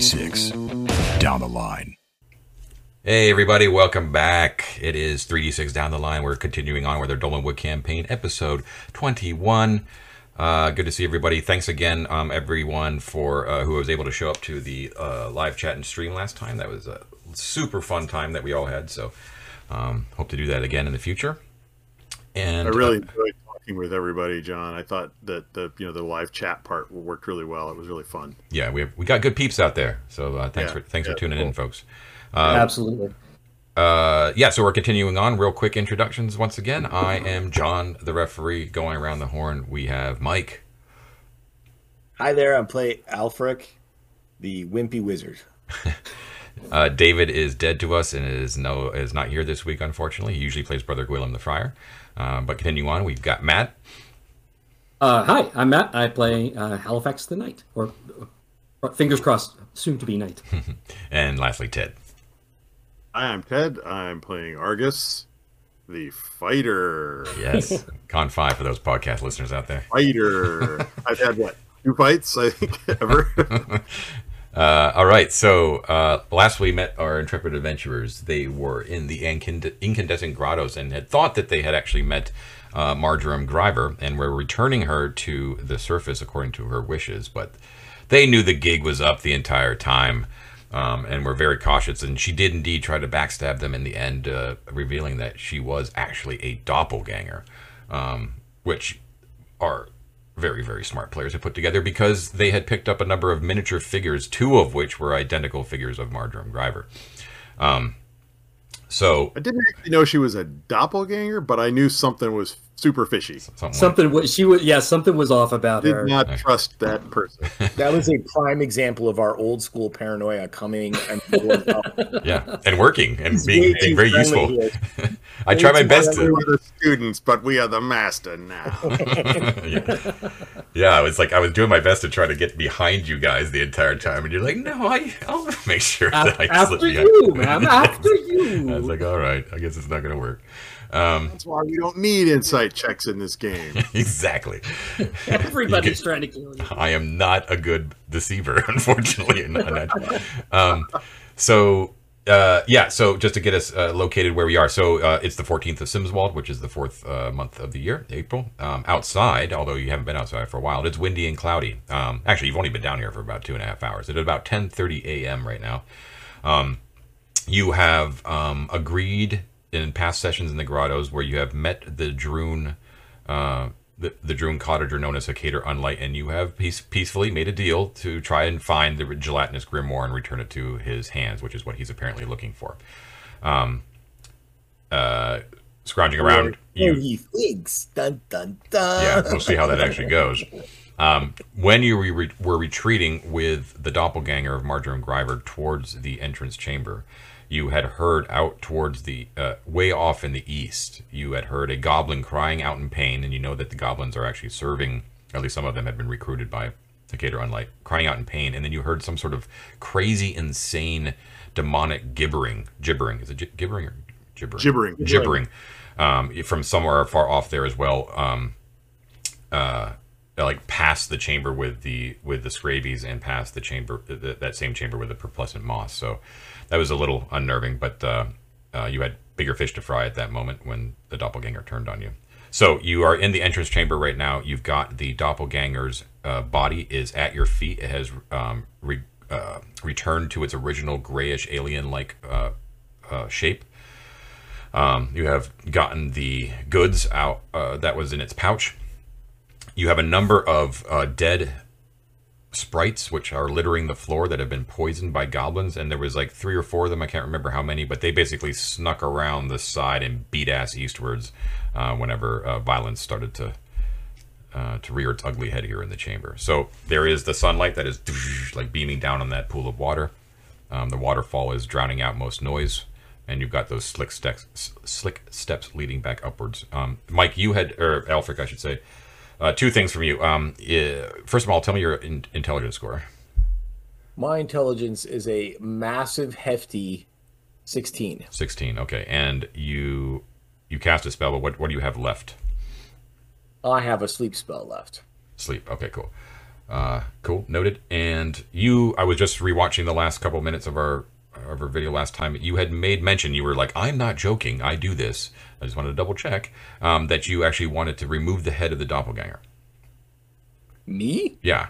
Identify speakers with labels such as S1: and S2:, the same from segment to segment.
S1: 3d6 down the line.
S2: Hey everybody, welcome back. It is 3d6 down the line. We're continuing on with our Dolmenwood campaign, episode 21. Uh, good to see everybody. Thanks again, um, everyone, for uh, who was able to show up to the uh, live chat and stream last time. That was a super fun time that we all had. So, um, hope to do that again in the future. And
S3: I really
S2: uh,
S3: enjoyed talking with everybody, John. I thought that the you know the live chat part worked really well. It was really fun.
S2: yeah, we have, we got good peeps out there. So uh, thanks
S3: Yeah,
S2: for thanks
S3: yeah,
S2: for tuning
S3: cool.
S2: in, folks.
S4: Absolutely.
S2: Uh, yeah, so we're continuing on. Real quick introductions once again. I am John, the referee, going around the horn. We have Mike.
S5: Hi there, I'm play Alfric, the wimpy wizard.
S2: Uh, David is dead to us and is no is not here this week. Unfortunately, he usually plays Brother Gwillem the Friar. Uh, but continuing on, we've got Matt.
S4: Uh, hi, I'm Matt. I play uh, Halifax the Knight, or uh, fingers crossed, soon to be Knight.
S2: And lastly, Ted.
S3: Hi, I'm Ted. I'm playing Argus, the fighter.
S2: Yes, Con Five for those podcast listeners out there.
S3: Fighter. I've had what two fights I think ever.
S2: Uh, all right, so uh, last we met our intrepid adventurers. They were in the incand- incandescent grottos and had thought that they had actually met uh, Marjoram Gryver and were returning her to the surface according to her wishes. But they knew the gig was up the entire time um, and were very cautious. And she did indeed try to backstab them in the end, uh, revealing that she was actually a doppelganger, um, which are very, very smart players had put together because they had picked up a number of miniature figures, two of which were identical figures of Marjoram Gryver. Um, so,
S3: I didn't actually know she was a doppelganger, but I knew something was super fishy.
S2: something
S4: Something was she was yeah, something was off about
S3: Did
S4: her.
S3: Did not trust that person.
S5: That was a prime example of our old school paranoia coming and
S2: yeah, and working and being, being very useful.
S5: here.
S2: I try my
S5: too
S2: best
S3: We
S2: to.
S3: were the students, but we are the master now.
S2: yeah. yeah, I was like, I was doing my best to try to get behind you guys the entire time, and you're like, no, I, I'll make sure that I
S4: after
S2: slip behind.
S4: you, man, after you.
S2: I was like, all right, I guess it's not going to work. Um,
S3: That's why we don't need insight checks in this game.
S2: exactly.
S4: Everybody's trying to kill you.
S2: I am not a good deceiver, unfortunately. And- and um, so, uh, yeah, so just to get us uh, located where we are. So uh, it's the 14th of Symswald, which is the fourth uh, month of the year, April. Um, outside, although you haven't been outside for a while, it's windy and cloudy. Um, actually, you've only been down here for about two and a half hours. It's about 10.30 a.m. right now. Um, you have um, agreed in past sessions in the grottos where you have met the Drune, uh, the, the Drune cottager known as Hacator Unlight, and you have peace, peacefully made a deal to try and find the gelatinous grimoire and return it to his hands, which is what he's apparently looking for. Um, uh, scrounging around, you,
S5: he thinks. Dun dun dun.
S2: yeah, we'll see how that actually goes. Um, when you re- were retreating with the doppelganger of Marjoram Gryver towards the entrance chamber, you had heard out towards the uh, way off in the east. You had heard a goblin crying out in pain, and you know that the goblins are actually serving. At least some of them had been recruited by Decatur Unlight, crying out in pain, and then you heard some sort of crazy, insane, demonic gibbering. Gibbering is it gi- gibbering or gibbering?
S3: Gibbering.
S2: gibbering um, from somewhere far off there as well. Um, uh, like past the chamber with the with the scrabies and past the chamber th that same chamber with the perplescent moss. So that was a little unnerving, but uh, uh, you had bigger fish to fry at that moment when the doppelganger turned on you. So you are in the entrance chamber right now. You've got the doppelganger's uh, body is at your feet. It has um, re- uh, returned to its original grayish alien-like uh, uh, shape. Um, you have gotten the goods out uh, that was in its pouch. You have a number of uh, dead sprites which are littering the floor that have been poisoned by goblins, and there was like three or four of them. I can't remember how many, but they basically snuck around the side and beat ass eastwards uh, whenever uh, violence started to uh, to rear its ugly head here in the chamber. So there is the sunlight that is like beaming down on that pool of water. Um, the waterfall is drowning out most noise, and you've got those slick steps, slick steps leading back upwards. Um, Mike, you had, or Alfric, I should say, uh, two things from you. Um, first of all, tell me your in- intelligence score.
S5: My intelligence is a massive, hefty 16.
S2: 16. Okay, and you you cast a spell, but what what do you have left?
S5: I have a sleep spell left.
S2: Sleep. Okay, cool. Uh, cool, noted. And you, I was just rewatching the last couple minutes of our of our video last time. You had made mention. You were like, "I'm not joking. I do this." I just wanted to double check um, that you actually wanted to remove the head of the doppelganger.
S5: Me?
S2: Yeah,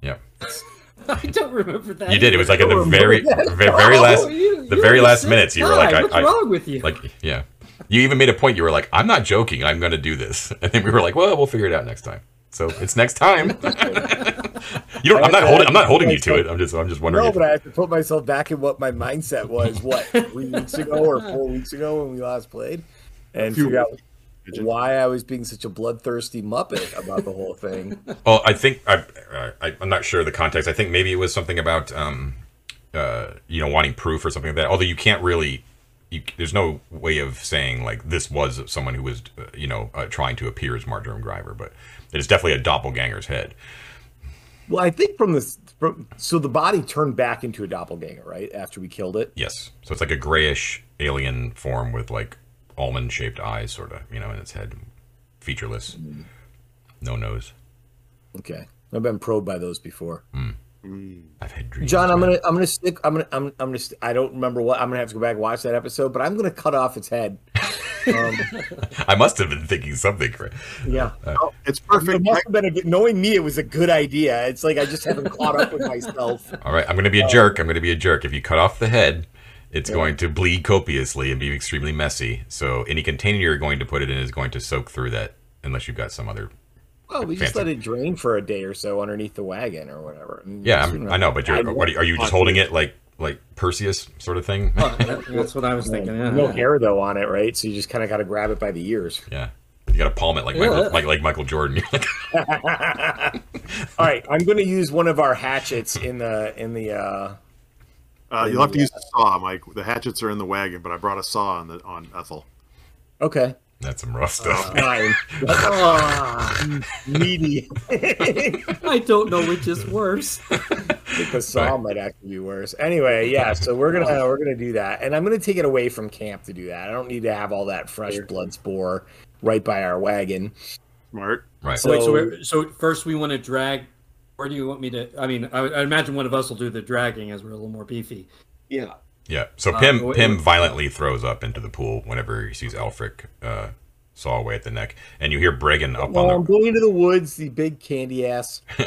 S2: yeah.
S4: I don't remember that.
S2: You did. It was like in the very,
S5: that
S2: very, last,
S4: Oh, you-
S2: the very last minutes. You were like, I,
S4: What's
S2: I,
S4: wrong with you?
S2: like, yeah. You even made a point. You were like, I'm not joking. I'm going to do this. And then we were like, well, we'll figure it out next time. So it's next time. you don't. I'm not holding. I'm not holding you to it. I'm just. I'm just wondering.
S5: No, but I have to put myself back in what my mindset was. What three weeks ago or four weeks ago when we last played, and figure out why I was being such a bloodthirsty muppet about the whole thing.
S2: Well, I think I, I I'm not sure the context. I think maybe it was something about um, uh, you know, wanting proof or something like that. Although you can't really, you, there's no way of saying like this was someone who was, uh, you know, uh, trying to appear as Marjoram Gryver, but it is definitely a doppelganger's head.
S5: Well, I think from this, from, so the body turned back into a doppelganger, right? After we killed it.
S2: Yes, so it's like a grayish alien form with like almond-shaped eyes, sort of, you know, in its head, featureless, no nose.
S5: Okay, I've been probed by those before. Hmm. Hmm.
S2: I've had dreams.
S5: John, I'm
S2: man.
S5: gonna, I'm gonna stick, I'm gonna, I'm, I'm gonna, st- I don't remember what, I'm gonna have to go back and watch that episode, but I'm gonna cut off its head. Um,
S2: I must have been thinking something. Right?
S5: yeah, uh,
S3: Oh, it's
S5: it
S3: perfect.
S5: must have been a good, knowing me, it was a good idea. It's like I just haven't caught up with myself.
S2: All right, I'm going to be a jerk. I'm going to be a jerk. If you cut off the head, it's going to bleed copiously and be extremely messy. So any container you're going to put it in is going to soak through that, unless you've got some other.
S5: Well, we just let it drain for a day or so underneath the wagon or whatever. And
S2: Yeah, I'm,
S5: know,
S2: I know, but you're, what are, you- are you just holding it like like Perseus sort of thing?
S4: That's what I was thinking. Yeah.
S5: no hair though on it, right? So you just kind of got to grab it by the ears.
S2: yeah, you got to palm it like Michael,
S4: Yeah.
S2: like like Michael Jordan.
S5: All right, I'm going to use one of our hatchets in the in the. uh
S3: Uh, you'll have to use the saw, Mike. The hatchets are in the wagon, but I brought a saw on the on Ethel.
S5: Okay,
S2: That's some rough stuff.
S5: fine. Ah, meaty.
S4: I don't know which is worse.
S5: the saw might actually be worse. Anyway, yeah. So we're gonna we're gonna do that, and I'm gonna take it away from camp to do that. I don't need to have all that fresh blood spore right by our wagon.
S3: Smart.
S2: right.
S5: So-
S4: Wait, so we're, so first we want to drag. Where do you want me to? I mean, I, I imagine one of us will do the dragging as we're a little more beefy.
S5: Yeah.
S2: Yeah. So Pim
S4: wait,
S2: Pim
S4: wait.
S2: violently throws up into the pool whenever he sees Alfric uh, saw away at the neck, and you hear Bregan up
S5: Well,
S2: on The...
S5: I'm going into the woods. The big candy ass.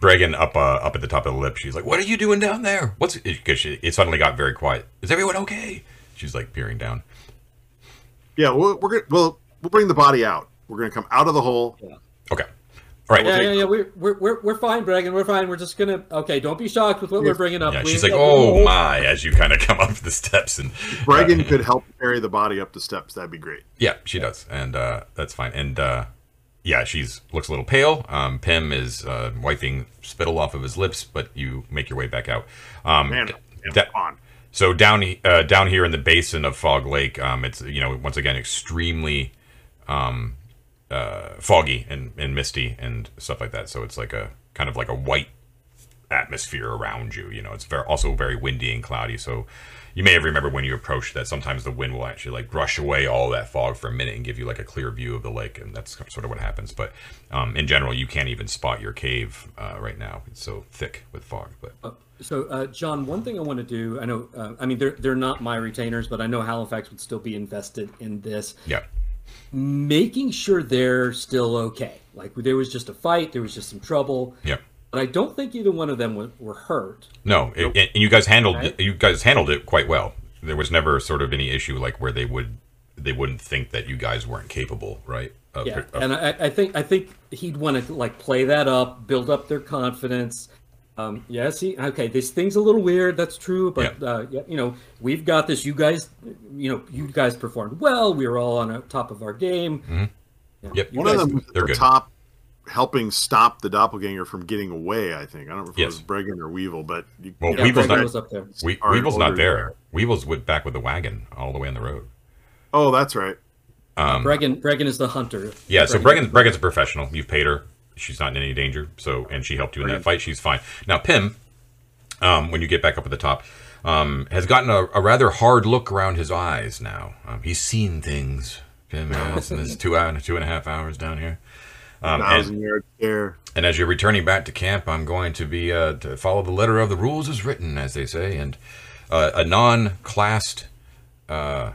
S2: Bregan up uh, up at the top of the lip. She's like, "What are you doing down there? What's?" Because it suddenly got very quiet. Is everyone okay? She's like peering down.
S3: Yeah, we're, we're gonna we'll we'll bring the body out. We're gonna come out of the hole.
S2: Okay. All right.
S4: Yeah,
S3: take-
S4: yeah, yeah. We're, we're, we're, we're fine, Bregan. We're fine. We're just gonna. Okay, don't be shocked with what we're bringing up.
S2: Yeah,
S4: We-
S2: she's like, "Oh my!" As you kind of come up the steps, and
S3: Bregan could help carry the body up the steps. That'd be great.
S2: yeah, she does, and uh, that's fine. And uh, yeah, she's looks a little pale. Um, Pim is uh, wiping spittle off of his lips, but you make your way back out. Um,
S3: Man,
S2: d-
S3: man,
S2: da-
S3: on.
S2: So down uh, down here in the basin of Fog Lake, um, it's you know once again extremely um, uh, foggy and, and misty and stuff like that. So it's like a kind of like a white atmosphere around you. You know, it's very also very windy and cloudy. So you may have remembered when you approached that sometimes the wind will actually like brush away all that fog for a minute and give you like a clear view of the lake, and that's sort of what happens. But um, in general, you can't even spot your cave uh, right now. It's so thick with fog. But
S4: So, uh, John, one thing I want to do. I know. Uh, I mean, they're they're not my retainers, but I know Halifax would still be invested in this.
S2: yeah.
S4: Making sure they're still okay. Like there was just a fight. There was just some trouble.
S2: Yeah.
S4: But I don't think either one of them were, were hurt.
S2: No, it, and you guys handled
S4: Right.
S2: you guys handled it quite well. There was never sort of any issue like where they would they wouldn't think that you guys weren't capable, right? Of,
S4: Yeah,
S2: of-
S4: and I, I think I think he'd want to like play that up, build up their confidence. Um, yes, he okay. This thing's a little weird. That's true, but
S2: Yeah.
S4: uh, yeah, you know, we've got this. You guys, you know, you guys performed well. We were all on a top of our game. Yeah,
S2: Yep.
S3: One
S4: guys-
S3: of them was at
S2: they're
S3: the
S2: good.
S3: top, helping stop the doppelganger from getting away. I think I don't know if
S2: Yes.
S3: it was Bregan or Weevil, but you,
S2: Well,
S3: you
S4: yeah,
S2: Weevil's not-
S4: was up there.
S2: we, Weevil's not there.
S3: there.
S2: Weevil's with, back with the wagon all the way on the road.
S3: Oh, that's right.
S2: Um,
S4: Bregan, Bregan is the hunter.
S2: yeah, so
S4: Bregan-
S2: Bregan, Bregan's a professional. You've paid her. She's not in any danger. So, and she helped you in that fight. She's fine. Now, Pim, um, when you get back up at the top, um, has gotten a, a rather hard look around his eyes now. Um, he's seen things. Pim has in his two hour, two and a half hours down here. Um, and,
S3: Thousand yard stare.
S2: and as you're returning back to camp, I'm going to be uh, to follow the letter of the rules as written, as they say, and uh, a non-classed uh,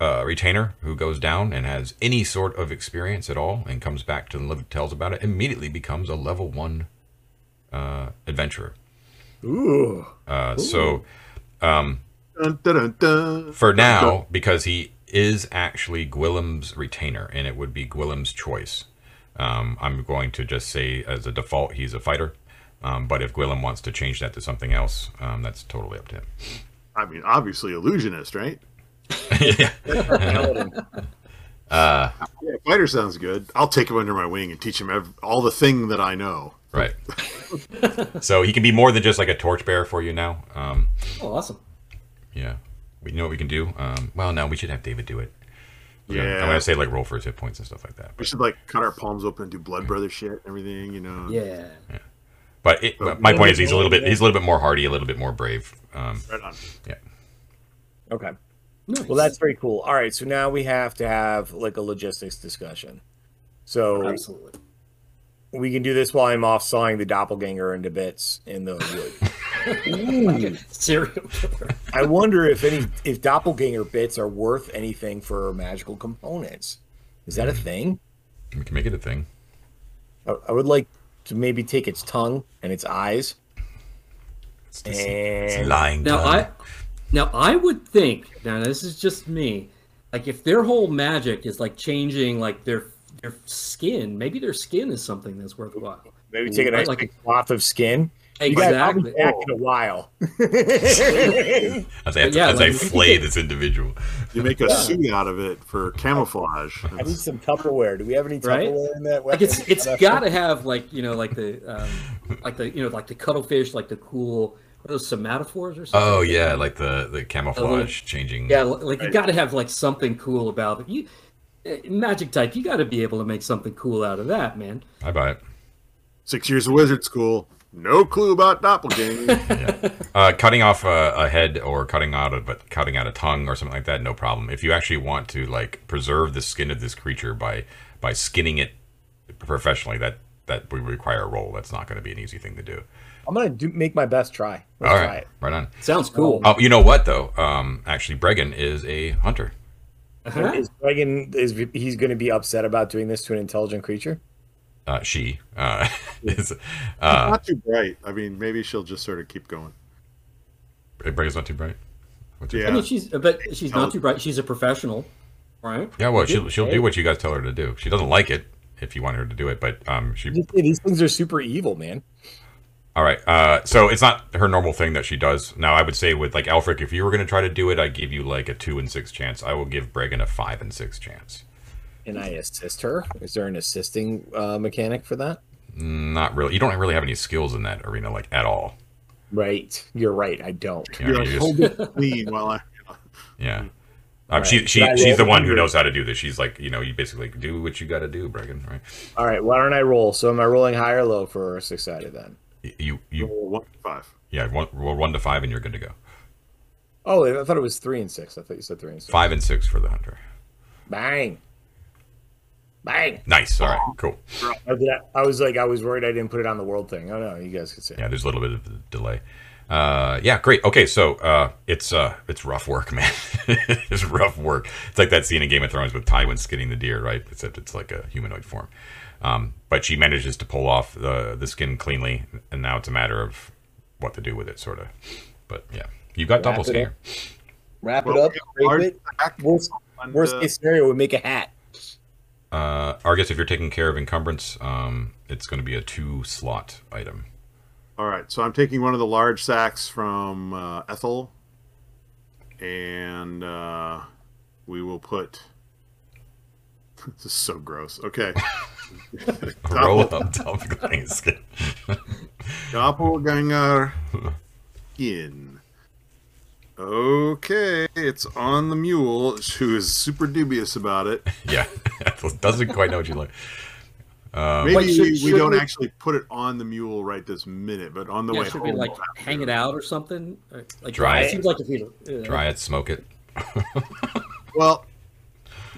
S2: uh, retainer who goes down and has any sort of experience at all and comes back to and tells about it immediately becomes a level one uh, adventurer.
S5: Ooh.
S2: Uh, so
S3: Dun, dun, dun, dun.
S2: for now, because he is actually Gwillem's retainer, and it would be Gwillem's choice. Um, I'm going to just say, as a default, he's a fighter. Um, but if Gwillem wants to change that to something else, um, that's totally up to him.
S3: I mean, obviously illusionist, right?
S2: Yeah. Uh,
S3: Yeah, fighter sounds good. I'll take him under my wing and teach him ev- all the thing that I know.
S2: right. so he can be more than just like a torchbearer for you now. Um,
S4: Oh, awesome.
S2: yeah. We know what we can do. Um, well, no, we should have David do it. We're gonna- I'm going to say like roll for his hit points and stuff like that.
S3: We should like cut our palms open and do blood brother shit and everything, you know.
S4: Yeah.
S2: But it,
S3: But
S2: my point is, he's a little bit he's a little bit more hardy, a little bit more brave. Um,
S3: Right on. Yeah.
S5: Okay.
S4: Nice.
S5: Well, that's very cool. All right, so now we have to have like a logistics discussion. So
S4: absolutely.
S5: we can do this while I'm off sawing the doppelganger into bits in the wood. Ooh.
S4: Serial killer.
S5: I wonder if any if doppelganger bits are worth anything for magical components. Is that a mm. thing?
S2: we can make it a thing.
S5: I, I would like to maybe take its tongue and its eyes.
S2: It's, just- it's
S5: And
S2: lying.
S4: Now
S2: tongue.
S4: I, now I would think. Now this is just me. Like if their whole magic is like changing, like their their skin. Maybe their skin is something that's worthwhile.
S5: maybe take a nice
S4: Like-
S5: big cloth of skin. You guys,
S4: Exactly.
S5: back in a while.
S2: as I,
S4: Yeah,
S2: as
S4: like, we could
S2: flay this individual.
S3: You make a suit out of it for camouflage.
S5: I need some Tupperware. Do we have any
S4: Right?
S5: Tupperware in that?
S4: Like it's
S5: in
S4: it's
S5: that
S4: got to have like you know like the um, like the you know like the cuttlefish like the cool what are those somatophores or something.
S2: Oh yeah, like the the camouflage changing.
S4: Yeah, li- like you got to have like something cool about it. You eh, magic type, you got to be able to make something cool out of that, man.
S2: I buy it.
S3: Six years of wizard school. No clue about doppelganger.
S2: Uh, cutting off a, a head or cutting out a but cutting out a tongue or something like that, no problem. If you actually want to like preserve the skin of this creature by by skinning it professionally, that that would require a roll. That's not going to be an easy thing to do.
S5: I'm gonna do, make my best try. Let's
S2: All
S5: try
S2: right,
S5: it.
S2: right on.
S4: Sounds cool.
S2: Oh, you know what though? Um, actually, Bregan is a hunter.
S4: Uh-huh.
S5: Is Bregan is he's going to be upset about doing this to an intelligent creature?
S2: Uh, she uh, is. Uh,
S3: Not too bright. I mean, maybe she'll just sort of keep going.
S2: Bregan's not too bright. What's
S3: Yeah.
S4: I mean, she's but she's not too bright. She's a professional, right?
S2: Yeah, well, she'll she'll do what you guys tell her to do. She doesn't like it if you want her to do it, but um, she
S5: These things are super evil, man.
S2: All right. Uh, so it's not her normal thing that she does. Now, I would say with like Alfric, if you were going to try to do it, I'd give you like a two and six chance. I will give Bregan a five and six chance.
S5: Can I assist her? Is there an assisting uh, mechanic for that?
S2: Not really. You don't really have any skills in that arena, like at all.
S5: Right. You're right. I don't.
S2: You know,
S3: You're like,
S2: you just-
S3: hold it clean while I.
S2: yeah. Um,
S5: Right.
S2: She she she's the one who knows how to do this. She's like you know you basically do what you got to do, Bregan. Right?
S5: All right. Why don't I roll? So am I rolling high or low for six sided then?
S2: You you
S3: Roll one five.
S2: yeah one, roll one to five and you're good to go.
S5: Oh, I thought it was three and six. I thought you said three and six.
S2: Five and six for the hunter.
S5: Bang. Bang.
S2: Nice. All right. Cool.
S5: I, I was like, I was worried I didn't put it on the world thing. Oh no, you guys could see.
S2: Yeah, there's a little bit of a delay. Uh, yeah, great. Okay, so uh, it's uh, it's rough work, man. it's rough work. It's like that scene in Game of Thrones with Tywin skinning the deer, right? Except it's like a humanoid form. Um, but she manages to pull off the the skin cleanly, and now it's a matter of what to do with it, sort of. But yeah, you've got double
S5: Wrap it
S2: scare.
S5: Wrap
S3: Well,
S5: it up,
S3: we got
S5: scrape
S3: large
S5: it.
S3: sack
S5: Worst, worst case scenario would make a hat.
S2: Uh, Argus, if you're taking care of encumbrance, um, it's going to be a two slot item.
S3: All right, so I'm taking one of the large sacks from uh, Ethel, and uh, we will put. This is so gross. Okay,
S2: Roll up doppelganger skin.
S3: doppelganger in. Okay, it's on the mule, who is super dubious about it.
S2: yeah, doesn't quite know what you like.
S3: Maybe
S4: Wait, should-
S3: we, we don't
S4: we-
S3: actually put it on the mule right this minute, but on the
S4: Yeah,
S3: way
S4: should
S3: home,
S4: we like
S3: we'll have to
S4: hang it out or something? Or, Like
S2: Dry
S4: it
S2: it.
S4: seems like if you uh,
S2: Try it, smoke it.
S3: Well,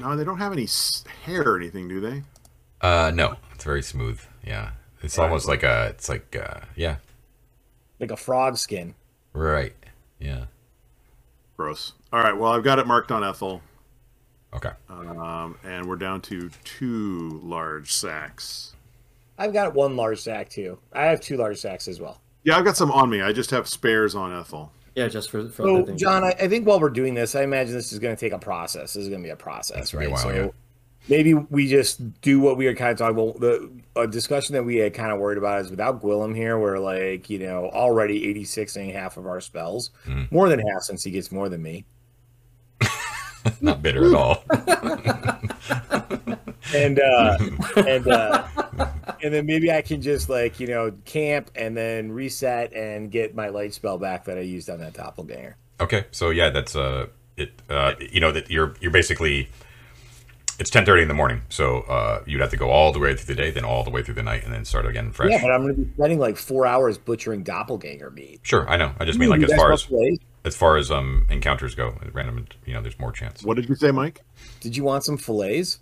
S3: no, they don't have any hair or anything, do they?
S2: Uh, no, It's very smooth. Yeah. It's
S3: Right.
S2: almost like a. It's like uh, yeah.
S5: Like a frog skin.
S2: Right. Yeah.
S3: Gross. All right. Well, I've got it marked on Ethel,
S2: Okay.
S3: um, and we're down to two large sacks.
S5: I've got one large sack too. I have two large sacks as well.
S3: Yeah, I've got some on me. I just have spares on Ethel.
S4: Yeah, just for, for
S5: So,
S4: other things.
S5: John, I, I think while we're doing this, I imagine this is going to take a process. This is going to be a process,
S2: It's
S5: right?
S2: a while,
S5: so
S2: yeah.
S5: Maybe we just do what we were kind of talking about. The a discussion that we had kind of worried about is without Gwillem here, we're like, you know, already 86 and a half of our spells,
S2: Mm.
S5: more than half since he gets more than me.
S2: Not bitter at all.
S5: and uh and uh and then maybe I can just like you know camp and then reset and get my light spell back that I used on that doppelganger.
S2: Okay, so yeah, that's uh, it. Uh, you know that you're you're basically it's ten thirty in the morning, so uh, you'd have to go all the way through the day, then all the way through the night, and then start again fresh.
S5: Yeah, but I'm going to be spending like four hours butchering doppelganger meat.
S2: Sure, I know. I just mean like as far as
S5: fillets?
S2: as far as um encounters go, random. You know, there's more chance.
S3: What did you say, Mike?
S5: Did you want some fillets?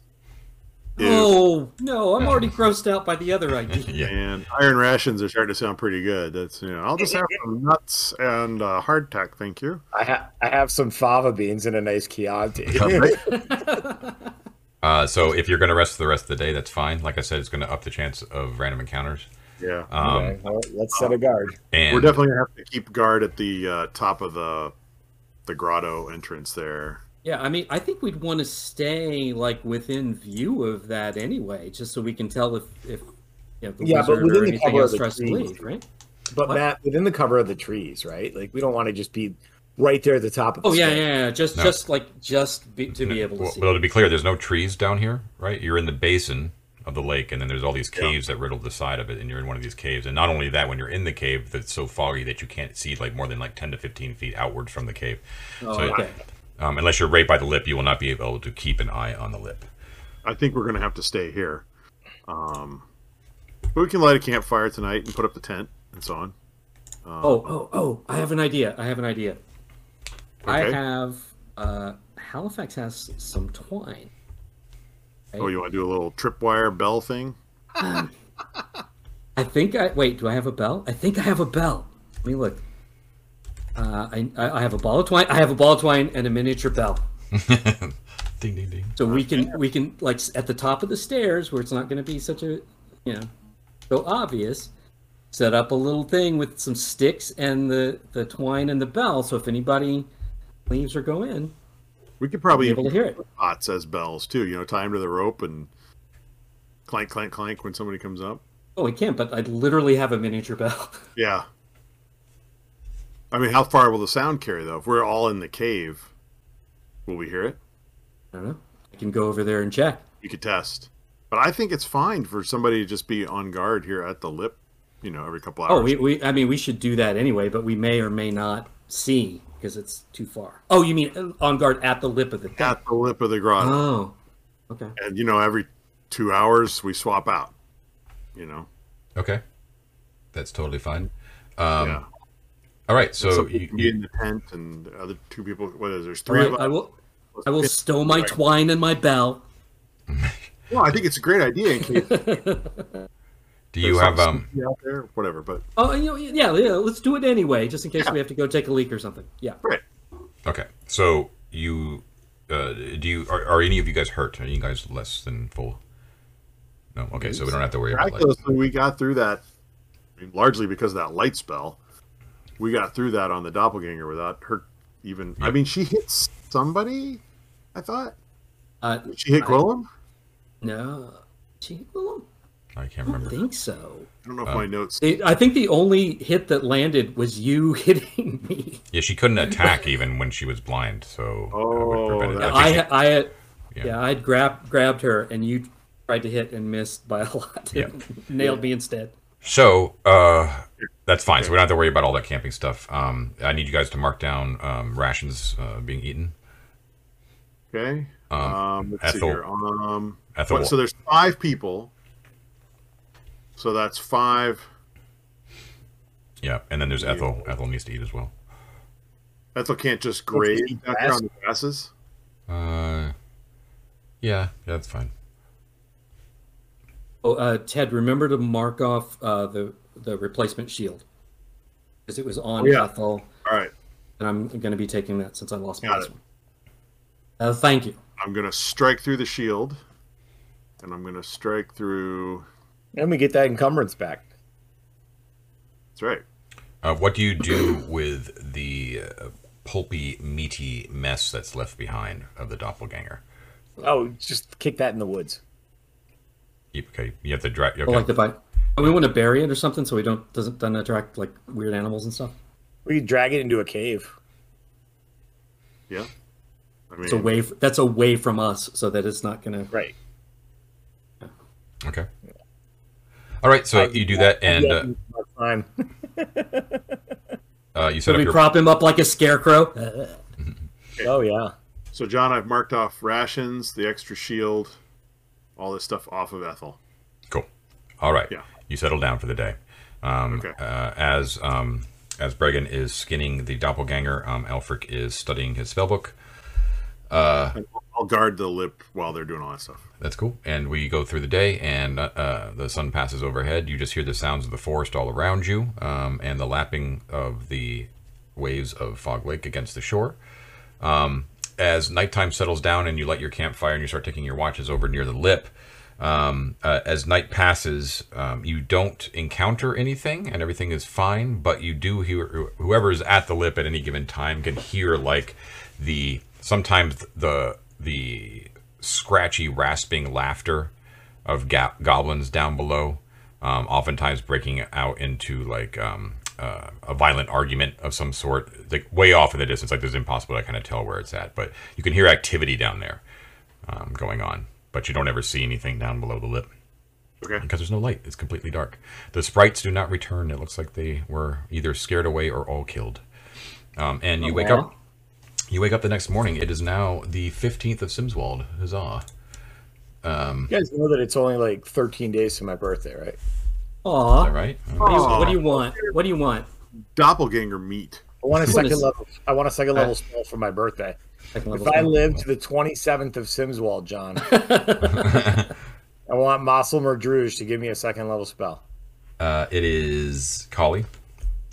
S4: Oh no, I'm already grossed out by the other idea.
S2: Yeah,
S3: And iron rations are starting to sound pretty good. That's you know, I'll just have some nuts and uh, hardtack, thank you.
S5: I, ha- I have some fava beans and a nice Chianti.
S2: Uh, so if you're going to rest for the rest of the day, that's fine. Like I said, it's going to up the chance of random encounters.
S3: Yeah,
S2: Um,
S5: Okay, well, let's set a guard.
S2: and
S3: we're definitely gonna have to keep guard at the uh, top of the the grotto entrance there.
S4: Yeah, I mean, I think we'd want to stay like within view of that anyway, just so we can tell if if you know, the
S5: Yeah, but within
S4: or
S5: the
S4: anything
S5: cover of
S4: else
S5: the
S4: tries
S5: trees.
S4: leave, right?
S5: But
S4: What?
S5: Matt, within the cover of the trees, right? Like we don't want to just be right there at the top of the
S4: Oh yeah, yeah, yeah. Just
S2: No.
S4: just like just be, to be able to
S2: well,
S4: see.
S2: well, to be clear, there's no trees down here, right? You're in the basin of the lake, and then there's all these
S3: Yeah.
S2: caves that riddle the side of it, and you're in one of these caves. And not only that, when you're in the cave, that's so foggy that you can't see like more than like 10 to 15 feet outwards from the cave.
S4: oh,
S2: so-
S4: okay.
S2: Um, unless you're right by the lip, you will not be able to keep an eye on the lip.
S3: I think we're gonna have to stay here. Um, but we can light a campfire tonight and put up the tent and so on. Um,
S4: Oh, oh, oh! I have an idea. I have an idea. I have uh, Halifax has some twine.
S3: oh, you want to do a little tripwire bell thing?
S4: I think I wait. Do I have a bell? I think I have a bell. Let me look. Uh, I I I have a ball of twine. I have a ball of twine and a miniature bell.
S2: ding, ding, ding.
S4: So we can we can like at the top of the stairs where it's not going to be such a you know so obvious. Set up a little thing with some sticks and the the twine and the bell. So if anybody leaves or go in,
S3: We could probably be
S4: able to hear it.
S3: pots as bells too. You know, tie 'em to the rope and clank, clank, clank when somebody comes up.
S4: Oh, we can't. But I literally have a miniature bell.
S3: Yeah. I mean, how far will the sound carry though? If we're all in the cave, will we hear it?
S4: I don't know. I can go over there and check.
S3: You could test. But I think it's fine for somebody to just be on guard here at the lip, you know, every couple hours.
S4: Oh, we, we I mean we should do that anyway, but we may or may not see because it's too far. Oh, you mean uh, on guard at the lip of the thing?
S3: at the lip of the grotto.
S4: Oh, okay.
S3: and you know, every two hours we swap out. You know.
S2: Okay, that's totally fine. Um,
S3: yeah.
S2: All right, so
S3: Some people
S2: you,
S3: can be
S2: you,
S3: in the tent and the other two people what is there's three
S4: right,
S3: of
S4: I
S3: us.
S4: will. I will stow my twine and my bell.
S3: Well, I think it's a great idea in case
S2: do you have
S3: something
S2: um?
S3: out there, whatever. But
S4: Oh, you know, yeah, yeah. Let's do it anyway, just in case
S3: Yeah.
S4: we have to go take a leak or something. Yeah.
S3: right.
S2: Okay, so you uh, do you are, are any of you guys hurt? Are you guys less than full? No. Okay, so we don't have to worry about
S3: Miraculously, we got through that I mean, largely because of that light spell. We got through that on the doppelganger without hurt even. I mean, she hit somebody. I thought
S4: Uh,
S3: Did she hit
S4: I-
S3: Gwillem.
S4: no, she hit Gwillem?
S2: I can't remember.
S4: I think so.
S3: I don't know if
S2: Uh,
S3: my notes.
S4: It, I think the only hit that landed was you hitting me.
S2: Yeah, she couldn't attack even when she was blind, so that would
S3: Oh,
S2: prevent it.
S3: that-
S2: I
S4: I,
S2: think
S4: I, had,
S2: Yeah.
S4: yeah, I'd grabbed grabbed her, and you tried to hit and missed by a lot.
S2: Yeah.
S4: Nailed me instead.
S2: so uh, that's fine. So we don't have to worry about all that camping stuff. Um, I need you guys to mark down um, rations uh, being eaten.
S3: Okay.
S2: Um,
S3: Um, let's see
S2: Ethel-
S3: here. Um,
S2: Ethel-
S3: what- so there's five people. So that's five.
S2: Yeah, and then there's Ethel. Ethel needs to eat as well.
S3: Ethel can't just graze
S5: eat
S3: out on the grasses.
S2: Uh, yeah, yeah, that's fine.
S4: Oh, uh, Ted, remember to mark off uh, the the replacement shield because it was on
S3: Oh, yeah.
S4: Ethel,
S3: All right.
S4: and I'm going to be taking that since I lost my
S3: Got
S4: last
S3: it.
S4: one. Uh, thank you.
S3: I'm gonna strike through the shield, and I'm gonna strike through.
S5: And we get that encumbrance back.
S3: That's right.
S2: Uh, what do you do with the uh, pulpy, meaty mess that's left behind of the doppelganger?
S5: Oh, just kick that in the woods.
S2: You, okay, you have to drag. Okay.
S4: Or like the bite. Oh, we want to bury it or something so we don't doesn't doesn't attract like weird animals and stuff.
S5: We could drag it into a cave.
S3: Yeah. I mean,
S4: It's away. f- That's away from us, so that it's not going to.
S5: Right.
S2: okay. All right, so you do that, and uh,
S5: Fine.
S2: uh, you set
S4: Should
S2: up
S4: we
S2: your.
S4: prop him up like a scarecrow?
S5: oh yeah.
S3: so John, I've marked off rations, the extra shield, all this stuff off of Ethel.
S2: Cool. All right.
S3: Yeah.
S2: You settle down for the day. Um,
S3: Okay.
S2: uh, as um, as Bregan is skinning the doppelganger, um, Alfric is studying his spellbook.
S3: And I'll guard the lip while they're doing all that stuff.
S2: That's cool. And we go through the day, and uh, the sun passes overhead. You just hear the sounds of the forest all around you, um, and the lapping of the waves of Fog Lake against the shore. Um, as nighttime settles down, and you light your campfire, and you start taking your watches over near the lip. Um, uh, as night passes, um, you don't encounter anything, and everything is fine. But you do hear whoever is at the lip at any given time can hear like the sometimes the the scratchy, rasping laughter of goblins down below, um, oftentimes breaking out into like um, uh, a violent argument of some sort, like way off in the distance. Like it's impossible to kind of tell where it's at, but you can hear activity down there um, going on, but you don't ever see anything down below the lip
S3: Okay.
S2: because there's no light. It's completely dark. The sprites do not return. It looks like they were either scared away or all killed. Um, and you wake
S4: wow.
S2: up. You wake up the next morning. It is now the 15th of Symswald. Huzzah.
S5: You guys know that it's only like 13 days to my birthday, right?
S4: Aw.
S2: All right.
S4: What do, you, what do you want? What do you want?
S3: Doppelganger meat.
S5: I want a second level. I want a second level spell for my birthday.
S4: Second
S5: If I
S4: spell.
S5: live to the 27th of Symswald, John, I want Mossel Merdrouge to give me a second level spell.
S2: Uh, it is Colly.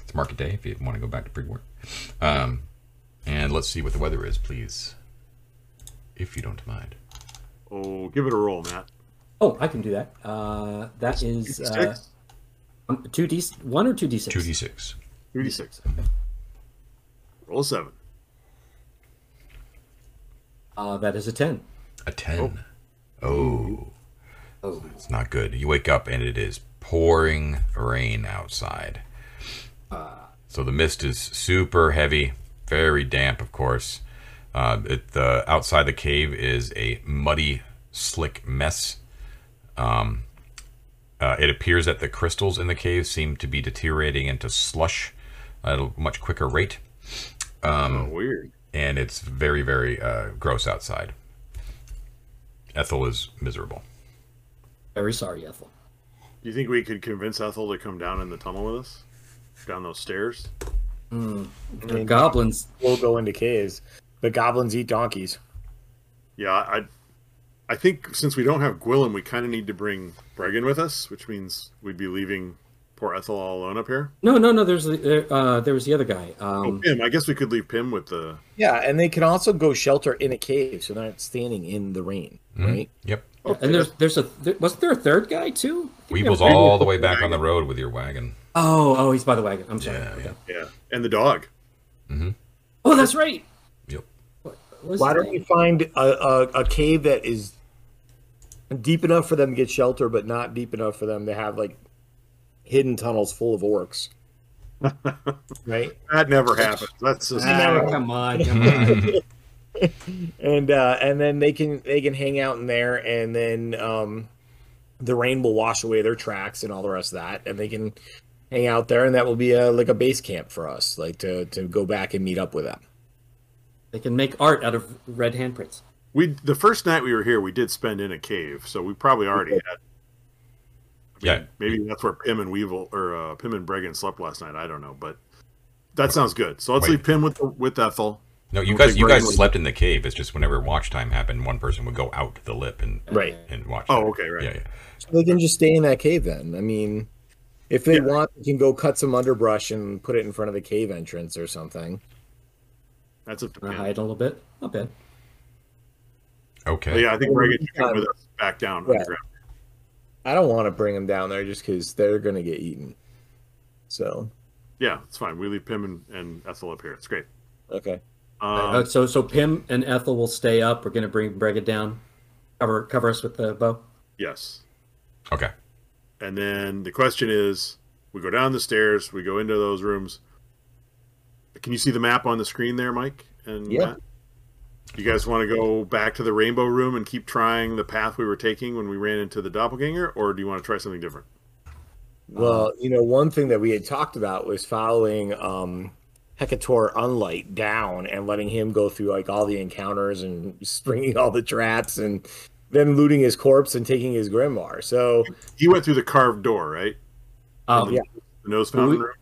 S2: It's market day if you want to go back to Prigwort. Um, and let's see what the weather is, please. If you don't mind.
S3: Oh, give it a roll, Matt.
S4: Oh, I can do that. Uh, that is uh, um, two d one or two d six.
S2: 2d6.
S3: 3d6. Roll 7.
S4: Uh, that is a ten.
S2: A 10. Oh.
S4: Oh.
S2: It's not good. You wake up and it is pouring rain outside. So the mist is super heavy, very damp, of course. Uh, it, the outside the cave is a muddy, slick mess. Um, uh, it appears that the crystals in the cave seem to be deteriorating into slush at a much quicker rate,
S3: oh, weird.
S2: and it's very, very uh, gross outside. Ethel is miserable.
S4: Very sorry, Ethel.
S3: Do you think we could convince Ethel to come down in the tunnel with us? Down those stairs?
S4: The goblins.
S5: We'll go into caves. The goblins eat donkeys.
S3: Yeah, I I think since we don't have Gwillem, we kind of need to bring Bregan with us, which means we'd be leaving poor Ethel all alone up here.
S4: No, no, no. There's the there, uh, there was the other guy.
S3: Oh,
S4: Um,
S3: Pim. I guess we could leave Pim with the.
S5: Yeah, and they can also go shelter in a cave, so they're not standing in the rain, right?
S2: Yep.
S4: and there's there's a there, wasn't there a third guy too? I think there
S2: Weevil's
S4: was-
S2: all the way back on the road with your wagon.
S4: Oh, oh, he's by the wagon. I'm sorry.
S2: Yeah,
S4: Okay.
S3: Yeah, and the dog.
S4: Oh, that's right.
S2: Yep.
S4: What was
S5: Why don't
S4: name?
S5: we find a, a, a cave that is deep enough for them to get shelter, but not deep enough for them to have like hidden tunnels full of orcs? right?
S3: That never happens. That's just.
S4: Ah, come on, come on.
S5: and uh, and then they can they can hang out in there, and then um, the rain will wash away their tracks and all the rest of that, and they can hang out there, and that will be a like a base camp for us, like to to go back and meet up with them.
S4: they can make art out of red handprints.
S3: We the first night we were here, we did spend in a cave, so we probably already had. I mean,
S2: Yeah.
S3: maybe that's where Pim and Weevil or uh, Pim and Bregan slept last night. I don't know, but that sounds good. So let's
S2: Wait.
S3: leave Pim with with Ethel.
S2: No, you guys you
S3: Bregan
S2: guys
S3: would-
S2: slept in the cave. It's just whenever watch time happened, one person would go out to the lip and
S5: Right.
S2: and watch.
S3: Oh,
S2: it.
S3: okay, right.
S2: Yeah, yeah.
S5: So they can just stay in that cave then. I mean, if they
S3: Yeah.
S5: want, they can go cut some underbrush and put it in front of the cave entrance or something.
S3: That's a yeah.
S4: hide a little bit. Not bad.
S2: Okay.
S3: But yeah, I think
S5: Well,
S3: Bregan should come with us back down
S5: Yeah. I don't want to bring them down there just because they're going to get eaten. So,
S3: Yeah, it's fine. We leave Pim and, and Ethel up here. It's great.
S5: okay.
S3: Um,
S4: Uh, so so Pim and Ethel will stay up. We're gonna bring Brega down. Cover cover us with the bow.
S3: yes.
S2: Okay.
S3: And then the question is, we go down the stairs, we go into those rooms. Can you see the map on the screen there, Mike? And
S5: Yeah.
S3: Matt? You guys want to go back to the rainbow room and keep trying the path we were taking when we ran into the doppelganger, or do you want to try something different?
S5: Well, you know, one thing that we had talked about was following um, Hecator Unlight down and letting him go through like all the encounters and springing all the traps and then looting his corpse and taking his grimoire. So,
S3: He went through the carved door, right?
S4: Um,
S5: Yeah.
S3: The nose fountain
S4: we-
S3: room.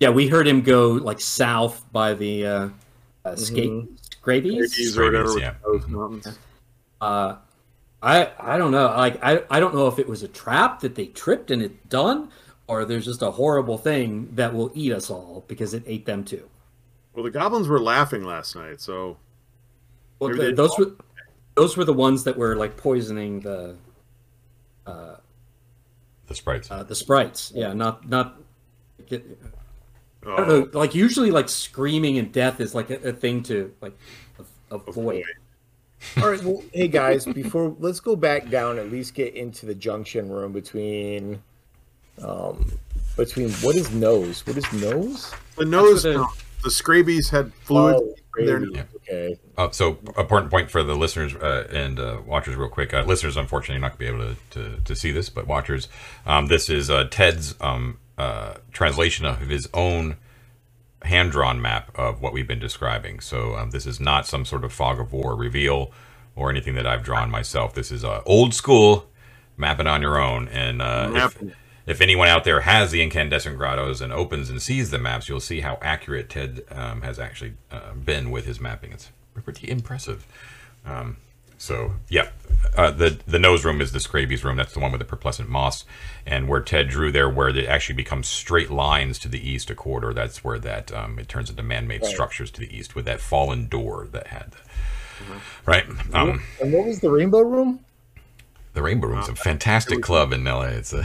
S4: Yeah, we heard him go like south by the uh, uh, skate
S5: Mhm.
S4: Scrabies.
S3: Scabies or whatever.
S2: Scabies, yeah.
S3: those
S2: Mhm.
S4: Uh, I I don't know. Like I I don't know if it was a trap that they tripped and it done, or there's just a horrible thing that will eat us all because it ate them too.
S3: Well, the goblins were laughing last night, so
S4: Well, the- those were those were the ones that were like poisoning the uh,
S2: The sprites.
S4: uh, the sprites. Yeah, not not. Get, I
S3: oh,
S4: don't know. Like usually, like screaming and death is like a, a thing to like avoid.
S5: all right, well, hey guys, before let's go back down, at least get into the junction room between, um, between what is nose? What is nose?
S3: the nose.
S4: the-
S3: The Scrabies had fluid
S5: Oh,
S3: in their
S5: gravy.
S2: Yeah.
S5: Okay.
S2: Uh, so important point for the listeners uh, and uh, watchers, real quick. Uh, listeners, unfortunately, not going to be able to, to, to see this, but watchers, um, this is uh, Ted's um, uh, translation of his own hand drawn map of what we've been describing. So um, this is not some sort of fog of war reveal or anything that I've drawn myself. This is uh, old school mapping on your own. And uh, if,
S3: Mapping.
S2: If anyone out there has the incandescent grottos and opens and sees the maps, you'll see how accurate Ted um, has actually uh, been with his mapping. It's pretty impressive. Um, so yeah, uh, the the nose room is the Scraby's room. That's the one with the perplescent moss, and where Ted drew there, where it actually becomes straight lines to the east a quarter. That's where that um, it turns into man-made structures to the east with that fallen door that had, right? Um,
S5: And what was the rainbow room?
S2: The Rainbow Room's a fantastic club in LA. It's a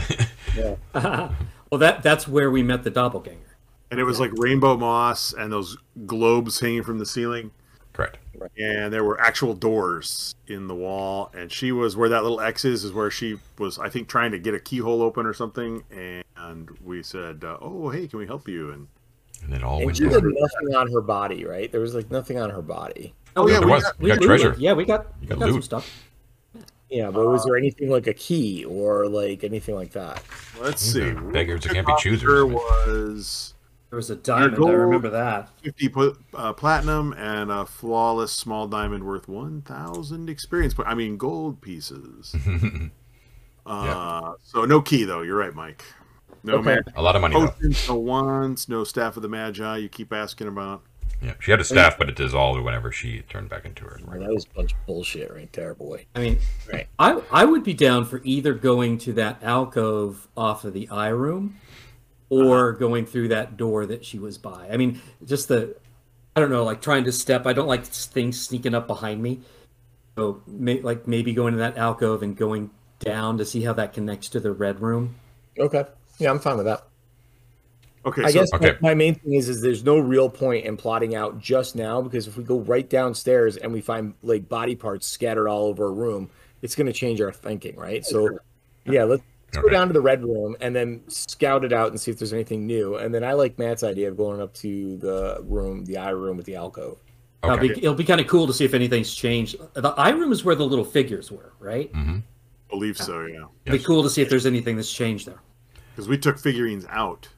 S4: Well, that that's where we met the doppelganger.
S3: and it was like rainbow moss and those globes hanging from the ceiling.
S2: correct.
S3: and there were actual doors in the wall and she was where that little x is is where she was i think trying to get a keyhole open or something and we said uh, oh hey can we help you and
S2: And then all
S5: And
S2: went
S5: she had
S2: down.
S5: nothing on her body, right? There was like nothing on her body.
S4: Oh
S3: yeah,
S2: There
S3: we
S2: was.
S3: got-
S2: You got
S4: we-
S2: treasure.
S4: Yeah, we got
S2: You
S4: we
S2: got
S4: got some
S2: loot.
S4: stuff.
S5: Yeah, but was there anything like a key or like anything like that?
S3: let's see
S2: Beggars that can't be choosers.
S3: There was
S4: There was a diamond. I
S3: gold.
S4: remember that.
S3: 50 pu- uh, platinum and a flawless small diamond worth 1000 experience point i mean gold pieces uh, so no key though you're right mike no
S5: Okay.
S3: man
S2: a lot of money though.
S3: potions no wands no staff of the magi you keep asking about
S2: Yeah, she had a staff, but it dissolved whenever she turned back into her.
S5: Well, that was a bunch of bullshit right there, boy.
S4: I mean,
S5: Right.
S4: I I would be down for either going to that alcove off of the eye room, or uh-huh. going through that door that she was by. I mean, just the I don't know, like trying to step. I don't like things sneaking up behind me. So, may, like maybe going to that alcove and going down to see how that connects to the red room.
S5: Okay. Yeah, I'm fine with that.
S3: Okay
S5: I
S3: so
S5: guess
S2: Okay.
S5: my, my main thing is is there's no real point in plotting out just now because if we go right downstairs and we find like body parts scattered all over a room, it's going to change our thinking, right? So, yeah, let's, let's go down to the red room and then scout it out and see if there's anything new. And then I like Matt's idea of going up to the room, the eye room with the alcove.
S4: It'll
S2: Okay.
S4: be, it'll be kind of cool to see if anything's changed. The eye room is where the little figures were, right? Mm-hmm.
S3: believe so yeah
S4: It'd be
S2: Yes.
S4: cool to see if there's anything that's changed there.
S3: because we took figurines out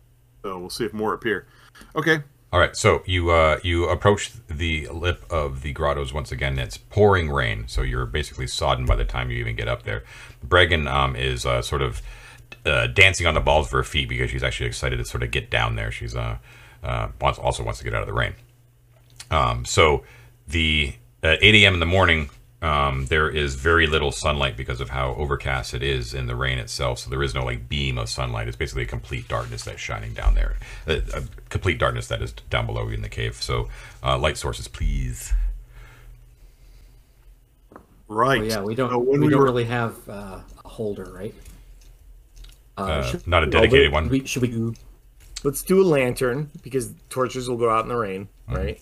S3: so we'll see if more appear okay
S2: All right, so you uh, you approach the lip of the grottos once again. It's pouring rain, so you're basically sodden by the time you even get up there. Bregan um, is uh, sort of uh, dancing on the balls of her feet because she's actually excited to sort of get down there. She's uh, uh, wants, also wants to get out of the rain. Um, so the at 8 a.m. in the morning, um, there is very little sunlight because of how overcast it is in the rain itself. So there is no like beam of sunlight. It's basically a complete darkness that's shining down there. A, a complete darkness that is down below you in the cave. So uh, light sources, please.
S3: Right.
S4: Oh, yeah, we don't
S3: So
S4: we,
S3: we
S4: don't
S3: were-
S4: really have uh, a holder, right? Uh,
S2: Uh, not a
S5: but
S2: dedicated one.
S4: we, should we do?
S5: Let's do a lantern because torches will go out in the rain, right?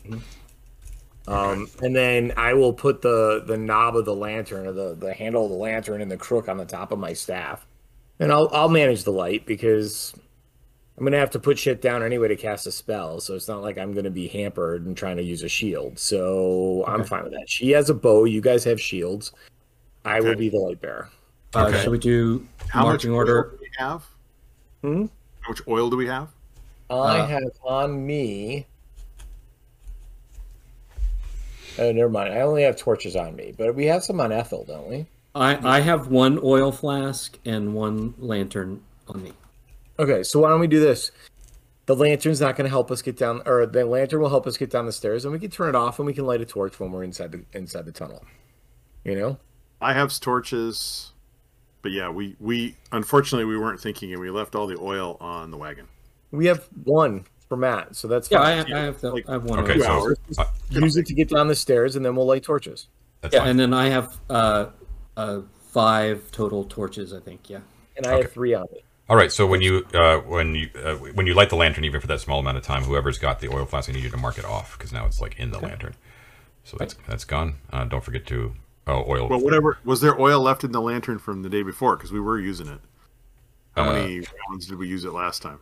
S5: Um, and then I will put the the knob of the lantern or the the handle of the lantern and the crook on the top of my staff, and I'll I'll manage the light because I'm gonna have to put shit down anyway to cast a spell, so it's not like I'm gonna be hampered and trying to use a shield. So I'm fine with that. She has a bow. You guys have shields. I will be the light bearer.
S4: Uh,
S2: Okay.
S4: Should we do
S3: How much
S4: marching
S3: oil
S4: order?
S3: do we have?
S5: Hmm?
S3: How much oil do we have?
S5: I
S4: Uh,
S5: have on me. Oh, never mind. I only have torches on me, but we have some on Ethel, don't we?
S4: I I have one oil flask and one lantern on me.
S5: Okay, so why don't we do this? The lantern's not going to help us get down, or the lantern will help us get down the stairs, and we can turn it off, and we can light a torch when we're inside the inside the tunnel. You know?
S3: I have torches, but yeah, we we unfortunately we weren't thinking, and we left all the oil on the wagon.
S5: We have one for Matt, so that's
S4: Yeah, I,
S5: fine.
S4: have- I have the,
S3: Like,
S4: I have one.
S2: Okay,
S4: oil
S3: Two
S2: so
S3: hours.
S2: uh,
S5: Use it to get down the stairs, and then we'll light torches.
S2: that's
S4: yeah,
S2: fine.
S4: and then I have uh, uh, five total torches. I think. Yeah.
S5: And I
S2: Okay.
S5: have three on me.
S2: All right. So when you uh, when you uh, when you light the lantern, even for that small amount of time, whoever's got the oil flask, I need you to mark it off because now it's like in the lantern. So that's that's gone. Uh, don't forget to oh oil.
S3: Well, whatever. Was there oil left in the lantern from the day before? Because we were using it. How
S2: Uh,
S3: many rounds did we use it last time?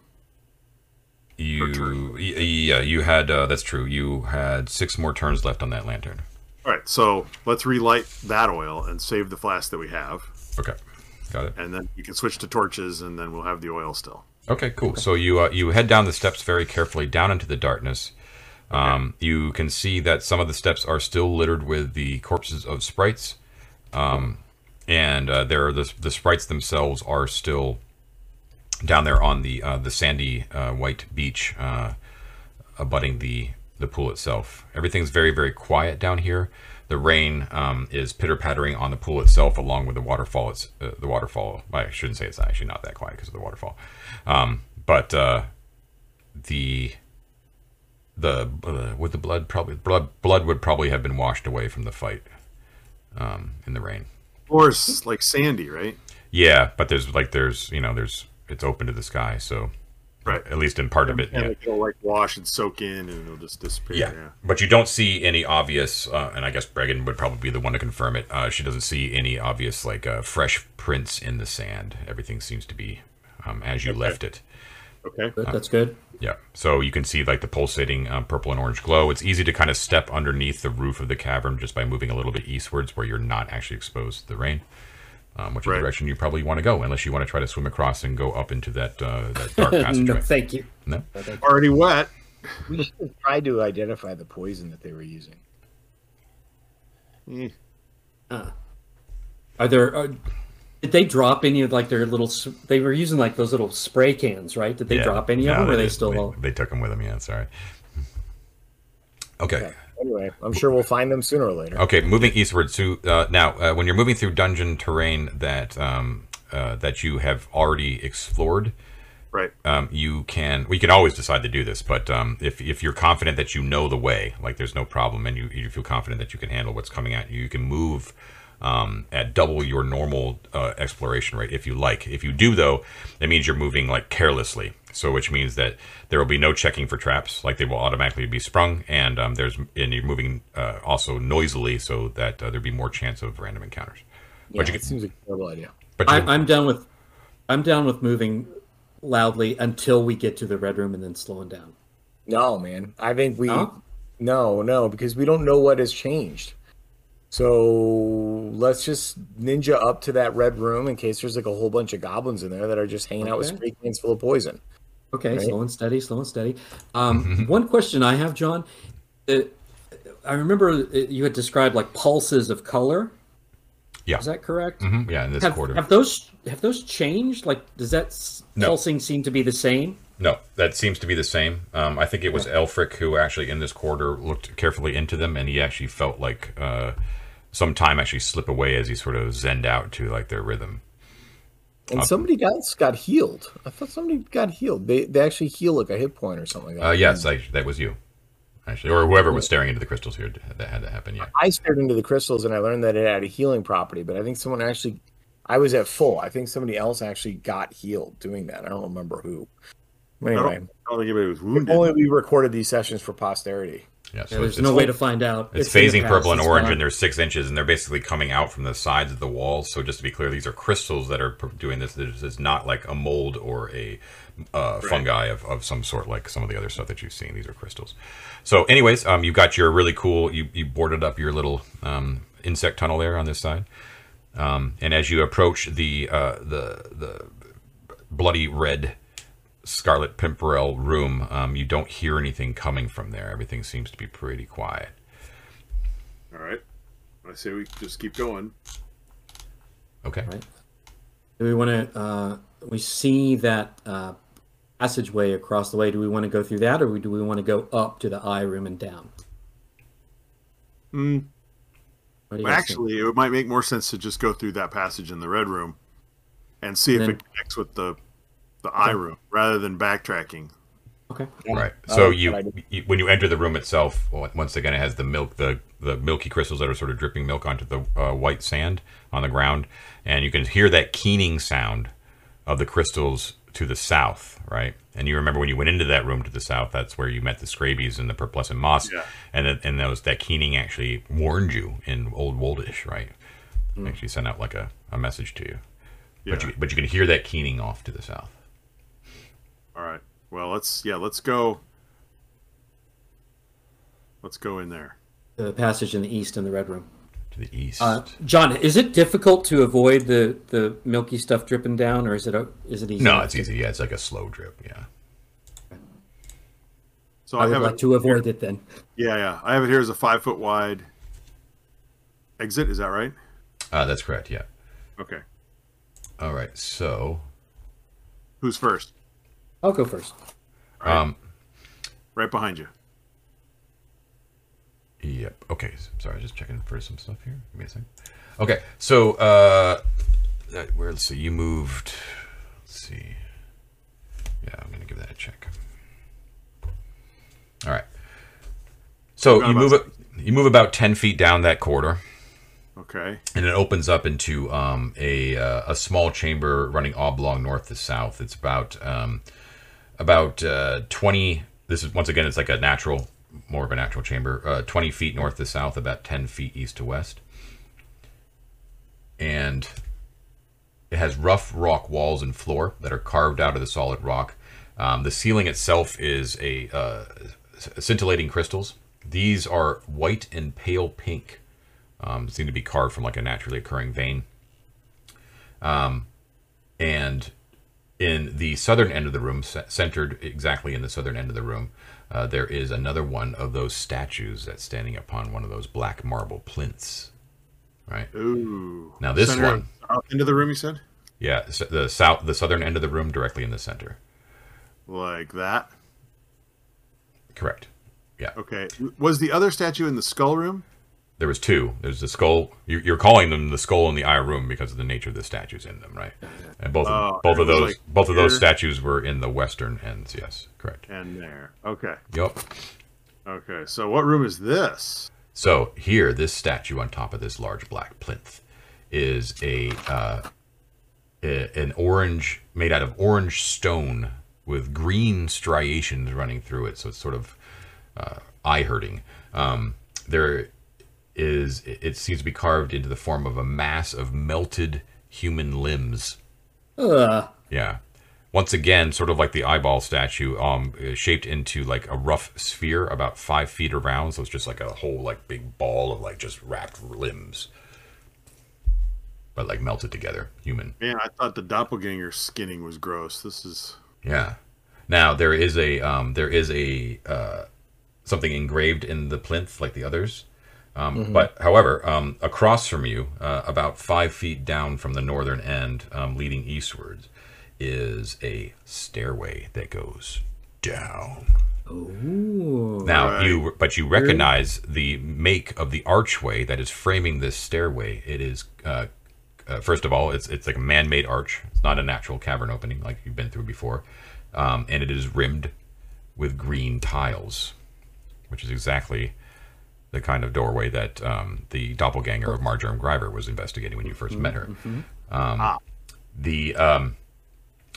S2: You yeah you had uh, that's true. You had six more turns left on that lantern.
S3: All right, so let's relight that oil and save the flask that we have,
S2: Okay, got it.
S3: and then you can switch to torches, and then we'll have the oil still.
S2: Okay, cool. So you uh, you head down the steps very carefully down into the darkness. Um, You can see that some of the steps are still littered with the corpses of sprites, um, and uh, there are the the sprites themselves are still down there on the uh, the sandy uh, white beach, uh, abutting the the pool itself. Everything's very very quiet down here. The rain um, is pitter pattering on the pool itself, along with the waterfall. It's uh, the waterfall. I shouldn't say it's actually not that quiet because of the waterfall, um, but uh, the the uh, with the blood probably blood blood would probably have been washed away from the fight um, in the rain.
S3: Or like sandy, right?
S2: Yeah, but there's like there's you know there's it's open to the sky, so
S3: Right.
S2: at least in part of it.
S3: And
S2: Yeah.
S3: it'll like wash and soak in, and it'll just disappear.
S2: Yeah.
S3: Yeah.
S2: but you don't see any obvious, uh, and I guess Bregan would probably be the one to confirm it. Uh, she doesn't see any obvious like uh, fresh prints in the sand. Everything seems to be um, as you left it.
S3: Okay.
S4: Good. That's good.
S2: Yeah. So you can see like the pulsating um, purple and orange glow. It's easy to kind of step underneath the roof of the cavern just by moving a little bit eastwards, where you're not actually exposed to the rain. Um, which
S3: Right.
S2: direction you probably want to go, unless you want to try to swim across and go up into that uh, that dark
S4: no, thank you.
S2: No.
S3: Already wet.
S5: We should have tried to identify the poison that they were using.
S3: Eh.
S4: Are there? Are, did they drop any of like their little? They were using like those little spray cans, right? Did they
S2: Yeah.
S4: drop any
S2: No,
S4: of them? Or are they still?
S2: They, they took them with them. Yeah, sorry. Okay.
S5: Okay. Anyway, I'm sure we'll find them sooner or later.
S2: Okay, moving eastward. So uh, now, uh, when you're moving through dungeon terrain that um, uh, that you have already explored,
S3: Right.
S2: um, you can. We can always decide to do this, but um, if if you're confident that you know the way, like there's no problem, and you you feel confident that you can handle what's coming at you, you can move. Um, at double your normal uh, exploration rate, if you like. If you do, though, that means you're moving like carelessly. So, which means that there will be no checking for traps, like they will automatically be sprung, and um, there's and you're moving uh, also noisily, so that uh, there'd be more chance of random encounters.
S5: Yeah,
S2: but you
S5: it
S2: can,
S5: seems like a terrible idea.
S2: but
S4: I, I'm down with. I'm down with moving loudly until we get to the red room and then slowing down.
S5: No, man. I think we
S4: No?
S5: no, no, because we don't know what has changed. So let's just ninja up to that red room in case there's like a whole bunch of goblins in there that are just hanging out with spray cans full of poison.
S4: Okay,
S5: Right.
S4: slow and steady, slow and steady. Um, one question I have, John. Uh, I remember uh, you had described like pulses of color.
S2: Yeah.
S4: Is that correct?
S2: Mhm, yeah, in this
S4: Have,
S2: quarter.
S4: have those have those changed? Like, does that
S2: No.
S4: pulsing seem to be the same?
S2: No, that seems to be the same. Um, I think it was Alfric who actually in this quarter looked carefully into them, and he actually felt like uh, some time actually slip away as he sort of zenned out to like their rhythm.
S5: And somebody else got healed. I thought somebody got healed. They they actually heal like a hit point or something like that.
S2: Uh, yes, I, that was you, actually, or whoever was staring into the crystals here that had to happen. Yeah.
S5: I stared into the crystals and I learned that it had a healing property, but I think someone actually I was at full. I think somebody else actually got healed doing that. I don't remember who. But
S3: I don't,
S5: anyway,
S3: I don't think anybody was
S5: if
S3: wounded.
S5: only we recorded these sessions for posterity.
S2: Yeah. So
S4: there's
S2: it's,
S4: no way to find out.
S2: it's
S4: the
S2: phasing purple and
S4: it's
S2: orange, and they're six inches, and they're basically coming out from the sides of the walls. So just to be clear, these are crystals that are doing this. This is not like a mold or a uh, fungi of, of some sort, like some of the other stuff that you've seen. These are crystals. So, anyways, um, you got your really cool. You you boarded up your little um, insect tunnel there on this side, um, and as you approach the uh, the the bloody red Scarlet Pimpernel room, um, you don't hear anything coming from there. Everything seems to be pretty quiet.
S3: All right. I say we just keep going.
S2: Okay.
S4: Right. Do we want to? Uh, we see that uh, passageway across the way. Do we want to go through that, or do we want to go up to the eye room and down?
S3: Hmm.
S4: Do
S3: Well,
S4: guys
S3: actually, it might make more sense to just go through that passage in the red room and see if
S4: Then-
S3: it connects with the the eye room rather than backtracking.
S4: Okay.
S2: Right. So
S5: like
S2: you, you, when you enter the room itself, once again, it has the milk, the the milky crystals that are sort of dripping milk onto the uh, white sand on the ground, and you can hear that keening sound of the crystals to the south, right? And you remember when you went into that room to the south, that's where you met the Scrabies and the Perplescent Moss,
S3: Yeah.
S2: and that, and those that keening actually warned you in Old Woldish, right? Actually sent out like a, a message to you, but you but you can hear that keening off to the south.
S3: All right. Well, let's yeah, let's go. Let's go in there.
S4: The passage in the east in the red room.
S2: To the east.
S4: Uh, John, is it difficult to avoid the, the milky stuff dripping down, or is it a, is it easy?
S2: no, it's easy. Yeah, it's like a slow drip. Yeah.
S3: So
S4: I
S3: I,
S4: would
S3: have
S4: like
S3: it.
S4: to avoid it then.
S3: Yeah, yeah. I have it here as a five foot wide exit. Is that right?
S2: Uh, that's correct. Yeah.
S3: Okay.
S2: All right. So,
S3: Who's first?
S4: I'll go first.
S2: um,
S3: Right behind you.
S2: yep. Okay. Sorry, I was just checking for some stuff here. Give me a second. Okay. So, uh, that, where? Let's see. You moved. Let's see. Yeah, I'm gonna give that a check. All right. So you move it. You move about ten feet down that corridor.
S3: Okay.
S2: and it opens up into um, a uh, a small chamber running oblong north to south. It's about um, about uh, twenty. This is once again, it's like a natural, more of a natural chamber. Uh, twenty feet north to south, about ten feet east to west, and it has rough rock walls and floor that are carved out of the solid rock. Um, the ceiling itself is a uh, scintillating crystals. These are white and pale pink um, seem to be carved from like a naturally occurring vein. Um, and in the southern end of the room, centered exactly in the southern end of the room, uh, there is another one of those statues that's standing upon one of those black marble plinths. Right
S3: Ooh.
S2: now, this
S3: Center-
S2: one,
S3: out into the room. You said
S2: yeah, the south, the southern end of the room, directly in the center.
S3: like that.
S2: Correct. Yeah,
S3: Okay. Was the other statue in the skull room?
S2: There was two. There's the skull. you- You're calling them the skull and the eye room because of the nature of the statues in them, right? And both of,
S3: Oh,
S2: both of those
S3: like
S2: both of those statues were in the western ends. Yes, correct.
S3: And there. Okay.
S2: Yep.
S3: Okay. So what room is this?
S2: So here, this statue on top of this large black plinth is a, uh, a an orange made out of orange stone with green striations running through it. So it's sort of uh, eye hurting. Um, there is it it seems to be carved into the form of a mass of melted human limbs.
S4: Ugh.
S2: Yeah. Once again, sort of like the eyeball statue, um, shaped into like a rough sphere about five feet around. So it's just like a whole like big ball of like just wrapped limbs, but like melted together, human.
S3: Man, I thought the doppelganger skinning was gross. This is
S2: Yeah. Now there is a um, there is a uh, something engraved in the plinth like the others. Um, But however, um, across from you, uh, about five feet down from the northern end, um, leading eastwards, is a stairway that goes down.
S4: Ooh.
S2: Now
S3: Right.
S2: you, but you recognize the make of the archway that is framing this stairway. It is, uh, uh, first of all, it's it's like a man-made arch. It's not a natural cavern opening like you've been through before, um, and it is rimmed with green tiles, which is exactly the kind of doorway that um, the doppelganger of Marjoram Gryver was investigating when you 1st met her. Um, The um,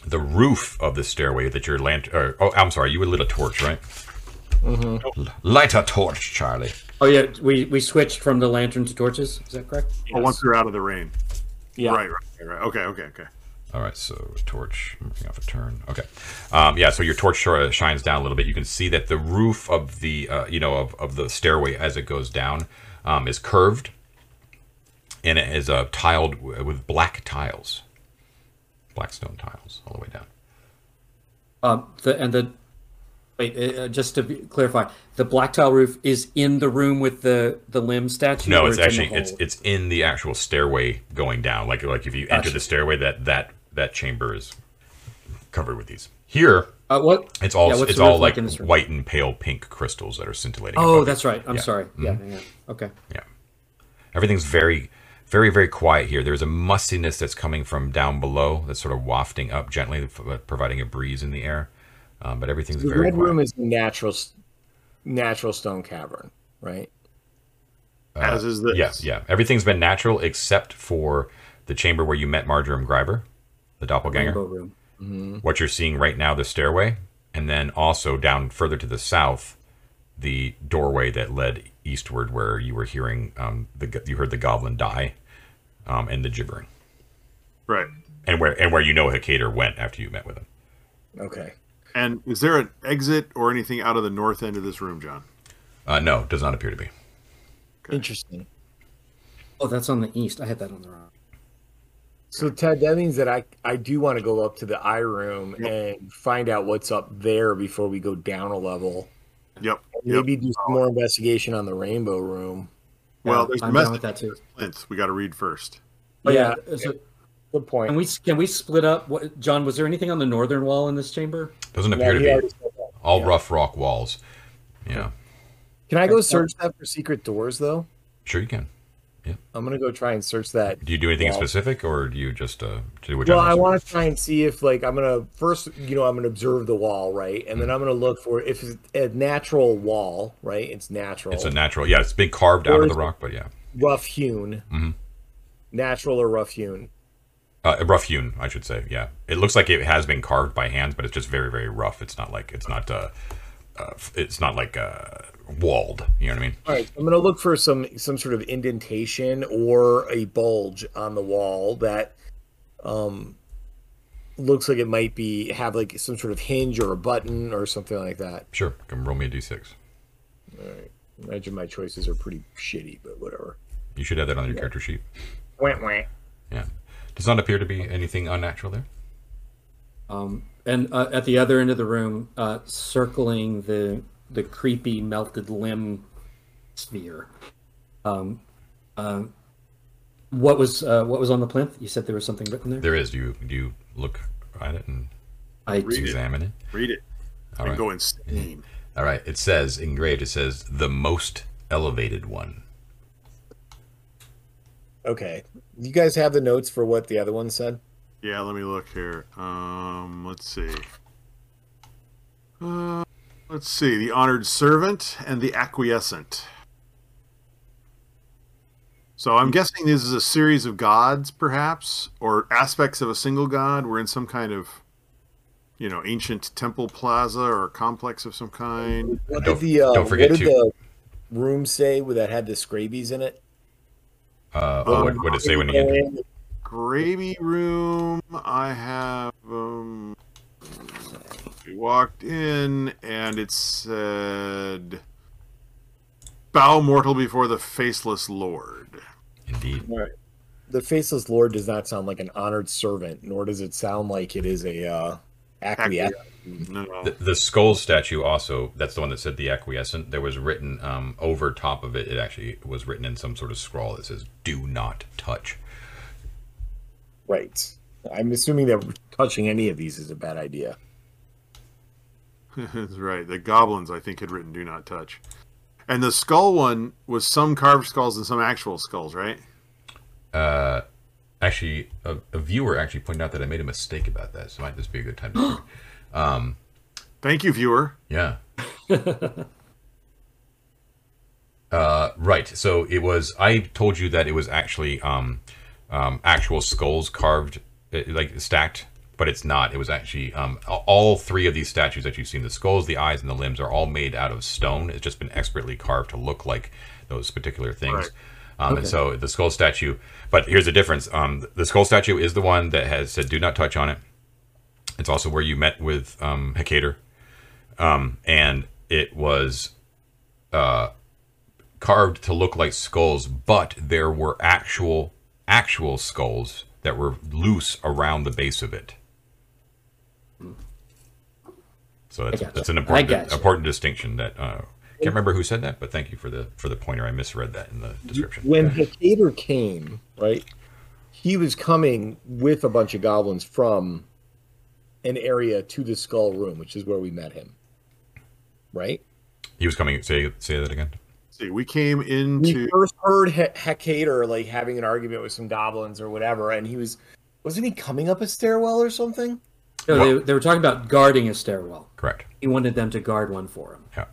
S2: the roof of the stairway that your lantern. Oh, I'm sorry. You would lit a torch, right? L- Light a torch, Charlie.
S4: Oh yeah, we we switched from the lantern to torches. Is that correct?
S3: Oh, once we're out of the rain.
S5: Yeah.
S3: Right, right, right, right. Okay, okay, okay.
S2: All right, so torch moving off a turn. Okay, um, yeah. So your torch shines down a little bit. You can see that the roof of the uh, you know of, of the stairway as it goes down um, is curved, and it is uh, tiled with black tiles, black stone tiles all the way down.
S4: Um, the and the wait, uh, just to be, clarify, the black tile roof is in the room with the the limb statue.
S2: No,
S4: or
S2: it's actually it's it's in the actual stairway going down. Like like if you enter the stairway, that that that chamber is covered with these. Here,
S4: Uh, what?
S2: it's all
S4: yeah,
S2: it's all like
S4: in
S2: white and pale pink crystals that are scintillating.
S4: Oh, that's right. I'm
S2: Yeah.
S4: sorry. Yeah, yeah, yeah. Okay.
S2: Yeah. Everything's very, very, very quiet here. There's a mustiness that's coming from down below that's sort of wafting up gently, uh, providing a breeze in the air. Um, but everything's
S5: The
S2: very
S5: red
S2: quiet.
S5: room is the natural, natural stone cavern, right?
S3: As is this.
S2: Yes, yeah. Everything's been natural except for the chamber where you met Marjoram Gryver, the doppelganger.
S4: Rainbow room.
S2: What you're seeing right now, the stairway, and then also down further to the south, the doorway that led eastward, where you were hearing um, the you heard the goblin die, um, and the gibbering,
S3: Right.
S2: and where and where you know Hikator went after you met with him.
S5: Okay.
S3: And is there an exit or anything out of the north end of this room, John?
S2: Uh, no, does not appear to be.
S5: Interesting.
S4: Oh, that's on the east. I had that on the wrong.
S5: So Ted, that means that I I do want to go up to the I room and find out what's up there before we go down a level.
S3: Yep. yep.
S5: Maybe do some more investigation on the rainbow room.
S3: Well,
S4: Yeah,
S3: there's the
S4: I'm down with that too.
S3: plinth we got to read first.
S4: Oh, yeah.
S5: Yeah.
S4: So,
S5: Good point.
S4: can we can we split up? What, John, was there anything on the northern wall in this chamber?
S2: Doesn't
S5: Yeah,
S2: appear to be.
S5: already said that.
S2: All
S5: Yeah.
S2: rough rock walls. Yeah,
S5: Can I go search that for secret doors though?
S2: sure you can.
S5: I'm gonna go try and search that.
S2: Do you do anything specific, or do you just uh, do a
S5: Well, I want to try and see if like I'm gonna first, you know, I'm gonna observe the wall, right, and then I'm gonna look for if it's a natural wall, right? It's natural,
S2: It's a natural. Yeah, it's been carved out of the rock, but yeah,
S5: rough hewn,
S2: Mhm.
S5: natural or rough hewn.
S2: uh, rough hewn, I should say. Yeah, it looks like it has been carved by hands, but it's just very, very rough. It's not like it's not. Uh, uh, it's not like uh, walled. You know what I mean?
S5: All right, I'm gonna look for some some sort of indentation or a bulge on the wall that um looks like it might be have like some sort of hinge or a button or something like that.
S2: Sure. Come roll me a d6.
S5: All right. Imagine my choices are pretty shitty, but whatever.
S2: You should have that on your character sheet.
S5: Wah, wah.
S2: Yeah. Does not appear to be anything unnatural there.
S4: Um, and uh, at the other end of the room, uh, circling the the creepy melted limb sphere. Um, um, what was uh, what was on the plinth? You said there was something written there.
S2: There is. Do you do you look at it and
S4: I
S3: Read it.
S2: examine it?
S3: Read it.
S2: All
S3: and
S2: right.
S3: go insane.
S2: All right. It says engraved. It says the most elevated one.
S5: Okay. You guys have the notes for what the other one said?
S3: Yeah, let me look here. Um, let's see. Uh, let's see. The honored servant and the acquiescent. So I'm guessing this is a series of gods, perhaps, or aspects of a single god. We're in some kind of, you know, ancient temple plaza or complex of some kind.
S5: What did the uh,
S2: don't forget
S5: what did
S2: to-
S5: the room say that had the scabies in it?
S2: Uh, oh, what, what did it say when you entered?
S3: Gravy room. I have. Um, we walked in and it said, "Bow mortal before the faceless lord."
S2: Indeed.
S5: The faceless lord does not sound like an honored servant, nor does it sound like it is a uh, acquiescent.
S3: No, no.
S2: The, the skull statue also, that's the one that said the acquiescent. There was written um, over top of it, it actually was written in some sort of scrawl that says, do not touch.
S5: Right. I'm assuming that touching any of these is a bad idea.
S3: That's right. The goblins, I think, had written "Do not touch," and the skull one was some carved skulls and some actual skulls, right?
S2: Uh, actually, a, a viewer actually pointed out that I made a mistake about that, so might this be a good time to.
S3: Thank you, viewer.
S2: yeah. uh, right. So it was. I told you that it was actually um, um, actual skulls carved, uh, like stacked, but it's not. It was actually um, all three of these statues that you've seen the skulls, the eyes, and the limbs are all made out of stone. It's just been expertly carved to look like those particular things.
S3: Right.
S2: Um, And so the skull statue, but here's the difference. Um, the skull statue is the one that has said "Do not touch" on it. It's also where you met with um, Hecator, um, and it was uh, carved to look like skulls, but there were actual actual skulls that were loose around the base of it. So that's,
S4: gotcha.
S2: that's an important
S4: gotcha.
S2: important distinction that uh, can't remember who said that, but thank you for the for the pointer. I misread that in the description.
S5: When Hecator came, right, he was coming with a bunch of goblins from an area to the skull room, which is where we met him. Right?
S2: He was coming. Say say that again.
S3: See, we came into.
S5: We
S3: into
S5: first heard he- Hecator like having an argument with some goblins or whatever, and he was wasn't he coming up a stairwell or something?
S4: No, they, they were talking about guarding a stairwell.
S2: Correct.
S4: He wanted them to guard one for him.
S2: Yeah.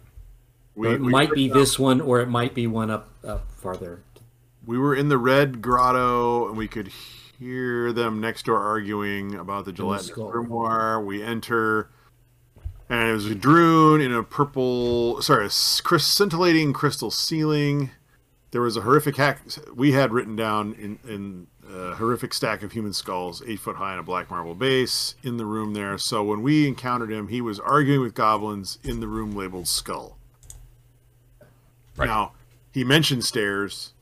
S3: we,
S4: it
S3: we
S4: might be
S3: first-
S4: this one, or it might be one up up farther.
S3: We were in the red grotto, and we could hear them next door arguing about the gelatinous
S4: skull.
S3: grimoire. We enter, and it was a Drune in a purple, sorry, a s- crys- scintillating crystal ceiling. There was a horrific hack we had written down in in a horrific stack of human skulls, eight foot high on a black marble base in the room there. So when we encountered him, he was arguing with goblins in the room labeled skull.
S2: Right.
S3: Now he mentioned stairs.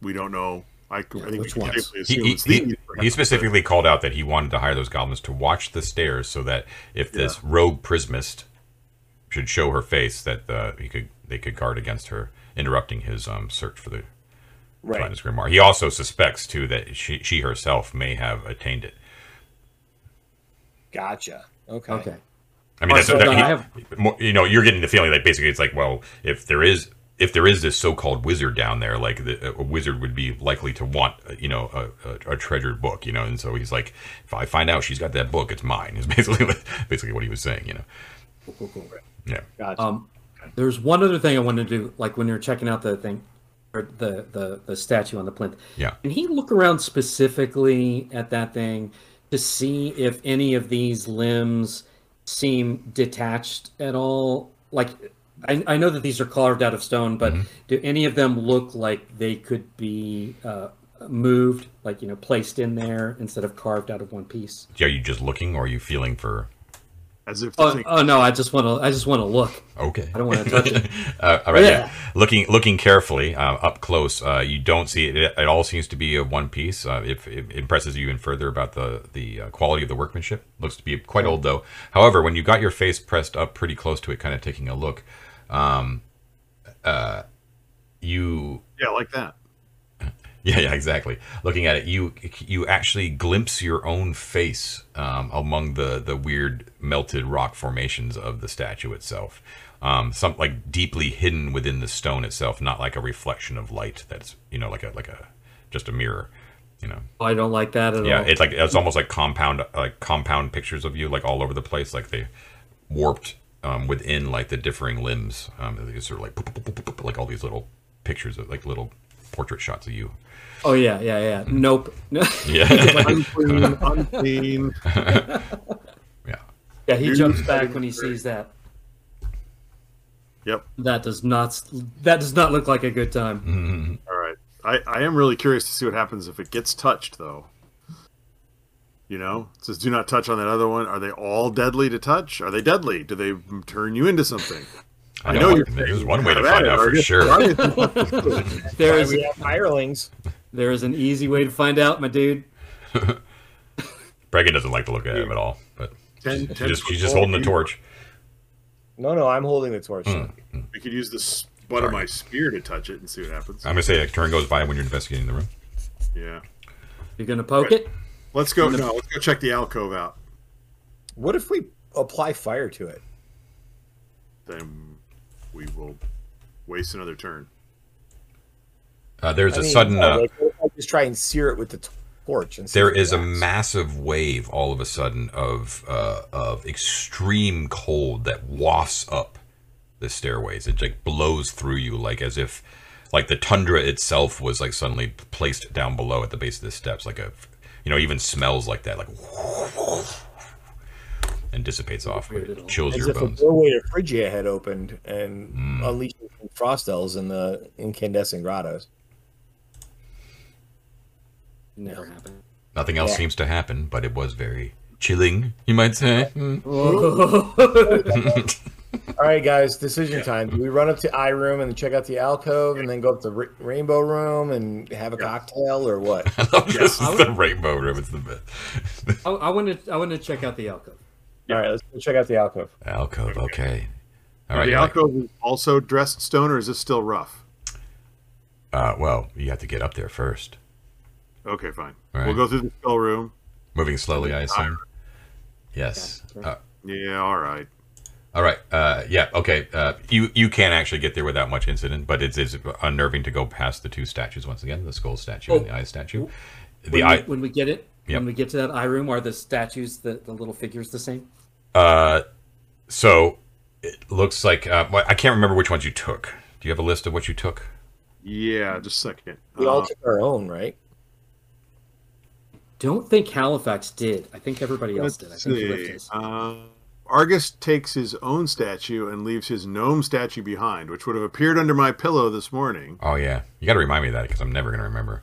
S3: We don't know. I, I think
S4: which
S3: we can
S4: ones?
S2: He, he, he, he specifically called out that he wanted to hire those goblins to watch the stairs so that if this rogue prismist should show her face, that uh, he could they could guard against her interrupting his um, search for the
S5: Right.
S2: Gladys Grimoire. He also suspects too that she she herself may have attained it.
S5: Gotcha. Okay.
S4: Okay.
S2: I mean, that's
S4: so
S2: that, he-
S4: I have-
S2: you know, you're getting the feeling like basically it's like, well, if there is if there is this so-called wizard down there, like the, a wizard would be likely to want, uh, you know, a, a, a treasured book, you know, and so he's like, if I find out she's got that book, it's mine. Is basically what- basically what he was saying, you know.
S4: Cool, cool.
S2: Yeah.
S5: Gotcha.
S4: Um, there's one other thing I wanted to do, like when you're checking out the thing, or the the the statue on the plinth.
S2: Yeah.
S4: Can he look around specifically at that thing to see if any of these limbs seem detached at all? Like, I, I know that these are carved out of stone, but
S2: Mm-hmm.
S4: do any of them look like they could be uh, moved, like you know, placed in there instead of carved out of one piece?
S2: Are you just looking, or are you feeling for?
S3: As if the
S4: Oh,
S3: thing,
S4: oh no, I just want to. I just want to look.
S2: Okay.
S4: I don't want to touch it.
S2: uh, all right. Yeah.
S4: Yeah.
S2: Looking looking carefully uh, up close, uh, you don't see it. It all seems to be a one piece. Uh, if it impresses you even further about the the uh, quality of the workmanship, looks to be quite old though. However, when you got your face pressed up pretty close to it, kind of taking a look, um, uh, you
S3: yeah, like that.
S2: Yeah, yeah, exactly. Looking at it, you you actually glimpse your own face um, among the the weird melted rock formations of the statue itself. Um, some like deeply hidden within the stone itself, not like a reflection of light. That's you know like a like a just a mirror. You know,
S4: I don't like that at
S2: yeah.
S4: all.
S2: Yeah, it's like it's almost like compound like compound pictures of you like all over the place, like they warped um, within like the differing limbs. Um, sort of like like all these little pictures of like little portrait shots of you.
S4: Oh yeah, yeah, yeah. Nope.
S2: Yeah.
S3: Unclean, unclean.
S2: Yeah.
S4: yeah, he jumps back when he sees that.
S3: Yep.
S4: That does not. That does not look like a good time. Mm-hmm.
S3: All right. I, I am really curious to see what happens if it gets touched, though. You know, it says do not touch on that other one. Are they all deadly to touch? Are they deadly? Do they turn you into something?
S2: I
S3: know
S2: know.
S3: you're
S2: There's one way to find out for
S3: you?
S2: sure.
S4: There
S5: Why
S4: is
S5: we have hirelings.
S4: there is an easy way to find out, my dude.
S2: Bregan doesn't like the look at him at all, but
S3: Ten,
S2: she's
S3: ten
S2: just, she's just holding the torch.
S5: No, no, I'm holding the torch.
S2: Hmm.
S3: We could use the s- butt of my spear to touch it and see what happens.
S2: I'm gonna say a turn goes by when you're investigating the room.
S3: Yeah.
S4: You're gonna poke it.
S3: Let's go. No, let's go check the alcove out.
S5: What if we apply fire to it?
S3: Then we will waste another turn.
S2: Uh, there's
S5: I
S2: a
S5: mean,
S2: sudden. Uh,
S5: like, what if I just try and sear it with the torch. And see
S2: there
S5: if it
S2: is a massive wave all of a sudden of uh, of extreme cold that wafts up the stairways. It like blows through you like as if like the tundra itself was like suddenly placed down below at the base of the steps, like a you know even smells like that, like and dissipates off,
S4: Weird at all.
S2: chills
S5: As
S2: your
S5: if a doorway to Phrygia had opened and
S2: Mm.
S5: unleashed frost elves in the incandescent grottos.
S4: Never happened.
S2: Nothing else
S5: Yeah.
S2: seems to happen, but it was very chilling, you might say. Mm.
S5: All right, guys, decision time. Do we run up to I room and check out the alcove, and then go up to Ra- Rainbow room and have a cocktail, or what?
S2: I love this
S4: I
S2: is
S4: would-
S2: the rainbow room. It's the best.
S4: I, I want to. I want to check out the alcove.
S5: All right, let's go check out the alcove.
S2: Alcove, okay. All right. the right.
S3: alcove is also dressed stone, or is this still rough?
S2: uh, well, you have to get up there first.
S3: Okay, fine.
S2: Right.
S3: We'll go through the skull room.
S2: Moving slowly, I assume. Yes.
S4: Yeah,
S2: Uh,
S3: Yeah, all right.
S2: all right. Uh, yeah. Okay. Uh, you you can actually get there without much incident, but it's, it's unnerving to go past the two statues once again: the skull statue and
S4: Oh.
S2: the eye statue. The
S4: When,
S2: eye.
S4: we, when we get it,
S2: Yep.
S4: when we get to that eye room, are the statues, the, the little figures, the same?
S2: Uh, so it looks like uh, I can't remember which ones you took. Do you have a list of what you took?
S3: Yeah, just a second.
S5: We all
S3: Uh,
S5: took our own, right?
S4: Don't think Halifax did. I think everybody else did. I
S3: let's
S4: think he left
S3: see. Uh, Argus takes his own statue and leaves his gnome statue behind, which would have appeared under my pillow this morning.
S2: Oh yeah, you got to remind me of that because I'm never gonna remember.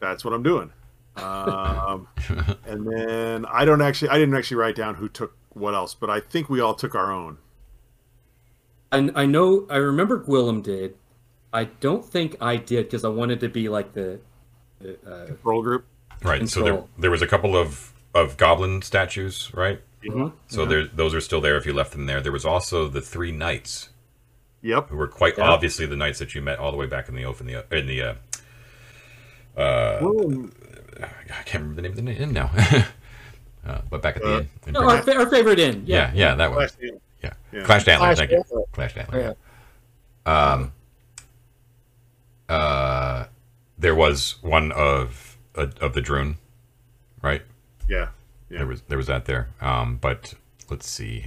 S3: That's what I'm doing. Um, and then I don't actually, I didn't actually write down who took what else, but I think we all took our own.
S4: I, I know. I remember Gwillem did. I don't think I did because I wanted to be like the. the, Uh,
S3: Roll group.
S2: Right. So there there was a couple of of goblin statues, right?
S4: mhm.
S2: So there those are still there if you left them there. There was also the three knights
S3: Yep.
S2: who were quite
S4: Yeah.
S2: obviously the knights that you met all the way back in the oath in the in the uh, uh I can't remember the name of the inn now. uh, but back at the
S3: Uh,
S2: inn. in
S4: Oh,
S2: Britain.
S4: our, fa- our favorite inn.
S2: yeah,
S4: Yeah.
S2: yeah, that one. Yeah.
S3: Yeah.
S2: Clash Antler,
S5: Clash
S2: thank you. Clash Antler.
S5: Yeah.
S2: Um, uh, there was one of of the Drune, right?
S3: yeah. Yeah.
S2: There was there was that there. Um, but let's see.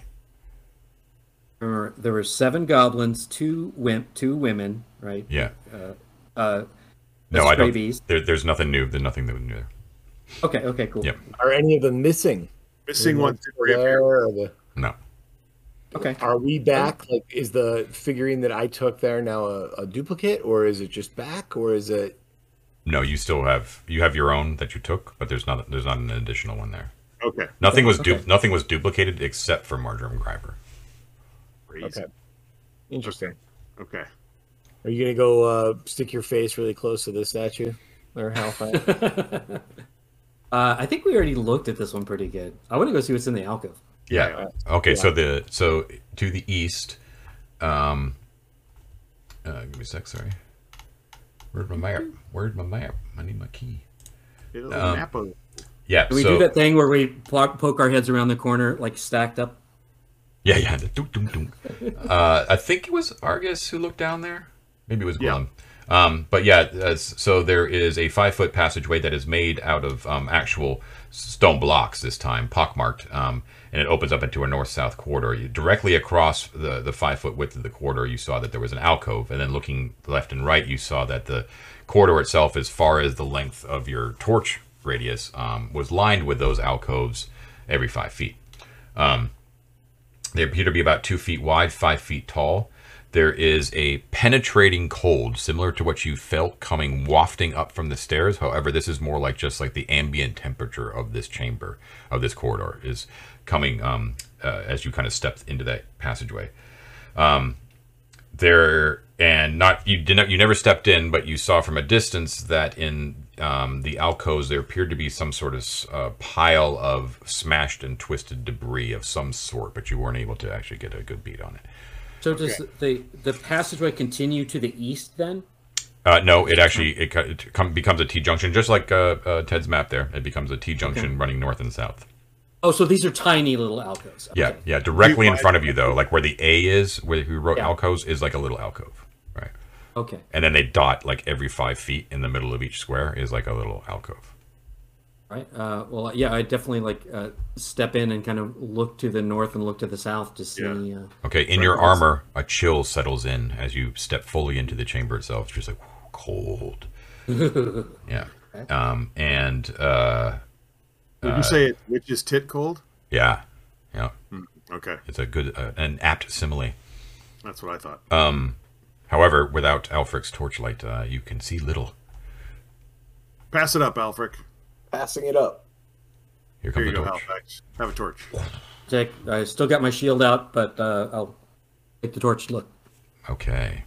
S4: Remember, there were seven goblins, two wimp, two women, right?
S2: Yeah.
S4: Uh,
S2: No, I don't.
S4: Scabies.
S2: There, there's nothing new. There's nothing new there.
S4: okay. Okay. Cool.
S2: Yep.
S5: Are any of them missing?
S3: Missing
S5: Are
S3: one.
S5: there, the-
S2: No.
S4: Okay.
S5: Are we back? Like, is the figurine that I took there now a, a duplicate, or is it just back, or is it?
S2: No, you still have you have your own that you took, but there's not there's not an additional one there.
S3: Okay.
S2: Nothing was du-
S4: Okay.
S2: nothing was duplicated except for Marjoram Gryver.
S3: Crazy.
S5: Okay, interesting.
S3: Okay.
S5: Are you gonna go uh, stick your face really close to the statue, or Halifax?
S4: uh, I think we already looked at this one pretty good. I want to go see what's in the alcove.
S2: Yeah. Okay. So the so to the east, um, uh, give me a sec. Sorry. Where's my map? Where's my map? I need my key. Um,
S3: map of-
S2: Yeah.
S4: Do we
S2: so
S4: do that thing where we po- poke our heads around the corner, like stacked up?
S2: yeah, yeah. the dunk, dunk, dunk. uh, I think it was Argus who looked down there. Maybe it was
S3: Yeah.
S2: Um, but yeah, uh, so there is a five foot passageway that is made out of um, actual stone blocks this time, pockmarked, um, and it opens up into a north south corridor. You, directly across the, the five foot width of the corridor, you saw that there was an alcove, and then looking left and right, you saw that the corridor itself, as far as the length of your torch radius, um, was lined with those alcoves every five feet. They appear to be about two feet wide, five feet tall. There is a penetrating cold, similar to what you felt coming wafting up from the stairs. However, this is more like just like the ambient temperature of this chamber, of this corridor, is coming um, uh, as you kind of stepped into that passageway. Um, there and not you did not you never stepped in, but you saw from a distance that in um, the alcoves there appeared to be some sort of uh, pile of smashed and twisted debris of some sort, but you weren't able to actually get a good beat on it.
S4: So does the the passageway continue to the east then?
S2: Uh, no, it actually it, it come, becomes a T junction, just like uh, uh, Ted's map there. It becomes a T junction running north and south.
S4: Oh, so these are tiny little alcoves.
S2: Yeah,
S4: Okay.
S2: yeah, directly in front of you though, like where the A is, where you wrote
S4: Yeah.
S2: alcoves, is like a little alcove, right?
S4: Okay.
S2: And then they dot like every five feet in the middle of each square is like a little alcove.
S4: Right. Uh, well, yeah, I definitely like uh, step in and kind of look to the north and look to the south to see.
S3: Yeah.
S4: Uh,
S2: Okay, in your armor, a chill settles in as you step fully into the chamber itself. It's just like cold. yeah. Um, and uh,
S3: Did you say it's witch's tit cold?
S2: yeah, yeah,
S3: Okay,
S2: it's a good, uh, an apt simile.
S3: that's what I thought.
S2: Uh, However, without Alfric's torchlight, uh, you can see little.
S3: Pass it up, Alfric.
S5: Passing it up.
S2: Here
S3: Here
S2: comes
S3: you
S2: the
S3: go,
S2: torch.
S3: Halifax. Have a torch.
S4: Take. I still got my shield out, but uh, I'll take the torch. Look.
S2: Okay.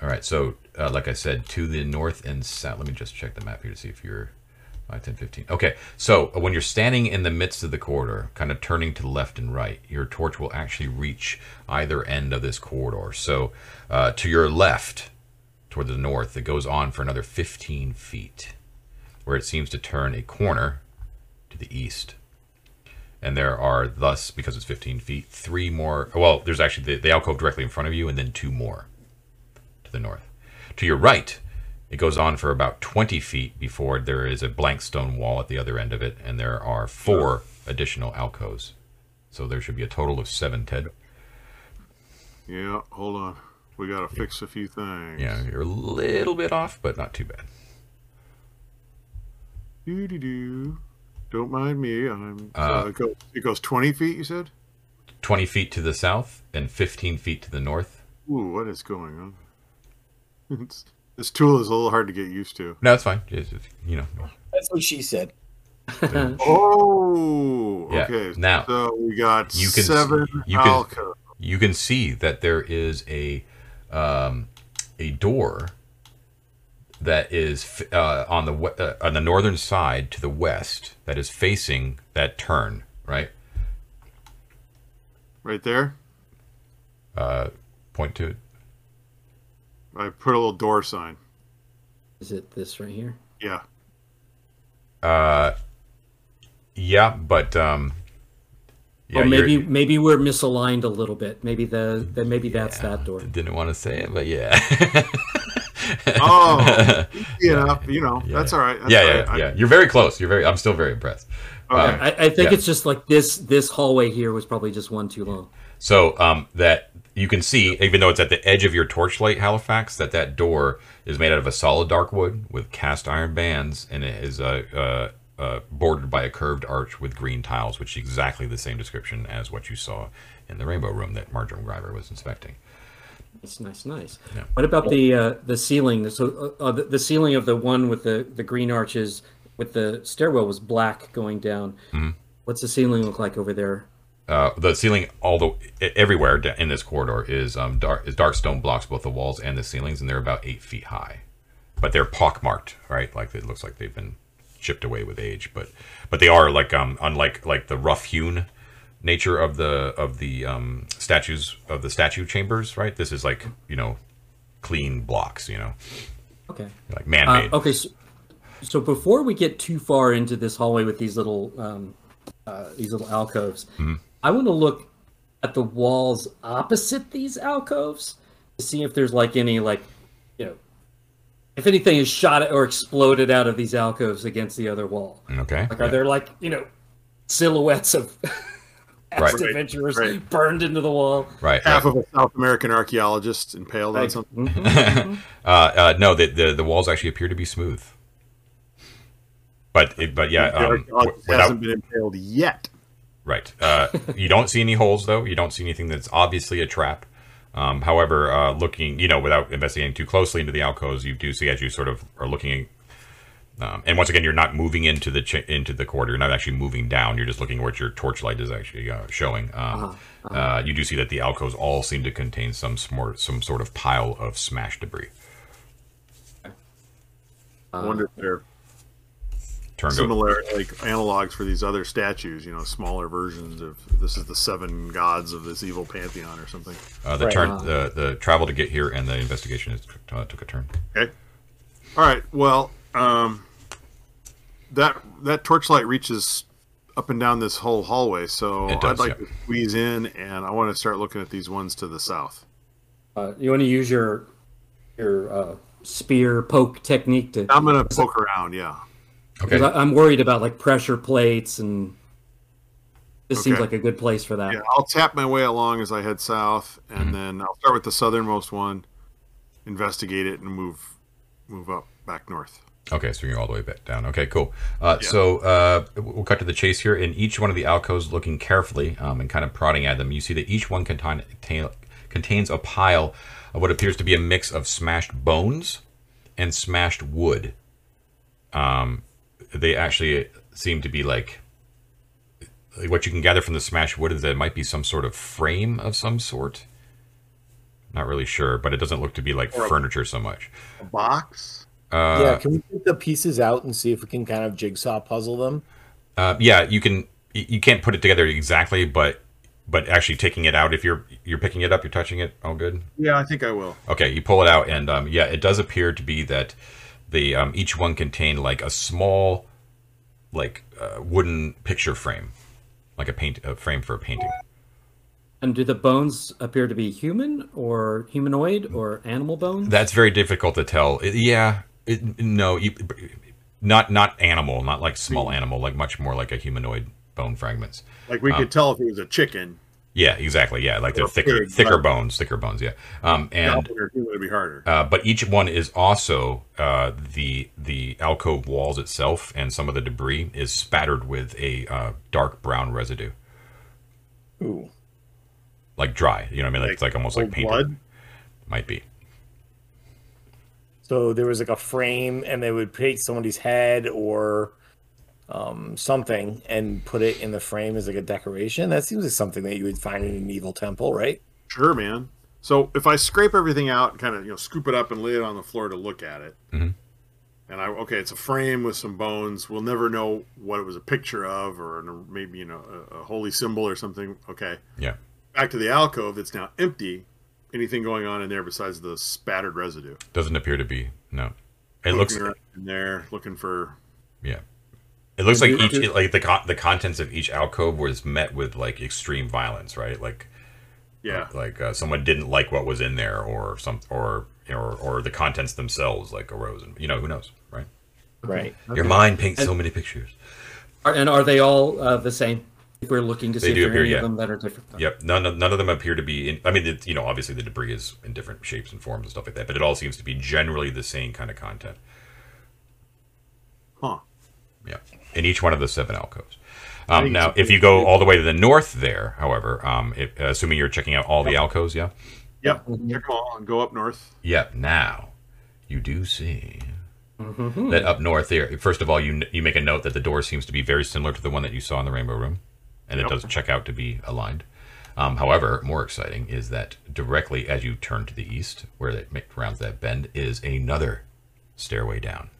S2: All right. So, uh, like I said, to the north and south. Let me just check the map here to see if you're 5, 10, 15. Okay. So, uh, when you're standing in the midst of the corridor, kind of turning to the left and right, your torch will actually reach either end of this corridor. So, uh, to your left, toward the north, it goes on for another 15 feet, where it seems to turn a corner to the east. And there are thus, because it's 15 feet, three more. Well, there's actually the, the alcove directly in front of you, and then two more to the north. To your right, it goes on for about 20 feet before there is a blank stone wall at the other end of it, and there are four additional alcoves. So there should be a total of seven, Ted.
S3: Yeah, hold on. We gotta fix a few things.
S2: Yeah, you're a little bit off, but not too bad.
S3: Doo doo doo. Don't mind me. I'm.
S2: Uh,
S3: Uh, it, goes, it goes 20 feet. You said.
S2: 20 feet to the south and 15 feet to the north.
S3: Ooh, what is going on? It's, this tool is a little hard to get used to.
S2: No, that's fine. It's- it's, you know,
S5: That's what she said.
S3: Oh,
S2: Yeah,
S3: okay.
S2: now,
S3: so we got
S2: you can-
S3: seven
S2: you can- you can see that there is a um, a door that is uh, on the uh, on the northern side to the west that is facing that turn right
S3: right there.
S2: uh, point to it
S3: I put a little door sign.
S4: Is it this right here?
S3: Yeah.
S2: uh, yeah but um, yeah,
S4: or maybe
S2: you're-
S4: maybe we're misaligned a little bit. Maybe the, the maybe that's that door.
S2: didn't want to say it but yeah
S3: Oh, easy enough. You know,
S2: Yeah.
S3: that's all right. That's
S2: yeah
S3: all
S2: yeah
S3: right. I-
S2: yeah you're very close you're very I'm still very impressed
S3: Okay.
S2: Um,
S4: I, I think
S2: Yeah.
S4: it's just like this this hallway here was probably just one too long.
S2: So um, that you can see, even though it's at the edge of your torchlight, Halifax, that that door is made out of a solid dark wood with cast iron bands, and it is uh, uh, uh, bordered by a curved arch with green tiles, which is exactly the same description as what you saw in the Rainbow Room that Marjoram Gryver was inspecting.
S4: It's nice, nice.
S2: Yeah.
S4: What about the uh, the ceiling? So uh, uh, the, the ceiling of the one with the, the green arches with the stairwell was black going down.
S2: Mm-hmm.
S4: What's the ceiling look like over there?
S2: Uh, the ceiling, all the everywhere in this corridor is um, dark is dark stone blocks, both the walls and the ceilings, and they're about eight feet high. But they're pockmarked, right? Like it looks like they've been chipped away with age. But but they are like um unlike like the rough hewn nature of the of the um, statues of the statue chambers, right? This is like you know clean blocks, you know,
S4: Okay.
S2: like man
S4: Uh,
S2: made.
S4: okay. So, so before we get too far into this hallway with these little um, uh, these little alcoves,
S2: Mm-hmm.
S4: I want to look at the walls opposite these alcoves to see if there's like any like you know if anything is shot at or exploded out of these alcoves against the other wall.
S2: Okay.
S4: Like, are there like you know silhouettes of
S2: Right.
S4: adventurers
S3: Right.
S4: burned into the wall?
S2: Right.
S3: Half
S2: right.
S3: of a South American archaeologist impaled on
S4: Like,
S3: something.
S4: mhm.
S2: Uh, uh, no, the, the the walls actually appear to be smooth. But it, but yeah,
S3: The
S2: um, without,
S3: hasn't been impaled yet.
S2: Right. Uh, you don't see any holes though. You don't see anything that's obviously a trap. Um, however, uh, looking, you know, without investigating too closely into the alcoves, you do see as you sort of are looking. Um, and once again, you're not moving into the ch- into the corridor. You're not actually moving down. You're just looking where your torchlight is actually uh, showing. Um, uh you do see that the alcoves all seem to contain some smor- some sort of pile of smashed debris.
S3: I wonder if they're
S2: turn go.
S3: similar like analogs for these other statues. You know, smaller versions of this is the seven gods of this evil pantheon or something.
S2: Uh, the
S5: Right.
S2: turn, the the travel to get here, and the investigation is, uh, took a turn.
S3: Okay. All right. Well, um, that that torchlight reaches up and down this whole hallway, so
S2: does,
S3: I'd like
S2: yeah.
S3: to squeeze in, and I want to start looking at these ones to the south.
S4: Uh, you want to use your your uh, spear poke technique to.
S3: I'm gonna poke around. Yeah.
S2: Okay.
S4: I, I'm worried about like pressure plates and. This seems like a good place for that.
S3: Yeah. I'll tap my way along as I head south,
S2: Mm-hmm.
S3: and then I'll start with the southernmost one, investigate it, and move move up back north.
S2: Okay, so you're all the way back down. Okay, cool. Uh, So uh, we'll cut to the chase here. In each one of the alcoves, looking carefully um, and kind of prodding at them, you see that each one contain, contain, contains a pile of what appears to be a mix of smashed bones and smashed wood. Um, they actually seem to be like like what you can gather from the smashed wood is that it might be some sort of frame of some sort. Not really sure, but it doesn't look to be like furniture so much.
S3: A box.
S2: Uh,
S5: yeah, can we take the pieces out and see if we can kind of jigsaw puzzle them?
S2: Uh, yeah, you can. You can't put it together exactly, but but actually taking it out, if you're you're picking it up, you're touching it. All good.
S3: Yeah, I think I will.
S2: Okay, you pull it out, and um, yeah, it does appear to be that the um, each one contained like a small, like uh, wooden picture frame, like a paint a frame for a painting.
S4: And do the bones appear to be human or humanoid or animal bones?
S2: That's very difficult to tell. It- yeah, it, no, you, not not animal, not like small animal, like much more like a humanoid bone fragments.
S3: Like we could tell if it was a chicken.
S2: Yeah, exactly. Yeah, like they're thicker,
S3: pig,
S2: thicker
S3: but-
S2: bones, thicker bones. Yeah, um, and
S3: Goblin or human would be harder.
S2: uh, but each one is also uh, the the alcove walls itself, and some of the debris is spattered with a uh, dark brown residue,
S5: Ooh.
S2: like dry. You know what I mean? Like, it's like almost like
S3: old
S2: painted.
S3: blood.
S2: Might be.
S5: So there was like a frame, and they would paint somebody's head or um, something and put it in the frame as like a decoration. That seems like something that you would find in an evil temple, right?
S3: Sure, man. So if I scrape everything out, kind of you know scoop it up and lay it on the floor to look at it,
S2: Mhm.
S3: and I okay, it's a frame with some bones. We'll never know what it was a picture of, or an, maybe you know a, a holy symbol or something. Okay,
S2: Yeah.
S3: back to the alcove. It's now empty. Anything going on in there besides the spattered residue?
S2: Doesn't appear to be. No. It looks.
S3: Looking around in there, looking for.
S2: Yeah. It looks like each
S4: do-
S2: like the con- the contents of each alcove was met with like extreme violence, right? Like
S3: Yeah,
S2: like uh, someone didn't like what was in there, or some, or or or the contents themselves like arose, and you know who knows, right?
S5: Right.
S2: Your mind paints so many pictures.
S4: Are, and are they all uh, the same? If we're looking to see
S2: They
S4: if
S2: do
S4: there are
S2: appear,
S4: any
S2: yeah.
S4: of them that are different.
S2: Yep, none of, none of them appear to be. In, I mean, it, you know, obviously the debris is in different shapes and forms and stuff like that, but it all seems to be generally the same kind of content.
S3: huh?
S2: Yeah, in each one of the seven alcoves. Um, now, if you go all the way to the north, there, however, um, if, assuming you're checking out all the alcoves, yeah,
S3: Yep. Check them all and go up north.
S2: Yep. Now, you do see that up north there. First of all, you you make a note that the door seems to be very similar to the one that you saw in the Rainbow Room, and it
S3: Yep.
S2: does check out to be aligned. Um, however, more exciting is that directly as you turn to the east, where it ma- rounds that bend, is another stairway down.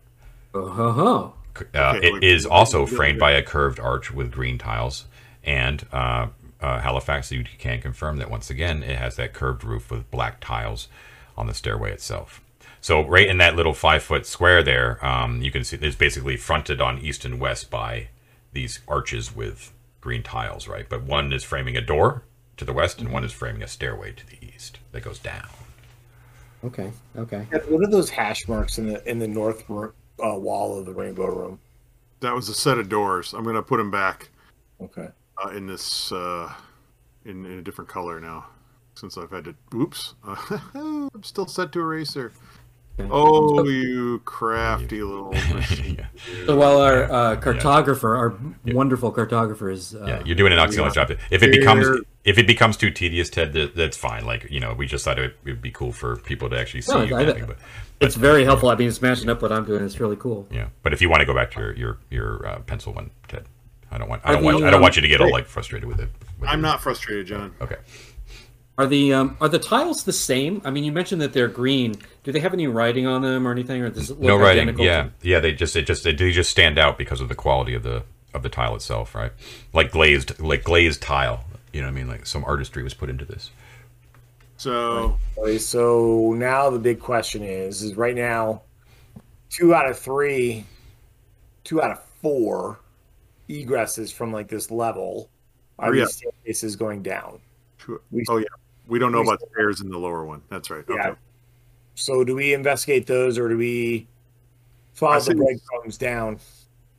S4: Oh,
S2: Uh,
S3: Okay,
S2: it
S3: like-
S2: is also framed by a curved arch with green tiles, and uh, uh, Halifax, you can confirm that once again it has that curved roof with black tiles on the stairway itself. So right in that little five foot square there, um, you can see it's basically fronted on east and west by these arches with green tiles, right? But one is framing a door to the west, and one is framing a stairway to the east that goes down.
S4: okay, okay.
S5: What are those hash marks in the in the north uh, wall of the rainbow room?
S3: That was a set of doors. I'm gonna put them back
S5: Okay.
S3: uh, in this uh, in, in a different color now, since I've had to. Oops, I'm still set to eraser.
S4: Okay.
S3: Oh, you crafty little.
S2: yeah.
S4: So while our uh, cartographer, our wonderful cartographer, is uh,
S2: Yeah, you're doing an excellent job. If it becomes if it becomes too tedious, Ted, that, that's fine. Like you know, we just thought it would be cool for people to actually see
S4: No,
S2: you
S4: I-
S2: camping. But
S4: it's very helpful. I mean, it's matching up what I'm doing. It's really cool.
S2: yeah, but if you want to go back to your your, your uh, pencil one, Ted, I don't want I don't want
S4: the,
S2: I don't want you to get all like frustrated with it. with
S3: I'm
S2: it.
S3: not frustrated, John.
S2: okay.
S4: Are the um, are the tiles the same? I mean, you mentioned that they're green. Do they have any writing on them or anything, or does it look
S2: no writing.
S4: identical
S2: Yeah,
S4: to-
S2: yeah. They just it just they do just stand out because of the quality of the of the tile itself, right? Like glazed like glazed tile. You know what I mean? Like some artistry was put into this.
S3: So
S5: Okay, so now the big question is: is right now, two out of three, two out of four egresses from like this level are
S3: Oh, yeah.
S5: these staircases going down.
S3: Sure.
S5: We-
S3: Oh yeah, we don't know about the stairs in the lower one. That's right.
S5: Yeah.
S3: Okay.
S5: So do we investigate those, or do we follow the
S3: say-
S5: breadcrumbs down?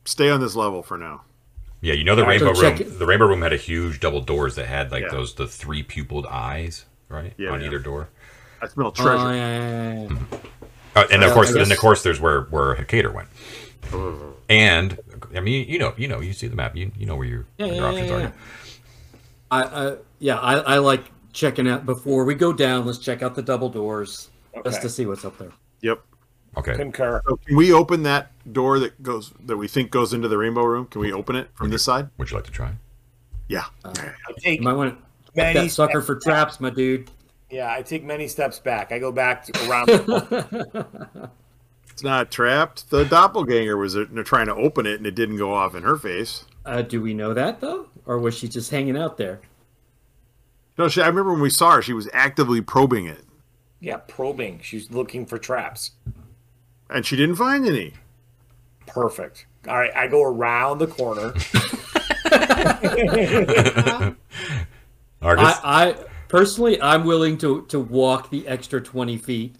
S3: Stay on this level for now.
S2: Yeah, you know the
S4: All right, so
S2: rainbow
S4: check
S2: room.
S4: it-
S2: The rainbow room had a huge double doors that had like
S3: Yeah.
S2: those the three pupiled eyes, right,
S3: Yeah,
S2: on
S3: yeah.
S2: either door.
S3: I smell treasure.
S4: Oh, yeah, yeah, yeah, yeah.
S2: Uh, and of course,
S4: I
S2: and of course, there's where where Hacator went. And I mean, you know, you know, you see the map. You you know where your,
S4: Yeah,
S2: your
S4: yeah,
S2: options
S4: yeah,
S2: are.
S4: I, I yeah, I, I like checking out before we go down. Let's check out the double doors just to see what's up there.
S3: Yep.
S2: Okay.
S5: Concur.
S3: So can we open that door that goes that we think goes into the rainbow room? Can we open it from this side?
S2: Would you like to try?
S3: Yeah.
S5: I take
S4: You might want to
S5: many
S4: that sucker
S5: steps
S4: for
S5: back.
S4: traps, my dude.
S5: Yeah, I take many steps back. I go back to around.
S3: It's not trapped. The doppelganger was uh, trying to open it and it didn't go off in her face.
S4: uh, do we know that though, or was she just hanging out there?
S3: No, she, I remember when we saw her, she was actively probing it,
S5: yeah, probing. She's looking for traps.
S3: and she didn't find any.
S5: Perfect. All right, I go around the corner.
S2: Argus.
S4: I, I personally, I'm willing to to walk the extra twenty feet, to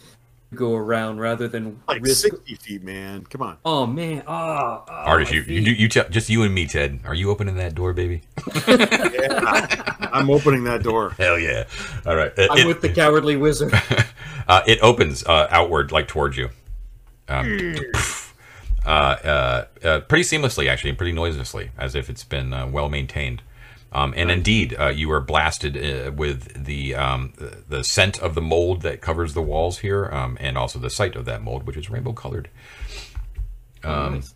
S4: go around rather than
S3: Like
S4: risk.
S3: sixty feet, man. Come on.
S4: Oh man, oh, oh,
S2: Artist, you, you, you, you tell, just you and me, Ted. Are you opening that door, baby?
S3: I'm opening that door.
S2: Hell yeah! All right, it,
S4: I'm
S2: it-
S4: with the cowardly wizard.
S2: uh, it opens uh, outward, like towards you, um, uh, uh, uh, pretty seamlessly, actually, and pretty noiselessly, as if it's been uh, well maintained. Um, and indeed, uh, you are blasted uh, with the um, the- scent of the mold that covers the walls here, um, and also the sight of that mold, which is rainbow colored. Um,
S4: Nice.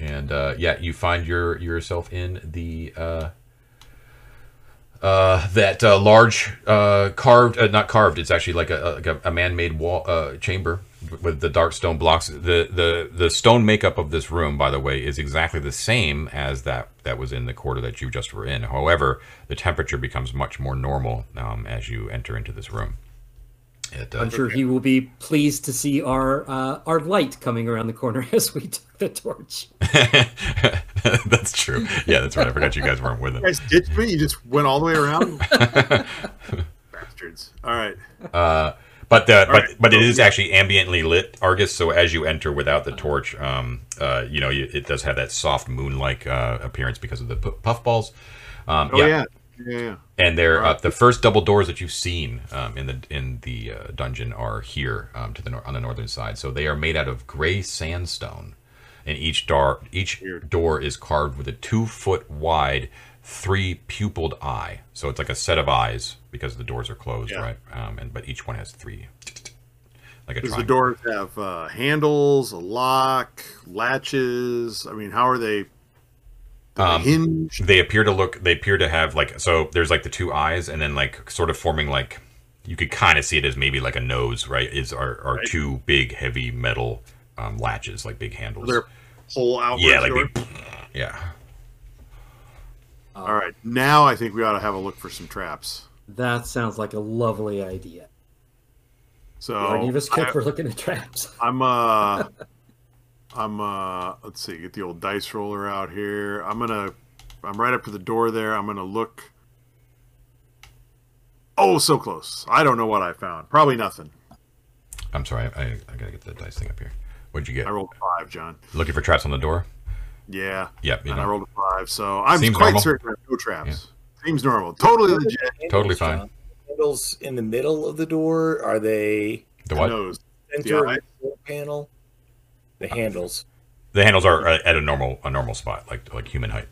S2: and uh, yeah, you find your yourself in the uh, uh, that uh, large uh, carved, uh, not carved. It's actually like a, like a, a man-made wall uh, chamber with the dark stone blocks. The the the stone makeup of this room, by the way, is exactly the same as that that was in the quarter that you just were in. However, the temperature becomes much more normal um, as you enter into this room. It, uh,
S4: I'm sure he will be pleased to see our uh, our light coming around the corner as we took the torch.
S2: that's true. Yeah, that's right. I forgot you guys weren't with him.
S3: You guys ditched me. You just went all the way around. Bastards. All right.
S2: Uh, but the, but
S3: right.
S2: but it is actually ambiently lit, Argus. So as you enter without the torch, um, uh, you know, it does have that soft moon-like uh, appearance because of the pu- puffballs. Um,
S3: Oh
S2: yeah.
S3: yeah. Yeah. yeah.
S2: and they're uh, the first double doors that you've seen um, in the in the uh, dungeon are here um, to the nor- on the northern side. So they are made out of gray sandstone, and each door each door is carved with a two foot wide, three pupiled eye. So it's like a set of eyes because the doors are closed,
S3: Yeah.
S2: right? Um, and but each one has three, like a
S3: Does the doors have uh, handles, a lock, latches? I mean, how are they?
S2: Um,
S3: hinge?
S2: they appear to look they appear to have like so there's like the two eyes and then like sort of forming like you could kind of see it as maybe like a nose right is are, are
S3: Right.
S2: two big heavy metal um, latches like big handles
S3: They're pull outward.
S2: yeah like big yeah
S3: All right. Now I think we ought to have a look for some traps.
S4: That sounds like a lovely idea.
S3: So
S4: Any of us
S3: I-
S4: good for looking at traps?
S3: I'm uh I'm uh let's see, get the old dice roller out here. I'm gonna I'm right up to the door there. I'm gonna look Oh, so close. I don't know what I found. Probably nothing.
S2: i'm sorry I, I gotta get the dice thing up here what'd you get
S3: I rolled five, John.
S2: looking for traps on the door
S3: Yeah.
S2: yep you
S3: And I rolled a five, so I'm
S2: Seems
S3: quite
S2: normal.
S3: certain there are no traps. Seems normal. Totally legit.
S2: Totally fine.
S5: John. Handles in the middle of the door. Are they
S2: the what
S3: Nose.
S5: center
S3: Yeah,
S5: of the door panel? The handles.
S2: the handles are uh, at a normal a normal spot like like human height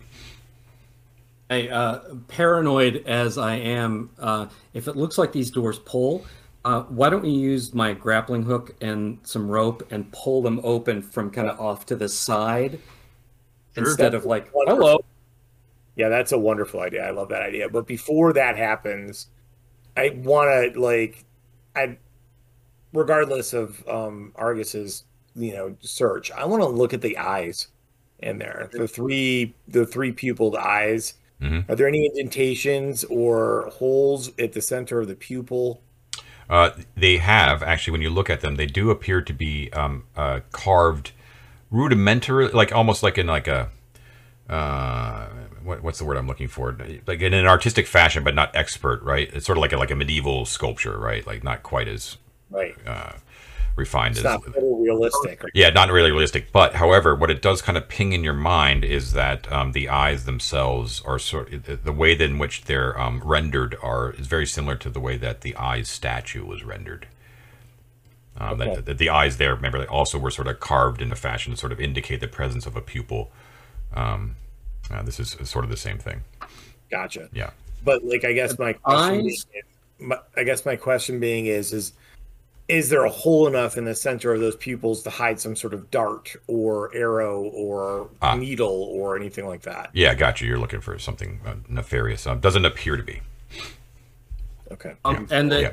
S4: Hey, uh, paranoid as I am, uh, if it looks like these doors pull, uh, why don't we use my grappling hook and some rope and pull them open from kind of off to the side instead of like,
S5: Wonderful.
S4: hello.
S5: Yeah, that's a wonderful idea. I love that idea. But before that happens, I want to like, I, regardless of um Argus's you know search, I want to look at the eyes in there. The three the three pupiled eyes.
S2: Mhm.
S5: Are there any indentations or holes at the center of the pupil?
S2: Uh, they have actually, when you look at them, they do appear to be um, uh, carved rudimentary, like almost like in like a uh, what, what's the word I'm looking for? Like in an artistic fashion, but not expert, right? It's sort of like a, like a medieval sculpture, right? Like not quite as
S5: Right.
S2: uh, refined
S5: It's
S2: as
S5: not realistic.
S2: yeah, not really realistic. But however, what it does kind of ping in your mind is that um, the eyes themselves are sort of, the way in which they're um, rendered are is very similar to the way that the eyes statue was rendered. Um,
S5: Okay.
S2: that, that the eyes there, remember, they also were sort of carved in a fashion to sort of indicate the presence of a pupil. Um, uh, this is sort of the same thing.
S5: Gotcha.
S2: Yeah.
S5: But like, I guess my question, being, my, I guess my question being is, is, is there a hole enough in the center of those pupils to hide some sort of dart or arrow or
S2: Ah.
S5: needle or anything like that?
S2: Yeah, gotcha. you. You're looking for something uh, nefarious. Uh, doesn't appear to be.
S5: Okay.
S4: Um, and the,
S2: Yeah.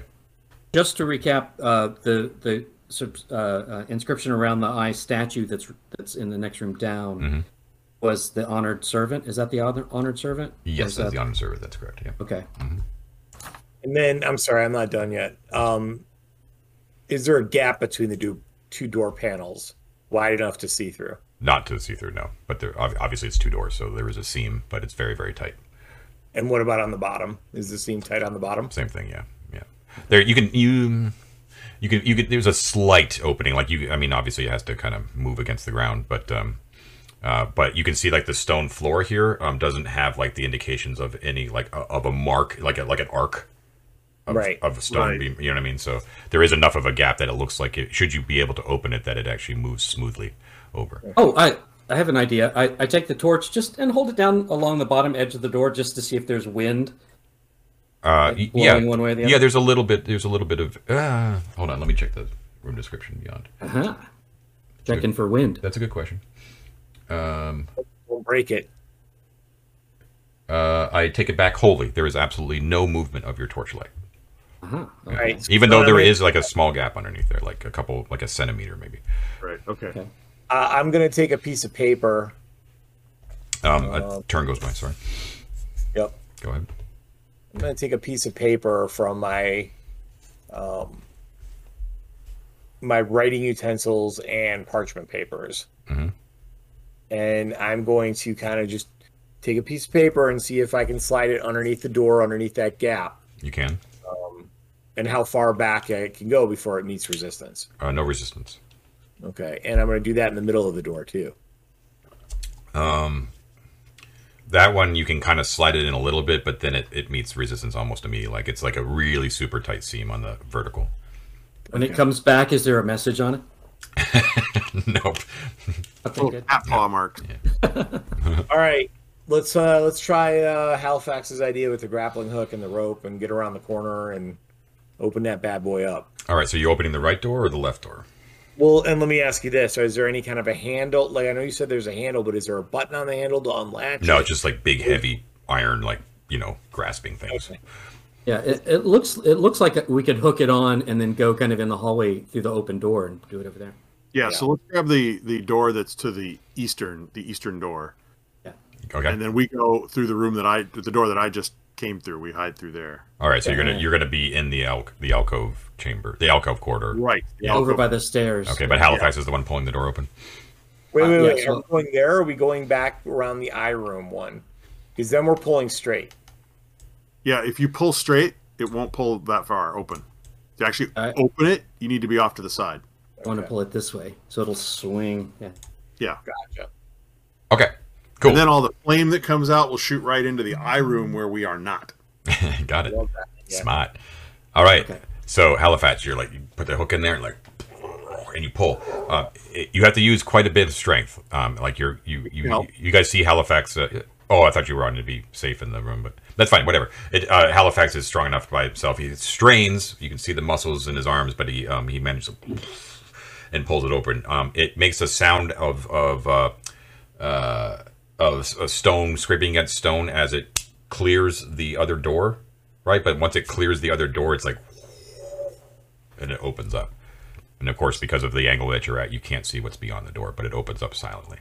S4: Just to recap, uh, the the uh, uh, inscription around the eye statue that's that's in the next room down
S2: Mm-hmm.
S4: was the honored servant. Is that the honor, honored servant?
S2: Yes, that's
S4: that-
S2: the honor servant. That's correct. Yeah.
S4: Okay.
S5: And then I'm sorry, I'm not done yet. Um, is there a gap between the two two door panels wide enough to see through?
S2: Not to see through, no. But there, obviously, it's two doors, so there is a seam, but it's very, very tight.
S5: And what about on the bottom? Is the seam tight on the bottom?
S2: Same thing, yeah, yeah. There, you can you, you can you can. There's a slight opening, like you. I mean, obviously, it has to kind of move against the ground, but um, uh, but you can see like the stone floor here um doesn't have like the indications of any like uh, of a mark, like a like an arc. Of,
S5: Right.
S2: of a stone
S3: Right.
S2: beam, you know what I mean? So there is enough of a gap that it looks like it. Should you be able to open it, that it actually moves smoothly over.
S4: Oh, I I have an idea. I, I take the torch just and hold it down along the bottom edge of the door just to see if there's wind.
S2: Uh,
S4: Like
S2: yeah,
S4: one way or the
S2: yeah. There's a little bit. There's a little bit of. Uh, hold on, let me check the room description beyond.
S4: Uh-huh. Checking for wind.
S2: That's a good question. Um,
S5: Won't break it.
S2: uh, I take it back wholly. There is absolutely no movement of your torchlight,
S4: Uh-huh.
S2: Yeah.
S5: Right.
S2: even though
S5: So
S2: there
S5: that
S2: is like a small gap underneath there, like a couple, like a centimeter maybe.
S3: Right. Okay.
S4: Okay.
S5: Uh, I'm gonna take a piece of paper.
S2: Um,
S5: Uh,
S2: a turn goes by. Sorry,
S5: Yep.
S2: go ahead.
S5: I'm gonna take a piece of paper from my um, my writing utensils and parchment papers,
S2: Mhm.
S5: and I'm going to kind of just take a piece of paper and see if I can slide it underneath the door, underneath that gap,
S2: You can.
S5: and how far back it can go before it meets resistance.
S2: Uh, no resistance.
S5: Okay, and I'm going to do that in the middle of the door too.
S2: That one you can kind of slide it in a little bit, but then it, it meets resistance almost immediately. Like it's like a really super tight seam on the vertical.
S4: When it comes back, is there a message on it?
S2: nope.
S4: Okay,
S3: Oh,
S4: good.
S3: hat paw mark.
S5: All right, let's uh let's try uh Halifax's idea with the grappling hook and the rope and get around the corner and open that bad boy up.
S2: All right. So you're opening the right door or the left door?
S5: Well, and let me ask you this: Is there any kind of a handle? Like I know you said there's a handle, but is there a button on the handle to unlatch?
S2: No,
S5: it?
S2: it's just like big, heavy iron, like you know, grasping things.
S5: Okay.
S4: Yeah, it, it looks it looks like we could hook it on and then go kind of in the hallway through the open door and do it over there.
S3: Yeah, So let's grab the the door that's to the eastern the eastern door, Yeah.
S2: Okay.
S3: and then we go through the room that I the door that I just came through. We hide through there.
S2: All right. So you're gonna you're gonna be in the al- the alcove chamber, the alcove corridor.
S3: Right. The
S4: Over by the stairs.
S2: Okay, but Halifax is the one pulling the door open.
S5: Wait,
S4: Uh,
S5: wait,
S4: yeah,
S5: wait.
S4: so-
S5: Are we going there? Or are we going back around the eye room one? Because then we're pulling straight.
S3: Yeah. If you pull straight, it won't pull that far open. To actually
S4: All right.
S3: open it, you need to be off to the side.
S4: I want to pull it this way so it'll swing. Yeah.
S3: Yeah.
S5: Gotcha.
S2: Okay. Cool.
S3: And then all the flame that comes out will shoot right into the eye room where we are not.
S2: Got it.
S5: Love that. Yeah.
S2: Smart. All right.
S4: Okay.
S2: So Halifax, you're like you put the hook in there and like, and you pull. Uh, it- you have to use quite a bit of strength. Um, like you're you you
S3: Help.
S2: you guys see Halifax. Uh, oh, I thought you were on to be safe in the room, but that's fine. Whatever. It, uh, Halifax is strong enough by himself. He strains. You can see the muscles in his arms, but he um, he manages to and pulls it open. Um, it makes a sound of of uh, uh, of a stone scraping against stone as it clears the other door. right? But once it clears the other door, it's like, and it opens up. And of course, because of the angle that you're at, you can't see what's beyond the door, but it opens up silently.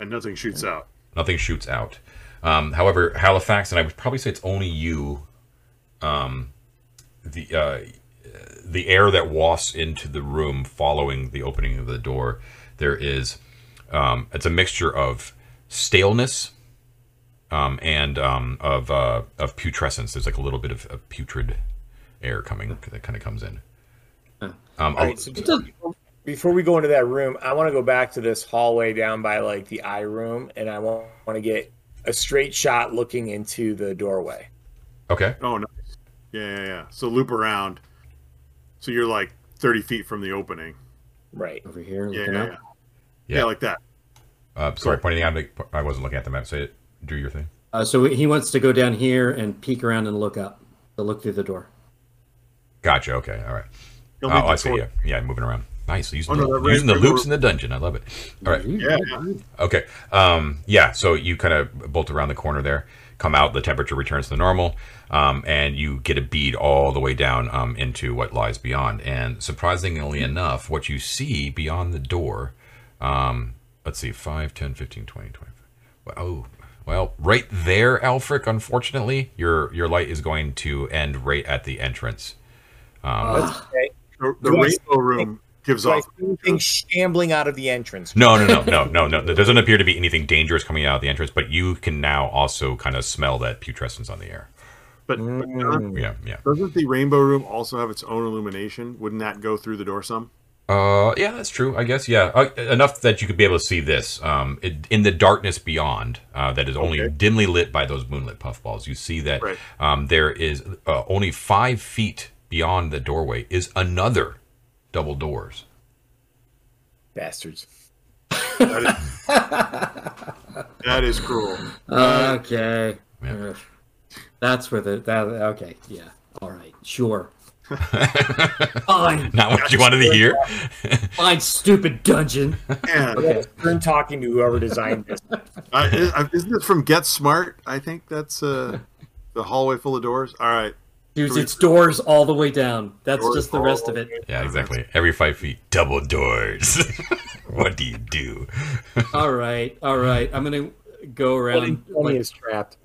S3: And nothing shoots out.
S2: Nothing shoots out. Um, however, Halifax, and I would probably say it's only you, um, the uh, the air that wafts into the room following the opening of the door, there is, um, it's a mixture of staleness um, and um, of uh, of putrescence. There's like a little bit of, of putrid air coming that kind of comes in. Um,
S5: All so just before we go into that room, I want to go back to this hallway down by like the eye room, and I want, want to get a straight shot looking into the doorway.
S2: okay.
S3: Oh, nice. Yeah, yeah, yeah. So loop around. So you're like 30 feet from the opening.
S5: Right.
S4: Over here,
S3: Yeah, yeah, yeah.
S2: Yeah.
S3: Yeah, like that.
S2: Uh, sorry, pointing out. I wasn't looking at the map. Say it. Do your thing.
S4: Uh, so he wants to go down here and peek around and look up. To look through the door.
S2: Gotcha. Okay. All right. Oh, I see. Yeah, yeah, moving around. Nice. Using,
S3: Oh, no,
S2: the, using the loops in the dungeon. I love it. All right.
S3: Yeah, yeah.
S2: Okay. Um, yeah. So you kind of bolt around the corner there, come out. The temperature returns to normal, um, and you get a bead all the way down um, into what lies beyond. And surprisingly enough, what you see beyond the door, um, let's see, 5, 10, 15, 20, 25. Well, Oh, well, right there, Alfric. Unfortunately, your your light is going to end right at the entrance.
S5: Um, uh, That's okay.
S3: The, the
S5: Do I
S3: rainbow room gives
S5: So I
S3: off.
S5: see anything shambling out of the entrance.
S2: No, no, no, no, no, no. There doesn't appear to be anything dangerous coming out of the entrance, but you can now also kind of smell that putrescence on the air.
S3: But, but mm. John,
S2: Yeah, yeah.
S3: doesn't the rainbow room also have its own illumination? Wouldn't that go through the door some?
S2: Uh, yeah, that's true. I guess, yeah, uh, enough that you could be able to see this. Um, it, in the darkness beyond, uh, that is only
S3: Okay.
S2: dimly lit by those moonlit puffballs. You see that
S3: Right.
S2: um, there is uh, only five feet beyond the doorway is another double doors.
S5: Bastards.
S3: That is cruel.
S4: Okay.
S2: Yeah.
S4: That's where the that okay, yeah. All right, sure. Fine,
S2: Not what you wanted to hear.
S4: fine, stupid dungeon.
S3: Man,
S4: Okay.
S5: Turn talking to whoever designed this.
S3: uh, is- uh, isn't it from Get Smart? I think that's uh, the hallway full of doors. All right.
S4: Dude, it's doors all the way down. That's
S3: Doors
S4: just the rest of it.
S2: Yeah, exactly. Every five feet, double doors. what do you do?
S4: All right, all right. I'm gonna go around
S5: Tony
S4: like,
S5: is trapped.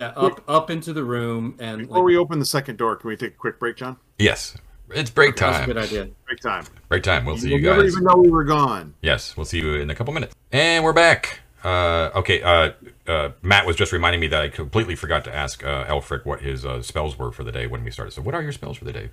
S4: Uh, up up into the room and
S3: Before
S4: like,
S3: we open the second door, can we take a quick break, John?
S2: Yes, it's break
S4: that's a
S2: time.
S4: good idea.
S3: Break time.
S2: Break time. We'll see
S3: We'll
S2: you
S3: never
S2: guys.
S3: even know we were gone.
S2: Yes, we'll see you in a couple minutes. And we're back. Uh, okay, uh, uh, Matt was just reminding me that I completely forgot to ask uh, Alfric what his uh, spells were for the day when we started. So, what are your spells for the day?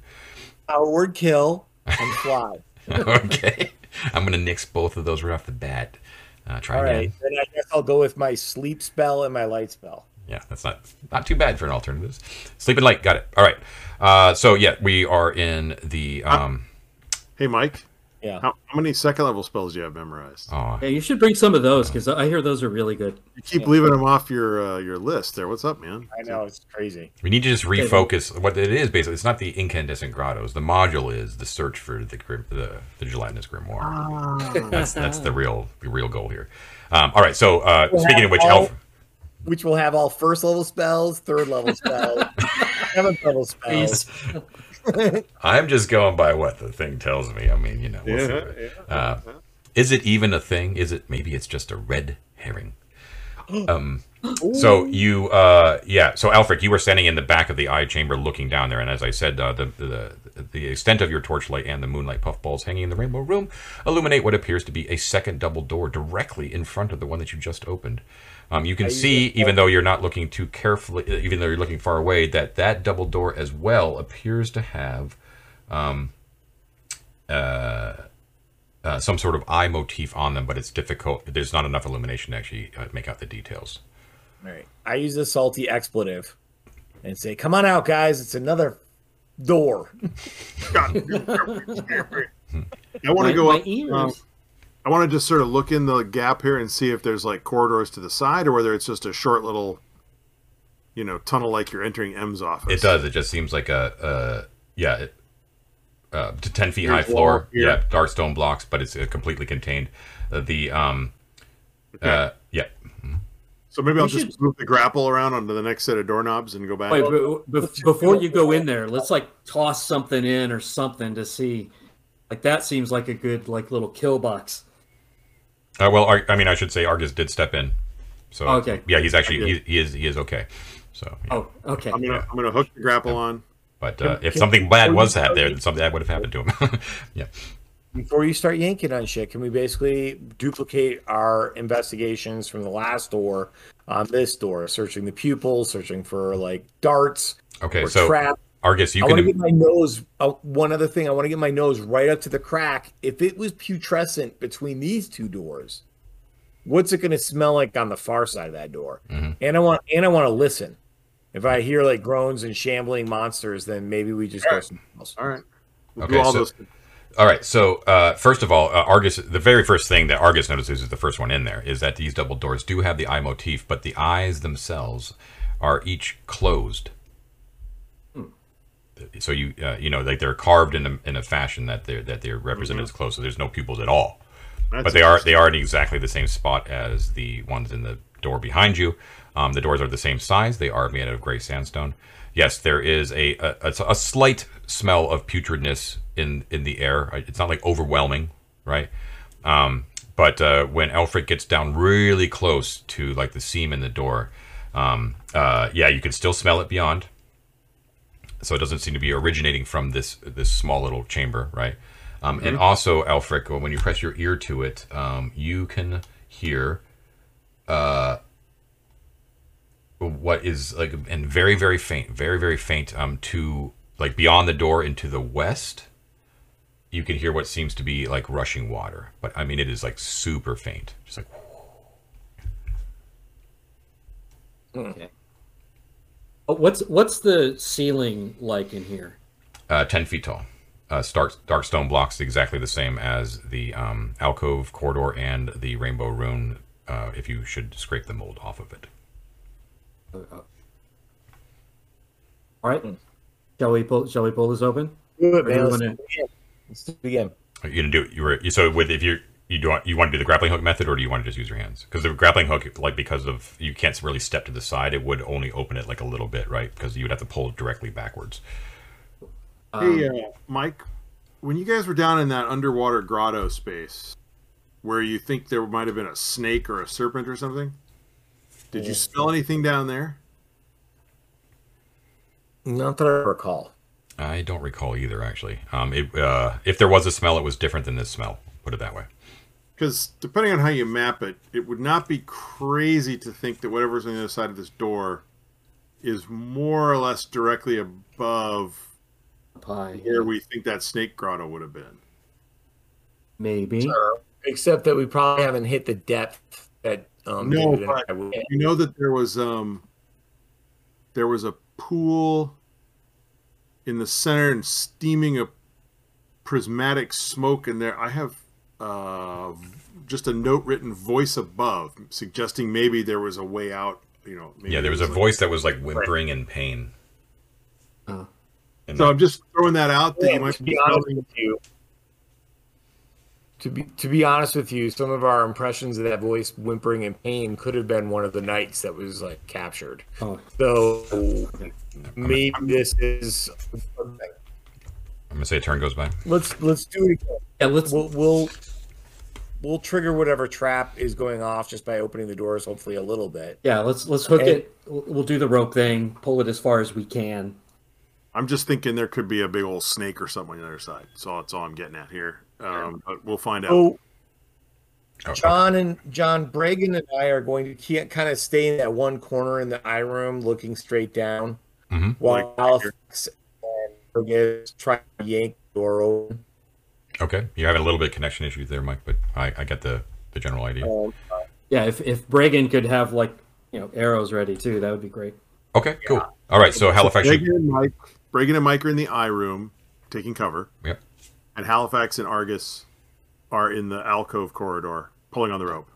S5: Our word kill and fly.
S2: okay, I'm gonna nix both of those right off the bat. Uh, try
S5: All
S2: again.
S5: Then I guess I'll go with my sleep spell and my light spell.
S2: Yeah, that's not not too bad for an alternative. Sleep and light, got it. All right. Uh, so yeah, we are in the um.
S3: Hey, Mike.
S5: Yeah.
S3: How, how many second level spells do you have memorized?
S2: aw.
S4: Yeah, you should bring some of those because I hear those are really good.
S3: You keep leaving them off your uh, your list there. What's up, man?
S5: I know it's crazy.
S2: We need to just refocus what it is. Basically, it's not the incandescent grottos. The module is the search for the grim, the, the gelatinous grimoire.
S3: Ah,
S2: That's that's the real the real goal here. Um, all right. So uh,
S5: We'll
S2: speaking of which,
S5: all-
S2: Elf.
S5: Which will have all first level spells, third level spells, seventh level spells.
S2: I'm just going by what the thing tells me. I mean, you know. We'll see. Uh, is it even a thing? Is it maybe it's just a red herring? Um, so you, uh, yeah. So Alfric, you were standing in the back of the eye chamber, looking down there, and as I said, uh, the, the the extent of your torchlight and the moonlight puffballs hanging in the rainbow room illuminate what appears to be a second double door directly in front of the one that you just opened. Um, you can see, even though you're not looking too carefully, uh, even though you're looking far away, that that double door as well appears to have um, uh, uh, some sort of eye motif on them, but it's difficult. There's not enough illumination to actually uh, make out the details.
S5: All right. I use a salty expletive and say, "Come on out, guys! It's another door."
S3: I want to go
S4: my
S3: up.
S4: Ears.
S3: I want to just sort of look in the gap here and see if there's like corridors to the side or whether it's just a short little, you know, tunnel like you're entering M's office.
S2: It does. It just seems like a, uh, yeah, it, uh, to ten feet high
S3: Here's wall
S2: floor.
S3: here.
S2: Yeah, dark stone blocks, but it's uh, completely contained. Uh, the um,
S3: Okay.
S2: uh, yeah,
S3: So maybe I'll
S5: We
S3: just move the grapple around onto the next set of doorknobs and go back.
S4: Wait, but, but before you go in there, let's like toss something in or something to see. Like that seems like a good like little kill box.
S2: Uh, well, Ar- I mean, I should say Argus did step in. So
S4: Okay.
S2: yeah, he's actually he, he is he is okay. So yeah.
S4: Oh, okay.
S3: I'm gonna I'm gonna hook the grapple on.
S2: but uh, if
S5: can-
S2: something bad was
S5: we-
S2: had there, then something that would have happened to him. yeah.
S5: Before you start yanking on shit, can we basically duplicate our investigations from the last door on this door, searching the pupils, searching for like darts
S2: Okay.
S5: or
S2: So
S5: traps?
S2: Argus, you
S5: I want to get my nose. Uh, one other thing, I want to get my nose right up to the crack. If it was putrescent between these two doors, what's it going to smell like on the far side of that door?
S2: Mm-hmm.
S5: And I want and I want to listen. If I hear like groans and shambling monsters, then maybe we just go somewhere else.
S3: All right. We'll
S2: Okay,
S3: do all
S2: so-
S3: those.
S2: All right. So uh, first of all, uh, Argus, the very first thing that Argus notices is the first one in there is that these double doors do have the eye motif, but the eyes themselves are each closed. So you uh, you know like they're carved in a, in a fashion that they're that they're represented as close So there's no pupils at all.
S3: That's
S2: but they are they are in exactly the same spot as the ones in the door behind you. Um, the doors are the same size. They are made out of gray sandstone. Yes, there is a a, a a slight smell of putridness in in the air. It's not like overwhelming, right? Um, but uh, when Alfric gets down really close to like the seam in the door, um, uh, yeah, you can still smell it beyond. So it doesn't seem to be originating from this this small little chamber, right? Um, And also, Alfric, when you press your ear to it, um, you can hear uh, what is like and very very faint, very very faint um, to like beyond the door into the west. You can hear what seems to be like rushing water, but I mean it is like super faint, just like
S4: Okay. Oh, What's what's the ceiling like in here?
S2: uh, 10 feet tall. Uh, dark, dark stone blocks exactly the same as the um, alcove corridor and the rainbow rune. Uh, if you should scrape the mold off of it,
S4: All right. Shall we pull? Shall we pull this open?
S5: Do it, man.
S4: you
S5: Let's,
S4: wanna-
S5: do it again. Let's do it again.
S2: Are you gonna do it. you were so with if you you do want, you want to do the grappling hook method or do you want to just use your hands? Because the grappling hook, like because of you can't really step to the side, it would only open it like a little bit, right? Because you would have to pull it directly backwards.
S4: Um,
S3: Hey, uh, Mike, when you guys were down in that underwater grotto space, where you think there might have been a snake or a serpent or something, did you smell anything down there?
S5: Not that I recall.
S2: I don't recall either, actually. Um, it, uh, if there was a smell, it was different than this smell. Put it that way.
S3: Because depending on how you map it, it would not be crazy to think that whatever's on the other side of this door is more or less directly above
S4: pie.
S3: where we think that snake grotto would have been.
S4: Maybe.
S5: Except that we probably haven't hit the depth that um
S3: No, but You know that there was um there was a pool in the center and steaming a prismatic smoke in there. I have uh just a note written voice above suggesting maybe there was a way out, you know. Maybe
S2: Yeah, there was a
S3: like-
S2: voice that was like whimpering in pain.
S4: Oh.
S2: And
S3: So I'm just throwing that out that
S5: Yeah,
S3: you might
S5: to
S3: be
S5: be honest with you, to be to be honest with you, some of our impressions of that voice whimpering in pain could have been one of the knights that was like captured.
S4: Oh,
S5: So maybe this is.
S2: I'm gonna say a turn goes by.
S5: Let's let's do it again.
S4: yeah. Let's.
S5: We'll we'll we'll trigger whatever trap is going off just by opening the doors, hopefully a little bit.
S4: Yeah. Let's let's hook
S5: And-
S4: it. We'll we'll do the rope thing. Pull it as far as we can.
S3: I'm just thinking there could be a big old snake or something on the other side. So that's all I'm getting at here. Um, but we'll find out.
S5: Oh,
S2: Oh,
S5: John and John Bregan and I are going to kind of stay in that one corner in the eye room, looking straight down,
S2: Mhm.
S5: while
S3: Like.
S5: Alex and Burgess try to yank the door open.
S2: Okay, you're having a little bit of connection issues there, Mike, but I, I get the, the general idea.
S5: Um,
S4: Yeah. If if Bregan could have like you know arrows ready too, that would be great.
S2: Okay, cool. All right, so Halifax.
S3: Bregan
S2: should-
S3: and Mike, Bregan and Mike are in the eye room, taking cover,
S2: Yep.
S3: and Halifax and Argus are in the alcove corridor, pulling on the rope.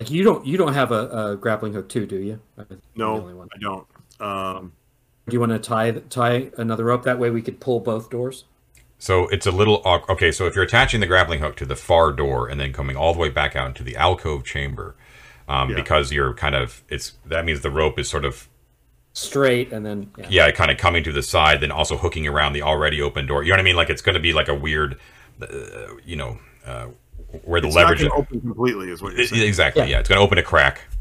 S4: Like you don't you don't have a, a grappling hook too, do you? I'm
S3: No. I don't. Um,
S4: Do you want to tie tie another rope that way we could pull both doors?
S2: So it's a little okay. So if you're attaching the grappling hook to the far door and then coming all the way back out into the alcove chamber, um,
S3: Yeah.
S2: because you're kind of it's that means the rope is sort of
S4: Straight and then yeah.
S2: yeah, kind of coming to the side, then also hooking around the already open door. You know what I mean? Like it's going to be like a weird, uh, you know, uh, where the
S3: It's
S2: leverage.
S3: not gonna open completely, is what you're saying.
S2: exactly.
S4: Yeah.
S2: Yeah, it's going to open a crack, and that'll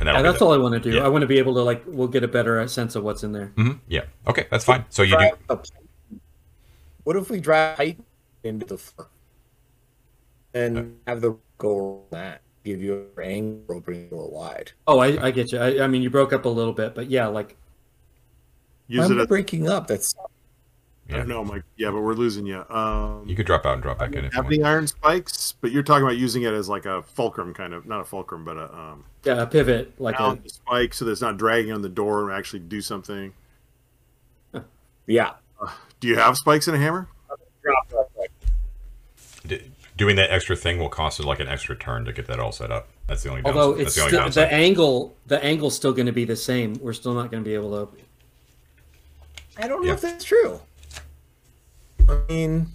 S4: Yeah, that's
S2: the-
S4: all I want to do.
S2: Yeah.
S4: I want to be able to like we'll get a better sense of what's in there.
S2: Mm-hmm. Yeah. Okay, that's fine. So you do.
S5: Drive a pipe- What if we drive pipe into the floor and have the go around that? Give you an angle, bring the door wide.
S4: Oh, I, I get you. I, I mean, you broke up a little bit, but yeah, like
S3: Use
S5: I'm
S3: it as
S5: breaking up. That's
S2: Yeah.
S3: no, Mike. Yeah, but we're losing you. Um,
S2: You could drop out and drop back in if
S3: have the iron spikes, but you're talking about using it as like a fulcrum kind of, not a fulcrum, but a um,
S4: yeah, a pivot, like a,
S3: mount spike, so that it's not dragging on the door and actually do something.
S5: yeah.
S3: Do you have spikes and a hammer?
S2: Doing that extra thing will cost us like an extra turn to get that all set up. That's the only downside.
S4: although
S2: That's
S4: it's
S2: the only
S4: still, the angle, the angle's still going to be the same. We're still not going to be able to.
S5: I don't know
S2: Yeah.
S5: if that's true. I mean,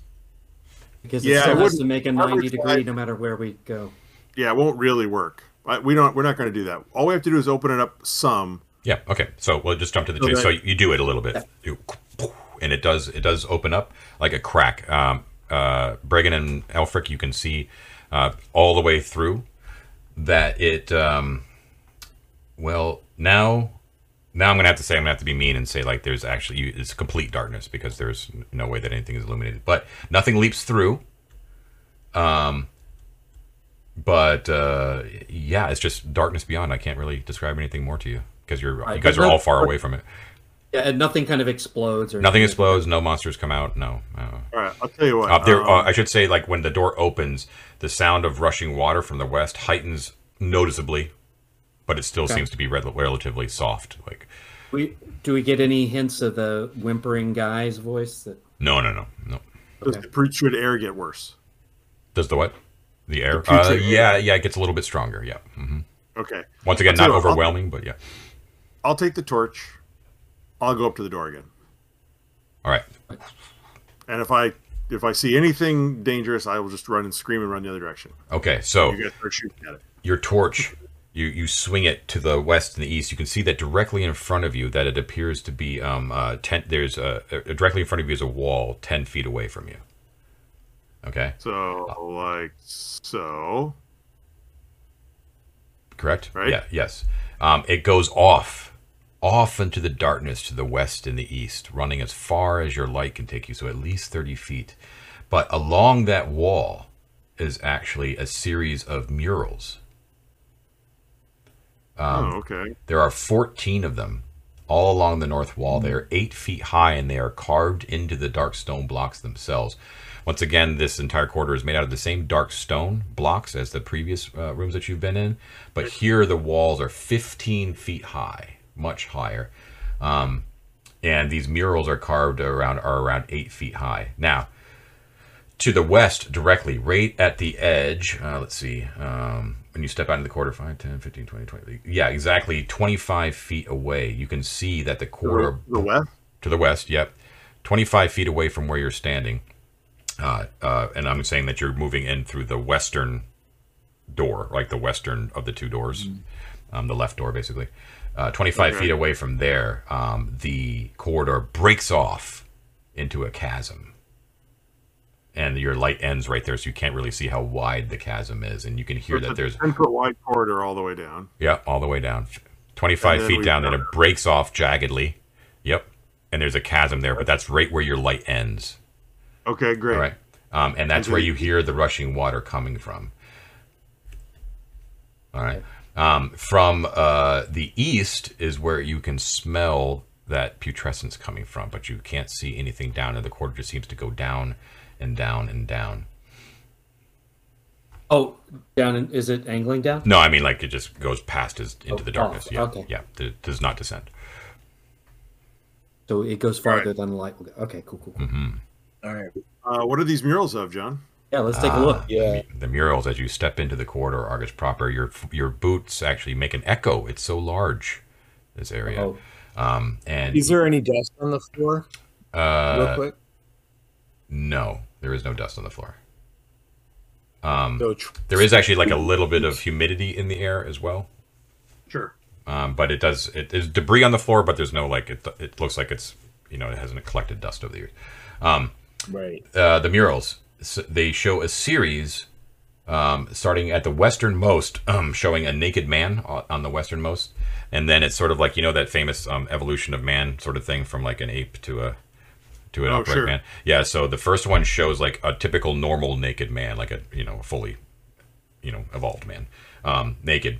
S4: Because
S3: Yeah,
S4: it
S3: it
S4: has to make a 90 degree
S3: slide-
S4: no matter where we go.
S3: Yeah, it won't really work. We don't. We're not going to do that. All we have to do is open it up some.
S2: Yeah. Okay. So we'll just jump to the
S4: So
S2: chase. So you do it a little bit, You- and it does it does open up like a crack. Um, uh, Bregan and Alfric, you can see uh, all the way through that it. Um, well, now, now I'm gonna have to say I'm gonna have to be mean and say like there's actually you, it's complete darkness because there's no way that anything is illuminated, but nothing leaps through. Um, but uh, yeah, it's just darkness beyond. I can't really describe anything more to you because you're
S4: Right,
S2: you guys are all far away from it.
S4: Yeah, and nothing kind of explodes or
S2: Nothing
S4: anything.
S2: explodes. No monsters come out. No. uh,
S3: All right, I'll tell you what.
S2: uh, there,
S3: um,
S2: uh, I should say, like when the door opens, the sound of rushing water from the west heightens noticeably, but it still
S4: Okay.
S2: seems to be rel- relatively soft. Like
S4: We do we get any hints of the whimpering guy's voice? That
S2: no, no, no, no.
S3: does the putrid air get worse?
S2: Does the what? The air?
S3: The
S2: uh, yeah, yeah. It gets a little bit stronger. Yeah. hmm
S3: Okay,
S2: Once again,
S3: I'll
S2: not
S3: you what, I'll-
S2: overwhelming, but yeah.
S3: I'll take the torch. I'll go up to the door again,
S2: All right.
S3: and if I if I see anything dangerous, I will just run and scream and run the other direction.
S2: Okay. So
S3: You guys start shooting at it.
S2: your torch you you swing it to the west and the east you can see that directly in front of you that it appears to be um uh ten there's a, directly in front of you is a wall 10 feet away from you. Okay?
S3: So like so.
S2: correct?
S3: Right.
S2: yeah yes. Um it goes off off into the darkness to the west and the east running as far as your light can take you so at least 30 feet. But along that wall is actually a series of murals Um,
S3: oh, okay.
S2: There are 14 of them all along the north wall. They are eight feet high and they are carved into the dark stone blocks themselves. Once again, this entire quarter is made out of the same dark stone blocks as the previous uh, rooms that you've been in, but here the walls are 15 feet high, much higher. Um, and these murals are carved around are around eight feet high. Now, to the west directly right at the edge uh, let's see um, when you step out into the quarter 5 10 15 20 20 yeah exactly 25 feet away you can see that the quarter To
S3: The west.
S2: to the west yep 25 feet away from where you're standing uh, uh, and i'm saying that you're moving in through the western door like the western of the two doors um, the left door basically uh, 25
S3: Okay.
S2: feet away from there um, the corridor breaks off into a chasm and your light ends right there so you can't really see how wide the chasm is and you can hear
S3: It's
S2: that
S3: a
S2: there's
S3: ten foot wide corridor all the way down.
S2: yeah, all the way down. 25 feet down, then it breaks off jaggedly. Yep. And there's a chasm there, but that's right where your light ends.
S3: Okay, great.
S2: All right. Um, and that's where you hear the rushing water coming from. All right. Um, from uh, the east is where you can smell that putrescence coming from, but you can't see anything down, and the corridor just seems to go down and down and down.
S4: oh, down and is it angling down?
S2: No, I mean like it just goes past his, into
S4: Oh,
S2: the darkness.
S4: off,
S2: Yeah,
S4: okay.
S2: yeah, it does not descend.
S4: So it goes farther
S3: Right.
S4: than the light will go. Okay, cool, cool, cool.
S2: hmm
S5: all right.
S3: Uh, what are these murals of, John?
S4: Yeah, let's take a
S2: Ah.
S4: look.
S5: Yeah.
S2: the murals as you step into the corridor Argus proper your your boots actually make an echo it's so large this area
S4: Oh,
S2: um and
S5: Is there any dust on the floor?
S2: Uh, Real
S5: quick.
S2: no there is no dust on the floor
S5: So tr-
S2: There is actually like a little bit of humidity in the air as well.
S3: Sure.
S2: Um, but it does it, there's debris on the floor, but there's no like it. It looks like it's you know it hasn't collected dust over the years.
S5: right.
S2: uh, the murals. S they show a series um, starting at the westernmost, um, showing a naked man on the westernmost, and then it's sort of like you know that famous um, evolution of man sort of thing from like an ape to a to an
S3: Oh,
S2: upright
S3: sure.
S2: man. Yeah. So the first one shows like a typical normal naked man, like a you know fully you know evolved man, um, naked.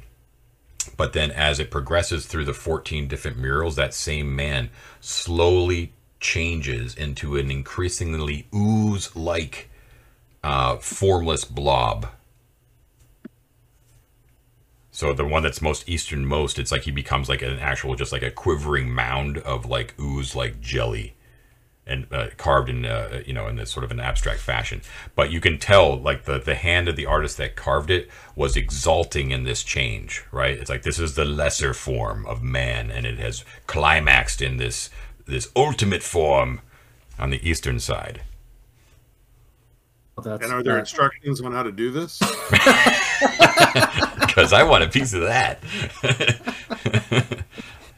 S2: But then as it progresses through the 14 different murals, that same man slowly changes into an increasingly ooze like uh, formless blob. So the one that's most easternmost, it's like he becomes like an actual, just like a quivering mound of like ooze like jelly and uh, carved in uh, you know in this sort of an abstract fashion. But you can tell like the the hand of the artist that carved it was exalting in this change right? It's like this is the lesser form of man and it has climaxed in this this ultimate form on the eastern side.
S4: That's,
S3: And are there
S4: that-
S3: instructions on how to do this?
S2: because i want a piece of that.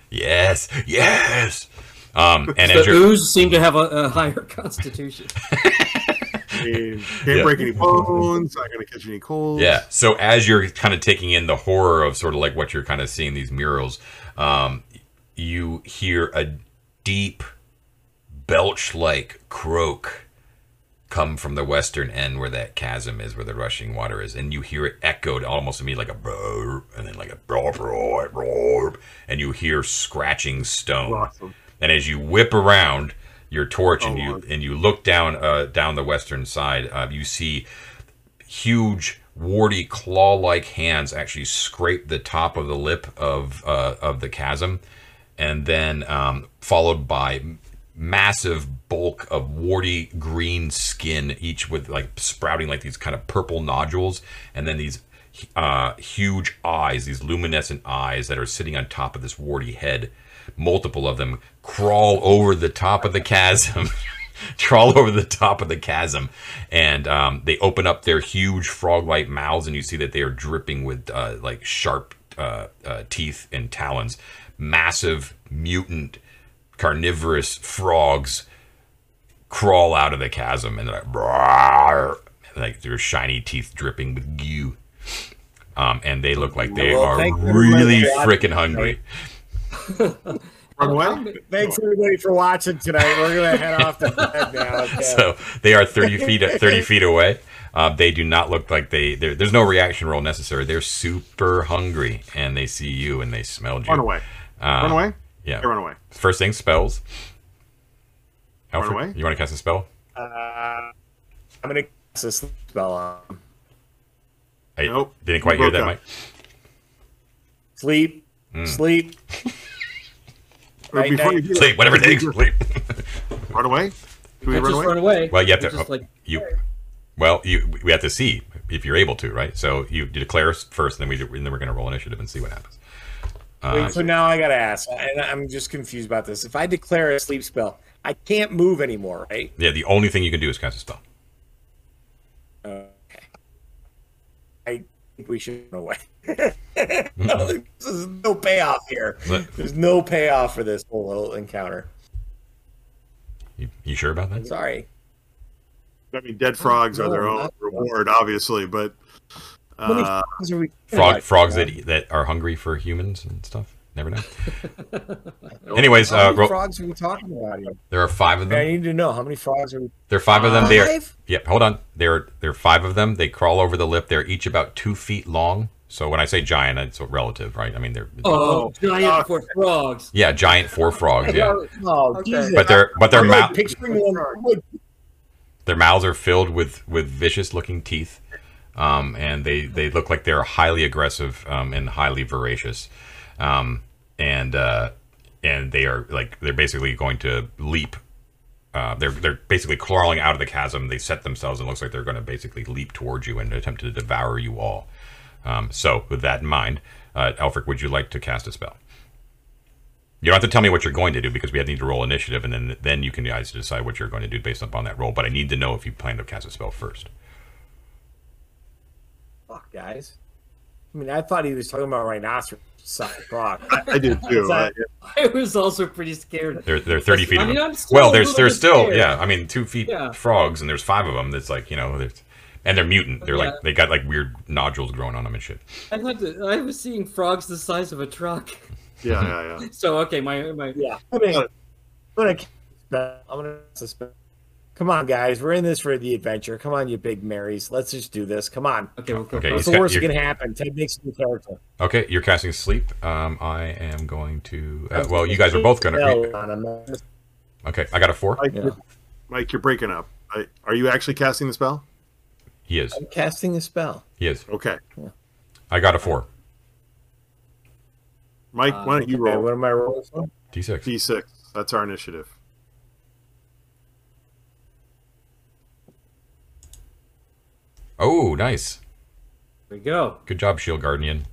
S2: Yes yes um and as
S4: the
S2: you're
S4: ooze seem to have a, a higher constitution.
S3: I mean, can't
S2: Yeah.
S3: break any bones. Not going to catch any colds.
S2: Yeah. So as you're kind of taking in the horror of sort of like what you're kind of seeing these murals, um, you hear a deep belch-like croak come from the western end where that chasm is, where the rushing water is, and you hear it echoed almost to me like a brrr, and then like a brrr, brrr, brrr, and you hear scratching stone.
S3: Awesome.
S2: And as you whip around your torch and
S3: Oh,
S2: you
S3: Lord.
S2: and you look down uh, down the western side, uh, you see huge warty claw-like hands actually scrape the top of the lip of uh, of the chasm, and then um, followed by massive bulk of warty green skin, each with like sprouting like these kind of purple nodules, and then these uh, huge eyes, these luminescent eyes that are sitting on top of this warty head. Multiple of them crawl over the top of the chasm. crawl over the top of the chasm and um, they open up their huge frog-like mouths and you see that they are dripping with uh, like sharp uh, uh, teeth and talons. Massive mutant carnivorous frogs crawl out of the chasm and they're like, "Rawr," like their shiny teeth dripping with goo. Um, and they look like they
S5: Well,
S2: are
S5: thank you everybody
S2: really freaking hungry
S3: Run away.
S5: Thanks everybody for watching tonight. We're gonna head off to bed now. Okay.
S2: so they are 30 feet 30 feet away uh, they do not look like they there's no reaction roll necessary they're super hungry and they see you and they smell you
S3: Run away.
S2: Uh,
S3: Run away.
S2: yeah
S3: Yeah, run away.
S2: first thing spells Alfric,
S3: away?
S2: you want to cast a spell
S5: uh, I'm gonna cast a sleep spell on
S2: I
S3: Nope.
S2: didn't quite hear that
S3: up.
S2: Mike
S5: sleep,
S2: Hmm.
S5: sleep.
S3: Or
S5: Night,
S3: before
S5: night.
S3: you do
S2: sleep whatever it takes sleep
S3: Run away. Do we run
S4: just
S3: away?
S4: run away.
S2: well you have
S4: You're
S2: to
S4: just like
S2: you well you we have to see if you're able to right so you declare first and then we and then we're going to roll initiative and see what happens Uh,
S5: Wait, so now I gotta ask, and I'm just confused about this. If I declare a sleep spell, I can't move anymore, right?
S2: yeah the only thing you can do is cast a spell
S5: Okay. I think we should run away. There's no payoff here. There's no payoff for this whole little encounter.
S2: you, you sure about that
S5: Sorry.
S3: I mean, dead frogs are their own
S5: not-
S3: reward, obviously, but uh,
S5: frogs,
S2: frogs that that are hungry for humans and stuff. Never know. Anyways,
S5: How
S2: uh,
S5: many
S2: ro-
S5: frogs are we talking about here?
S2: there are five of them.
S5: I need to know how many frogs are we.
S2: There are five of them. There.
S5: Five?
S2: Yep. Hold on. There. There are five of them. They crawl over the lip. They're each about two feet long. So when I say giant, it's relative, right? I mean they're
S4: oh, giant
S3: Oh.
S4: for frogs.
S2: yeah, giant four frogs. Yeah,
S5: Oh,
S1: Okay.
S5: Jesus.
S2: but their but their
S5: I'm like
S2: mouth
S5: picturing one.
S2: their mouths are filled with with vicious looking teeth, um, and they they look like they're highly aggressive um, and highly voracious, um, and uh, and they are like they're basically going to leap. Uh, they're they're basically crawling out of the chasm. They set themselves and it looks like they're going to basically leap towards you and attempt to devour you all. Um, so with that in mind, uh, Alfric, would you like to cast a spell? You don't have to tell me what you're going to do because we need to roll initiative, and then then you can guys decide what you're going to do based upon that roll. But I need to know if you plan to cast a spell first.
S5: Fuck, guys. I mean, I thought he was talking about rhinoceros size frog.
S3: I do too.
S5: that-
S3: I-
S4: I was also pretty scared.
S2: They're they're thirty feet.
S4: I mean. I'm still
S2: well, there's there's still
S4: scared.
S2: yeah. I mean, two feet
S4: Yeah.
S2: frogs, and there's five of them. That's like you know, there's, and they're mutant. They're
S4: Yeah.
S2: like they got like weird nodules growing on them and shit.
S4: I had to, I was seeing frogs the size of a truck.
S3: yeah, yeah, yeah.
S4: So okay, my my
S5: yeah, I mean, I'm gonna, I'm gonna suspend. Come on, guys, we're in this for the adventure. Come on, you big Marys, let's just do this. Come on.
S4: okay, we'll go.
S2: Okay,
S5: What's the worst that can happen? Ted makes a new character.
S2: Okay, you're casting sleep. Um, I am going to. Uh, well, you guys are both gonna.
S5: Spell.
S2: Okay, I got a four.
S3: Mike,
S5: Yeah.
S3: you're, Mike, you're breaking up. I, are you actually casting the spell?
S2: He is.
S5: I'm casting a spell.
S2: He is.
S3: Okay,
S2: I got a four.
S3: Mike,
S4: Uh,
S3: why don't you
S5: Okay,
S3: roll
S5: what am I rolling for?
S2: D6.
S3: d6? That's our initiative.
S2: Oh, nice.
S4: There we go.
S2: Good job, Shield Guardian.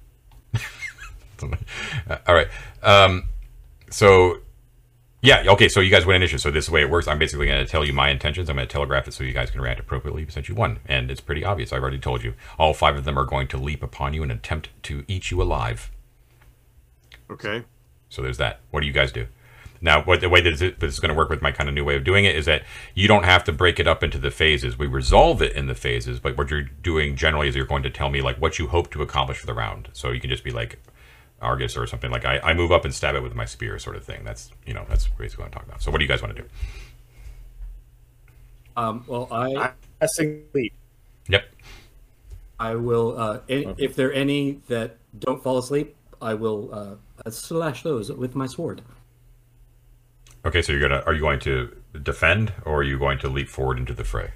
S2: All right. Um, so, yeah, okay, so you guys win initiative. So this is the way it works. I'm basically going to tell you my intentions. I'm going to telegraph it so you guys can react appropriately since you won. And it's pretty obvious. I've already told you. All five of them are going to leap upon you and attempt to eat you alive.
S3: Okay.
S2: So there's that. What do you guys do? Now, what the way that this is going to work with my kind of new way of doing it is that you don't have to break it up into the phases. We resolve it in the phases, but what you're doing generally is you're going to tell me like what you hope to accomplish for the round. So you can just be like Argus or something like I, I move up and stab it with my spear, sort of thing. That's you know that's basically what I'm talking about. So what do you guys want to do?
S4: Um, well, I
S5: Casting sleep.
S2: Yep.
S4: I will. Uh, i- If there are any that don't fall asleep, I will uh, slash those with my sword.
S2: Okay, so you're gonna are you going to defend or are you going to leap forward into the fray?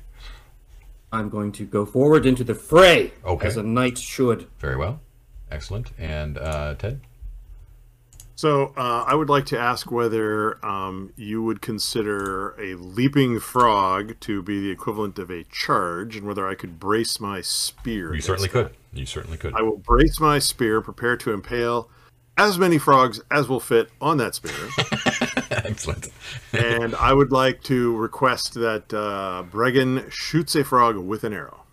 S4: I'm going to go forward into the fray,
S2: Okay.
S4: as a knight should.
S2: Very well, excellent. And uh, Ted,
S3: So uh, I would like to ask whether um, you would consider a leaping frog to be the equivalent of a charge, and whether I could brace my spear.
S2: you certainly
S3: that.
S2: could. You certainly could.
S3: I will brace my spear, prepare to impale as many frogs as will fit on that spear,
S2: excellent.
S3: and I would like to request that uh, Bregan shoots a frog with an arrow.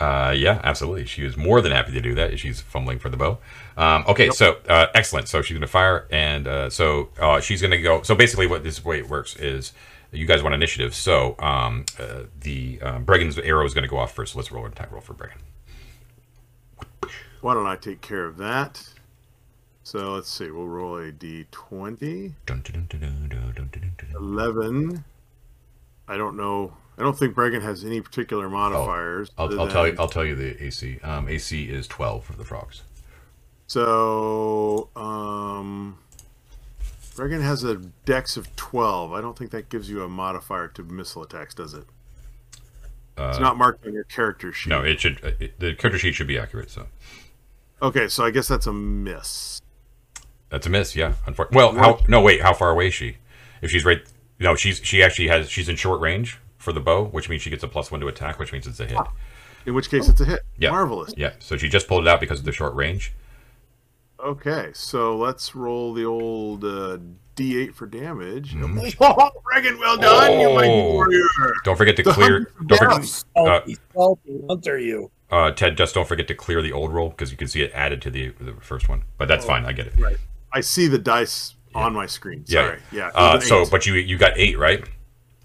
S2: Uh, yeah, absolutely. She is more than happy to do that. She's fumbling for the bow. Um, okay, so uh, excellent. So she's going to fire, and uh, so uh, she's going to go. So basically, what this way it works is you guys want initiative. So um, uh, the um, Bregan's arrow is going to go off first. So let's roll an attack roll for Bregan.
S3: Why don't I take care of that? So let's see, we'll roll a d20. 11. I don't know. I don't think Bregan has any particular oh, modifiers.
S2: Oh,
S3: I'll,
S2: I'll tell you. I'll tell you the AC. Um, AC is 12 for the frogs.
S3: So, um, Bregan has a dex of 12. I don't think that gives you a modifier to missile attacks, does it? Uh, it's not marked on your character sheet.
S2: No, it should. It, the character sheet should be accurate. So.
S3: Okay, so I guess that's a miss
S2: that's a miss. Yeah. Unfor- well, how? No, wait. How far away is she? If she's right. No, she's she actually has. She's in short range for the bow, which means she gets a plus one to attack, which means it's a hit.
S3: In which case, it's a hit.
S2: Yeah.
S3: Marvelous.
S2: Yeah, so she just pulled it out because of the short range.
S3: Okay, so let's roll the old uh, d8 for damage.
S2: Mm-hmm.
S3: Oh, Bregan, well done, you mighty
S2: Oh.
S3: warrior.
S2: Don't forget to clear. Don't forget,
S3: deaths.
S2: uh,
S5: Salty, salty hunter you.
S2: uh, Ted. Just don't forget to clear the old roll because you can see it added to the the first one. But that's fine. I get it.
S3: Right. I see the dice on my screen.
S2: Yeah.
S3: Sorry. Yeah. it
S2: Uh, so, but you you got eight, right?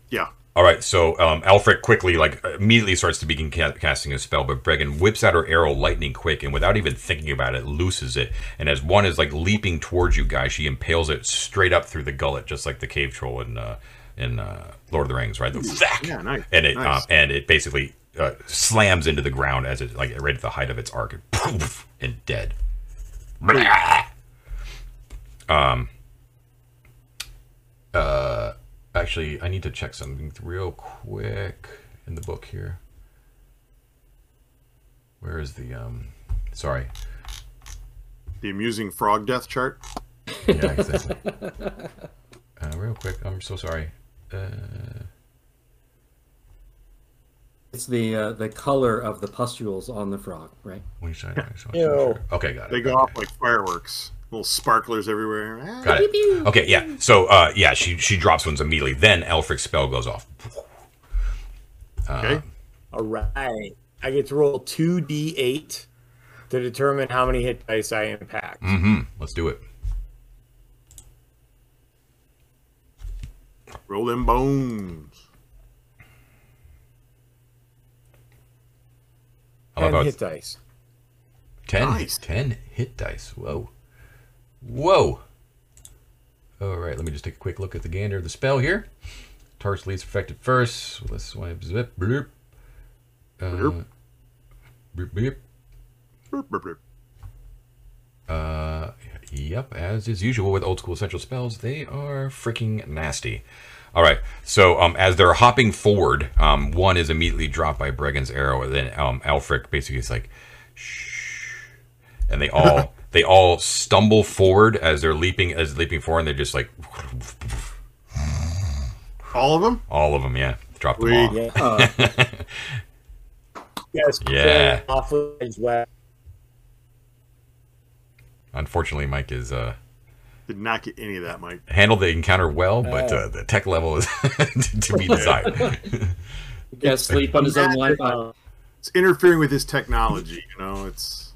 S3: yeah.
S2: All right. So um, Alfric quickly, like immediately, starts to begin ca- casting a spell, but Bregan whips out her arrow lightning quick, and without even thinking about it, looses it. And as one is like leaping towards you guys, she impales it straight up through the gullet, just like the cave troll in uh, in uh, Lord of the Rings, right? The!
S3: Yeah, nice.
S2: and it
S3: nice.
S2: um, and it basically uh, slams into the ground as it like right at the height of its arc, and poof, and dead. Blah. Um. Uh, actually, I need to check something real quick in the book here. Where is the um? Sorry.
S3: the amusing frog death chart.
S2: Yeah, exactly. uh, real quick, I'm so sorry. Uh,
S4: It's the uh, the color of the pustules on the frog, right?
S2: which I- I- so-
S5: Ew.
S2: Okay, got it.
S3: They go
S2: got it.
S3: off like fireworks. Little sparklers everywhere. Ah.
S2: Got it. Okay, yeah. So, uh, yeah, she she drops ones immediately. Then Alfric's spell goes off.
S3: Okay.
S5: All right. I get to roll 2d8 to determine how many hit dice I impact.
S2: Mm-hmm. Let's do it.
S3: Roll them bones.
S5: Ten hit dice.
S2: 10?
S3: Nice.
S2: 10 hit dice. Whoa. Whoa. All right, let me just take a quick look at the gander of the spell here. Target's least affected first. Let's swipe zip. Bloop. Uh,
S3: Bloop.
S2: bloop, bloop.
S3: Burp, burp.
S2: Uh, yep, as is usual with old school essential spells, they are freaking nasty. All right, so um, as they're hopping forward, um, one is immediately dropped by Bregan's arrow, and then um, Alfric basically is like, shh, and they all they all stumble forward as they're leaping as leaping forward, and they're just like
S3: All of them?
S2: all of them, yeah, drop them
S3: Sweet.
S2: off.
S5: Yeah.
S4: Uh,
S5: Yes.
S2: Yeah.
S5: Off with his weapon.
S2: Unfortunately, Mike is uh,
S3: Did not get any of that, Mike.
S2: handled the encounter well, but uh, the tech level is to be desired.
S4: yeah, sleep on his own life.
S5: Uh,
S3: It's interfering with his technology. You know, it's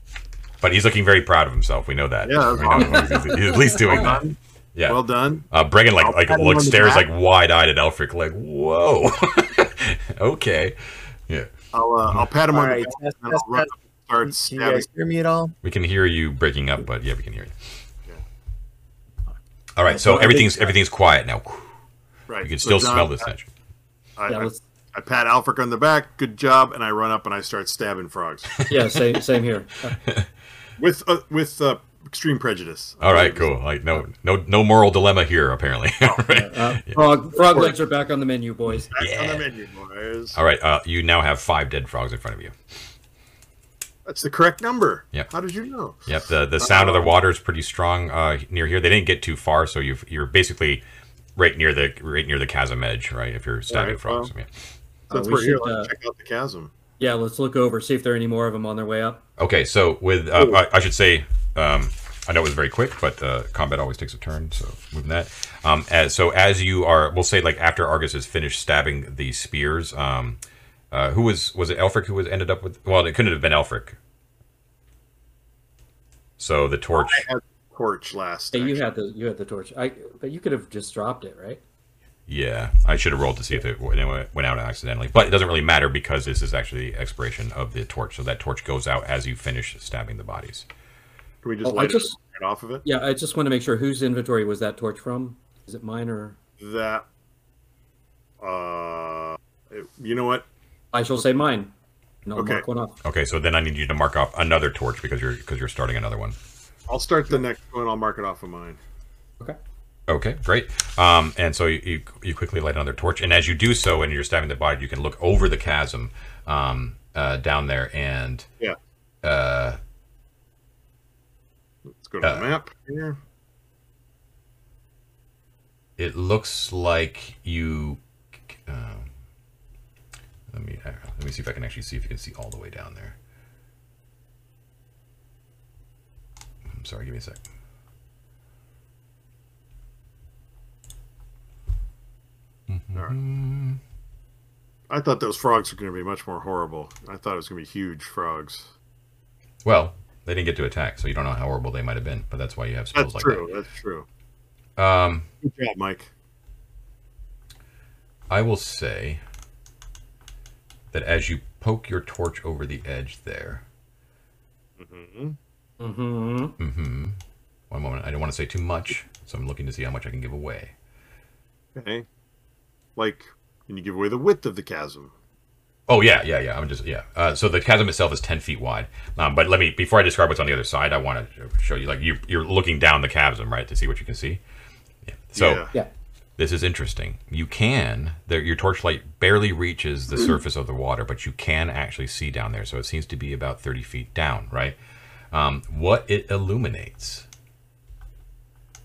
S2: but he's looking very proud of himself. We know that.
S3: Yeah,
S2: we know he's, he's at least doing that.
S3: done.
S2: Yeah.
S3: Well done.
S2: Uh, Bregan like
S3: I'll
S2: like
S3: pat
S2: looks stares
S3: back.
S2: like wide eyed at Alfric like whoa, okay, yeah.
S3: I'll uh, I'll pat him
S5: all
S3: on
S5: right.
S3: the back
S5: Test,
S3: and
S5: test,
S3: I'll run up and start
S5: Can you guys hear me at all?
S2: We can hear you breaking up, but yeah, we can hear you.
S3: Yeah.
S2: All right, so
S5: So
S2: everything's
S5: think-
S2: everything's quiet now.
S3: Right.
S2: You can
S3: So,
S2: still
S3: John,
S2: smell the stench.
S3: I,
S4: Yeah,
S3: I, I pat Alfric on the back. Good job, and I run up and I start stabbing frogs
S4: yeah, same same here. Uh,
S3: with uh, with uh, extreme prejudice.
S2: All right, cool. Like no no no moral dilemma here apparently. Right.
S4: uh, frog frog legs are back on the menu, boys.
S3: Back on
S2: Yeah.
S3: the menu, boys.
S2: All right, uh, you now have five dead frogs in front of you.
S3: That's the correct number.
S2: Yep.
S3: How did you know?
S2: Yep, the the sound of the water is pretty strong uh, near here. They didn't get too far, so you've, you're basically right near the right near the chasm edge, right? If you're stabbing
S3: Right,
S2: frogs.
S3: well.
S2: yeah.
S3: Since
S4: we
S3: we're here,
S4: should,
S3: let's
S4: uh,
S3: check out the chasm.
S4: Yeah, let's look over, see if there are any more of them on their way up.
S2: Okay, so with uh, I, I should say, um, I know it was very quick, but uh, combat always takes a turn. So moving that. Um, as, so as you are, we'll say like after Argus has finished stabbing the spears, um, uh, who was was it Alfric who was ended up with? Well, it couldn't have been Alfric. So the torch.
S3: I had torch last.
S4: Hey, you had the you had the torch. I but you could have just dropped it, right?
S2: Yeah, I should have rolled to see if it went went out accidentally, but it doesn't really matter because this is actually the expiration of the torch. So that torch goes out as you finish stabbing the bodies.
S3: Can we just
S4: Oh, I
S3: light
S4: just-
S3: it off of it?
S4: Yeah, I just want to make sure whose inventory was that torch from? Is it mine or
S3: That. Uh, it- you know what?
S4: I shall say mine. And I'll
S3: Okay.
S4: mark one off.
S2: Okay, so then I need you to mark off another torch because you're because you're starting another one.
S3: I'll start the next one. I'll mark it off of mine.
S4: Okay.
S2: Okay, great. Um, and so you, you, you quickly light another torch, and as you do so, and you're stabbing the body, you can look over the chasm um, uh, down there, and
S3: Yeah.
S2: uh,
S3: Let's go to
S2: Uh,
S3: the map here.
S2: it looks like you. Um, let me uh, let me see if I can actually see if you can see all the way down there. I'm sorry, give me a sec.
S3: All right. I thought those frogs were going to be much more horrible. I thought it was going to be huge frogs.
S2: Well, they didn't get to attack, so you don't know how horrible they might have been. But that's why you have skills
S3: That's
S2: like
S3: true. That's true.
S2: that. Um,
S3: Good job, Mike.
S2: I will say that as you poke your torch over the edge there,
S3: hmm
S4: Mm-hmm.
S2: hmm one moment, I don't want to say too much, so I'm looking to see how much I can give away.
S3: Okay. Like, can you give away the width of the chasm?
S2: Oh yeah, yeah, yeah. I'm just yeah. Uh, so the chasm itself is ten feet wide. Um, but let me before I describe what's on the other side, I want to show you like you you're looking down the chasm right to see what you can see. Yeah. So
S3: Yeah.
S4: Yeah.
S2: this is interesting. You can there your torchlight barely reaches the surface of the water, but you can actually see down there. So it seems to be about thirty feet down, right? Um, what it illuminates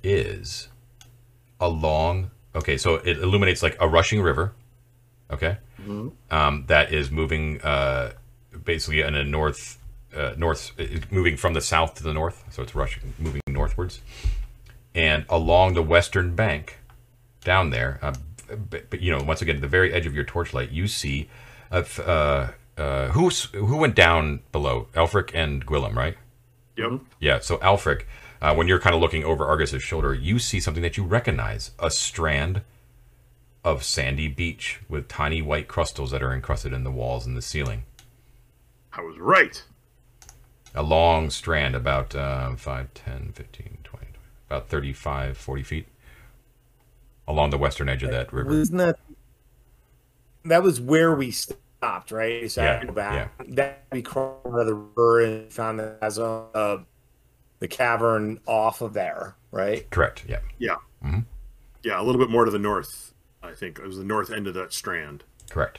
S2: is a long. Okay, so it illuminates like a rushing river. Okay, um, that is moving uh, basically in a north, uh, north, moving from the south to the north. So it's rushing, moving northwards, and along the western bank, down there. Uh, but, but you know, once again, at the very edge of your torchlight, you see a, f- uh, uh, who's who went down below? Alfric and Gwillem, right?
S3: Yep.
S2: Yeah. So Alfric, uh, when you're kind of looking over Argus's shoulder, you see something that you recognize: a strand of sandy beach with tiny white crystals that are encrusted in the walls and the ceiling.
S3: I was right.
S2: A long strand, about uh, 5, 10, 15, 20, about 35, 40 feet along the western edge of that river.
S5: Wasn't that that was where we stopped, right? So I
S2: Yeah,
S5: had to go back. That we crawled out of the river and found the chasm, uh, the cavern off of there, right?
S2: Correct. Yeah.
S3: Yeah. Yeah, a little bit more to the north. I think it was the north end of that strand.
S2: Correct.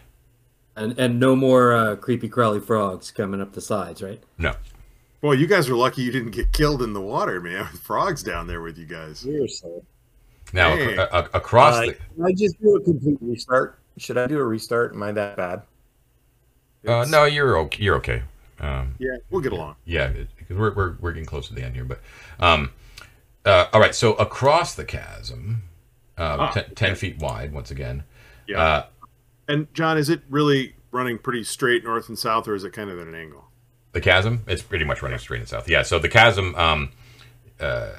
S4: And and no more uh, creepy crawly frogs coming up the sides, right?
S2: No.
S3: Boy, you guys are lucky you didn't get killed in the water, man. With frogs down there with you guys.
S5: Seriously.
S2: Now
S3: Hey.
S2: ac- a- across
S5: Uh,
S2: the
S5: can I just do a complete restart? Should I do a restart? Am I that bad?
S2: Uh, no, you're okay. You're okay. Um,
S3: Yeah, we'll get along.
S2: yeah, because we're, we're we're getting close to the end here. But um, uh, all right. So across the chasm, uh,
S3: Ah,
S2: ten, 10 feet wide, once again.
S3: Yeah.
S2: Uh,
S3: And John, is it really running pretty straight north and south, or is it kind of at an angle?
S2: the chasm. It's pretty much running straight and south. Yeah. So the chasm. Um, uh,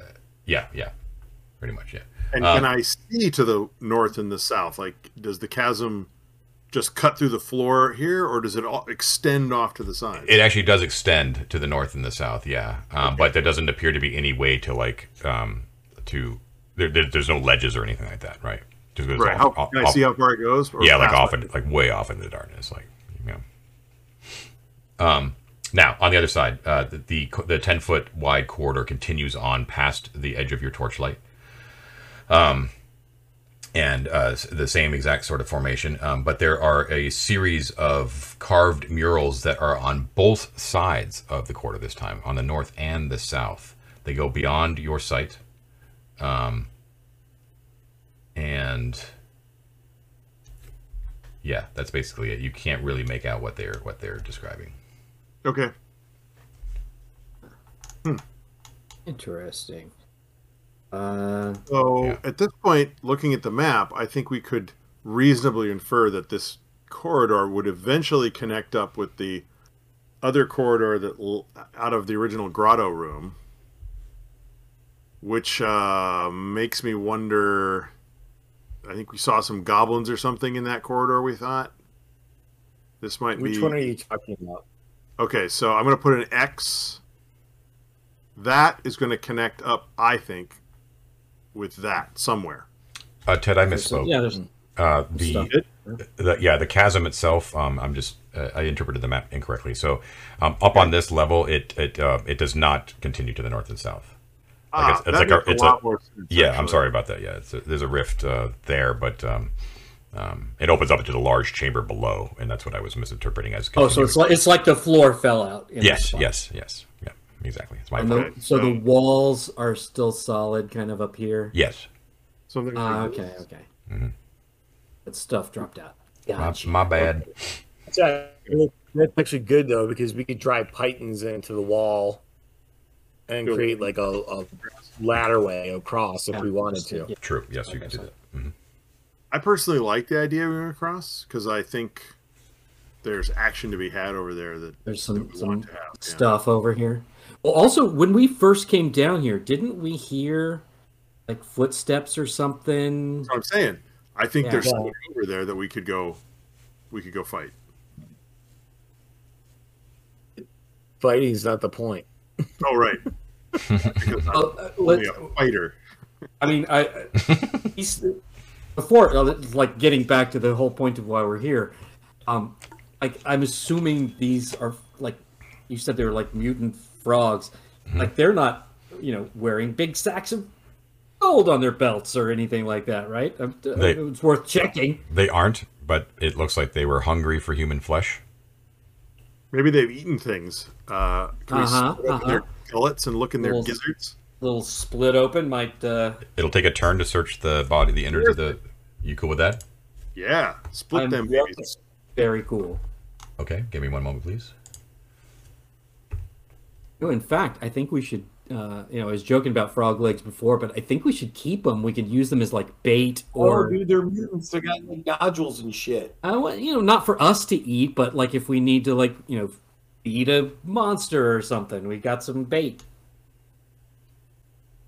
S2: yeah, yeah, pretty much. Yeah.
S3: And
S2: Uh,
S3: can I see to the north and the south? Like, does the chasm just cut through the floor here, or does it all extend off to the sides?
S2: It actually does extend to the north and the south. Yeah. Um, But there doesn't appear to be any way to like um, to. There, there, there's no ledges or anything like that, right? Just
S3: right.
S2: off-
S3: How,
S2: off-
S3: can I see how far it goes?
S2: Yeah, like off in, like way off into the darkness, like you know. Um, now on the other side, uh, the, the the ten foot wide corridor continues on past the edge of your torchlight. Um, and uh, the same exact sort of formation, um, but there are a series of carved murals that are on both sides of the corridor this time, on the north and the south. They go beyond your sight, um, and yeah, that's basically it. You can't really make out what they're what they're describing.
S3: Okay. Hmm.
S4: Interesting. Uh,
S3: So
S2: Yeah.
S3: at this point, looking at the map, I think we could reasonably infer that this corridor would eventually connect up with the other corridor that l- out of the original grotto room, which uh, makes me wonder. I think we saw some goblins or something in that corridor. We thought this might
S5: Which
S3: be
S5: one are you talking about?
S3: okay. So I'm going to put an X. That is going to connect up, I think, with that somewhere.
S2: Uh, Ted, I misspoke.
S4: yeah, there's
S2: Uh, the, the yeah the chasm itself. Um, I'm just uh, I interpreted the map incorrectly. So um, up on this level, it it uh, it does not continue to the north and south. Like
S3: Ah,
S2: it's, it's
S3: that
S2: like a,
S3: makes
S2: it's
S3: lot
S2: a
S3: more sense,
S2: yeah. I'm sorry about that. Yeah, it's a, there's a rift uh, there, but um, um, it opens up into the large chamber below, and that's what I was misinterpreting as.
S4: oh, so it's like it's like the floor fell out. in
S2: yes,
S4: that
S2: yes, yes, yeah, exactly. It's my
S4: And the,
S3: Okay,
S4: so, the walls are still solid, kind of up here.
S2: Yes,
S3: Something
S4: Ah,
S3: like
S4: okay,
S3: this.
S4: okay.
S2: Mhm.
S4: That stuff dropped out.
S2: my,
S4: Gotcha.
S2: my bad.
S5: That's, actually- good though because we could drive pitons into the wall and
S3: Cool.
S5: create like a, a ladder way across if we wanted to.
S4: Yeah.
S2: True. Yes, you can do that. Mhm.
S3: I personally like the idea we went across because I think there's action to be had over there that
S4: There's some some
S3: want to have. yeah.
S4: stuff over here. Well, also when we first came down here, didn't we hear like footsteps or something?
S3: That's what I'm saying. I think
S4: Yeah.
S3: there's
S5: Yeah.
S3: something over there that we could go, we could go fight.
S5: Fighting's not the point.
S3: Oh right, because I'm
S4: uh,
S3: only a fighter.
S4: I mean, I he's before uh, like getting back to the whole point of why we're here. Um, like I'm assuming these are like you said they were like mutant frogs. Like they're not, you know, wearing big sacks of gold on their belts or anything like that, right? Uh,
S2: They-
S4: it's worth checking.
S2: They aren't, but it looks like they were hungry for human flesh.
S3: Maybe they've eaten things. Uh, can
S4: Uh-huh,
S3: we split open their
S4: uh-huh.
S3: gullets and look in their
S4: Little-
S3: gizzards?
S4: little split open might. Uh,
S2: It'll take a turn to search the body, the innards of the. You cool with that?
S3: Yeah, split
S4: I'm-
S3: them babies.
S4: very cool.
S2: Okay, give me one moment, please.
S4: No, in fact, I think we should uh, you know, I was joking about frog legs before, but I think we should keep them. We could use them as like bait
S5: Oh,
S4: or,
S5: dude, they're mutants. They got like nodules and shit.
S4: I want you know, not for us to eat, but like if we need to like you know, eat a monster or something, we got some bait.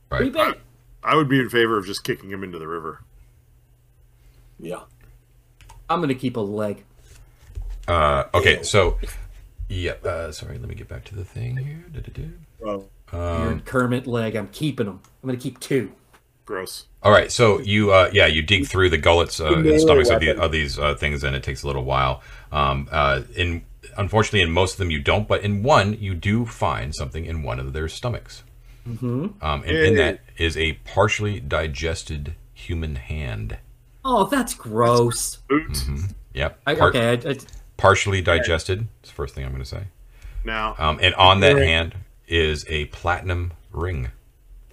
S4: Free
S2: Right.
S4: bait.
S3: I would be in favor of just kicking him into the river.
S5: Yeah.
S4: I'm gonna keep a leg.
S2: Uh, okay, so yeah. Uh, sorry, let me get back to the thing here. Da-da-da.
S5: Bro.
S4: Your Kermit leg. I'm keeping them. I'm gonna keep two.
S3: Gross.
S2: All right, so you uh, yeah you dig through the gullets uh, and stomachs of, the,
S5: weapon.
S2: of these uh, things, and it takes a little while. Um, uh, in unfortunately, in most of them you don't, but in one you do find something in one of their stomachs. Mm-hmm. Um, and in that is a partially digested human hand.
S4: Oh, that's gross.
S3: Boot.
S2: Yep,
S4: I,
S2: par-
S4: okay, I, I,
S2: partially digested. It's the first thing I'm going to say.
S3: Now,
S2: Um, and on that
S5: Ring.
S2: hand is a platinum ring.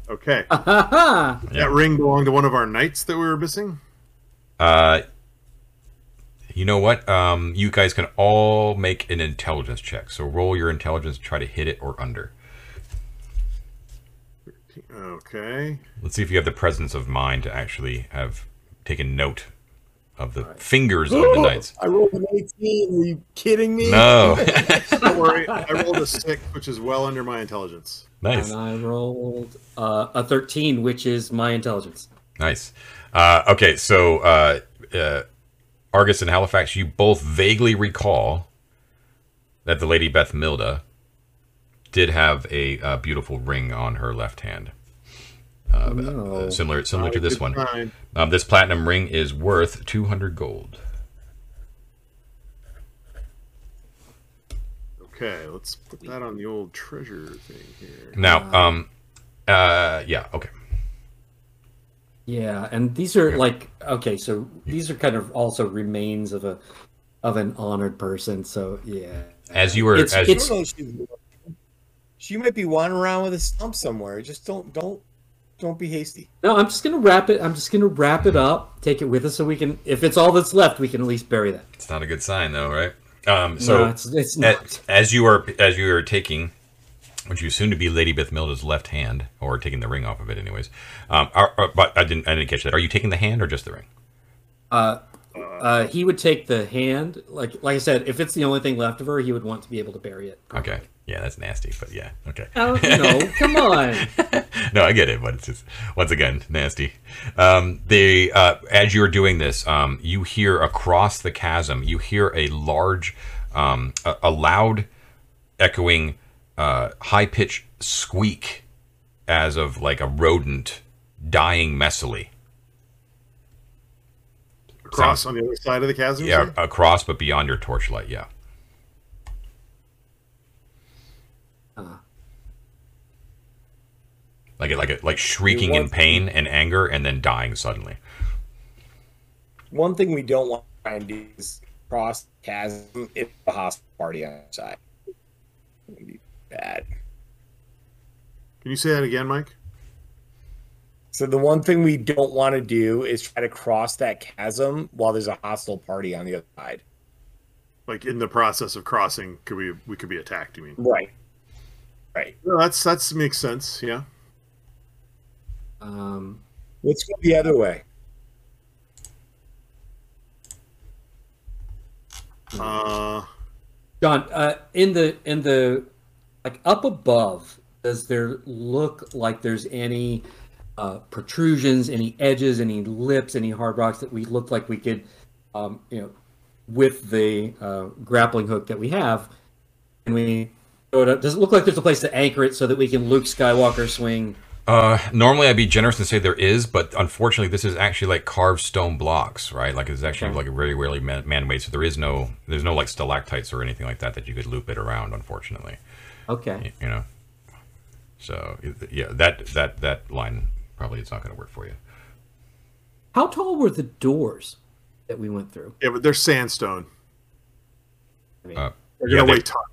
S3: okay.
S4: ha ha.
S3: That ring belonged to one of our knights that we were missing.
S2: Uh, you know what? Um, you guys can all make an intelligence check. So roll your intelligence, try to hit it or under.
S3: Okay.
S2: Let's see if you have the presence of mind to actually have taken note of the fingers of the knights.
S5: I rolled an 18. Are you kidding me?
S2: No,
S3: Don't worry. I rolled a six, which is well under my intelligence.
S2: nice,
S4: And I rolled uh, a 13, which is my intelligence.
S2: nice. Uh, okay, so uh, uh, Argus and Halifax, you both vaguely recall that the Lady Beth Milda did have a uh, beautiful ring on her left hand. Uh,
S4: No.
S2: uh, similar similar to
S3: Not a
S2: this one.
S3: sign.
S2: Um, this platinum ring is worth 200 gold.
S3: Okay, let's put that on the old treasure thing here.
S2: Now, um, uh, yeah, okay.
S4: Yeah, and these are like okay, so these are kind of also remains of a of an honored person. So yeah,
S2: As you were,
S4: It's-
S2: as,
S5: I
S4: it's-
S5: don't know if she's- She might be wandering around with a stump somewhere. Just don't don't don't be hasty.
S4: no, I'm just gonna wrap it. I'm just gonna wrap it up, take it with us, so we can. If it's all that's left, we can at least bury that.
S2: it's not a good sign, though, right? Um, so
S4: no, it's it's
S2: a-
S4: not.
S2: as you are as you are taking, which you assume to be Lady Beth Milda's left hand, or taking the ring off of it, anyways. Um, are, are- but I didn't I didn't catch that. Are you taking the hand or just the ring?
S4: Uh, uh, he would take the hand, like like I said, if it's the only thing left of her, he would want to be able to bury it.
S2: Okay, yeah, that's nasty, but yeah, okay.
S4: Oh, no, come on.
S2: no, I get it, but it's just once again nasty. Um, they, uh, as you're doing this, um, you hear across the chasm, you hear a large, um, a, a loud, echoing, uh, high pitched squeak, as of like a rodent dying messily.
S3: Across
S2: Sounds-
S3: on the other side of the chasm.
S2: Yeah, across, but beyond your torchlight. Yeah.
S4: Uh.
S2: Like it, like it, like shrieking in
S5: What-
S2: pain and anger, and then dying suddenly.
S5: One thing we don't want to try and do is cross the chasm if the hostile party on the side. It'd be bad.
S3: Can you say that again, Mike?
S5: So the one thing we don't want to do is try to cross that chasm while there's a hostile party on the other side.
S3: Like in the process of crossing, could we we could be attacked? You mean?
S5: Right. Right.
S3: Well, that's that's makes sense. Yeah.
S4: Um,
S5: Let's go the other way.
S3: Uh,
S4: John, uh, in the in the like up above, does there look like there's any uh, protrusions, any edges, any lips, any hard rocks that we look like we could, um, you know, with the uh, grappling hook that we have, and we throw it up? Does it look like there's a place to anchor it so that we can Luke Skywalker swing?
S2: Uh, normally I'd be generous and say there is, but unfortunately this is actually like carved stone blocks, right? Like it's actually
S4: Okay.
S2: like very rarely man- man-made, so there is no there's no like stalactites or anything like that that you could loop it around. Unfortunately,
S4: Okay.
S2: Y- you know. So yeah, that that that line probably is not going to work for you.
S4: How tall were the doors that we went through?
S3: yeah, but they're sandstone.
S4: I mean,
S2: Uh,
S3: They're
S2: yeah,
S3: gonna
S2: they're,
S3: weigh ton.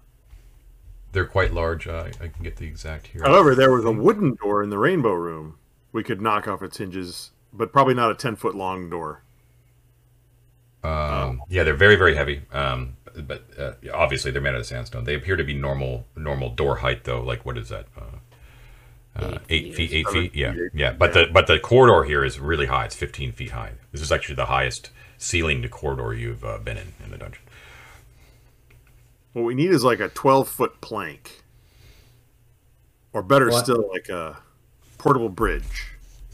S2: They're quite large. Uh, I can get the exact here.
S3: However, there was a wooden door in the rainbow room. We could knock off its hinges, but probably not a ten foot long door.
S2: Um, yeah, they're very very heavy. Um, but uh, obviously they're made out of sandstone. They appear to be normal normal door height though. Like what is that? Uh, Uh, eight feet, eight
S3: Seven
S2: feet, yeah,
S3: feet, eight
S2: yeah. But
S3: yeah.
S2: the but the corridor here is really high. It's 15 feet high. This is actually the highest ceilinged corridor you've uh, been in in the dungeon.
S3: What we need is like a 12 foot plank. Or better
S4: What?
S3: still, like a portable bridge.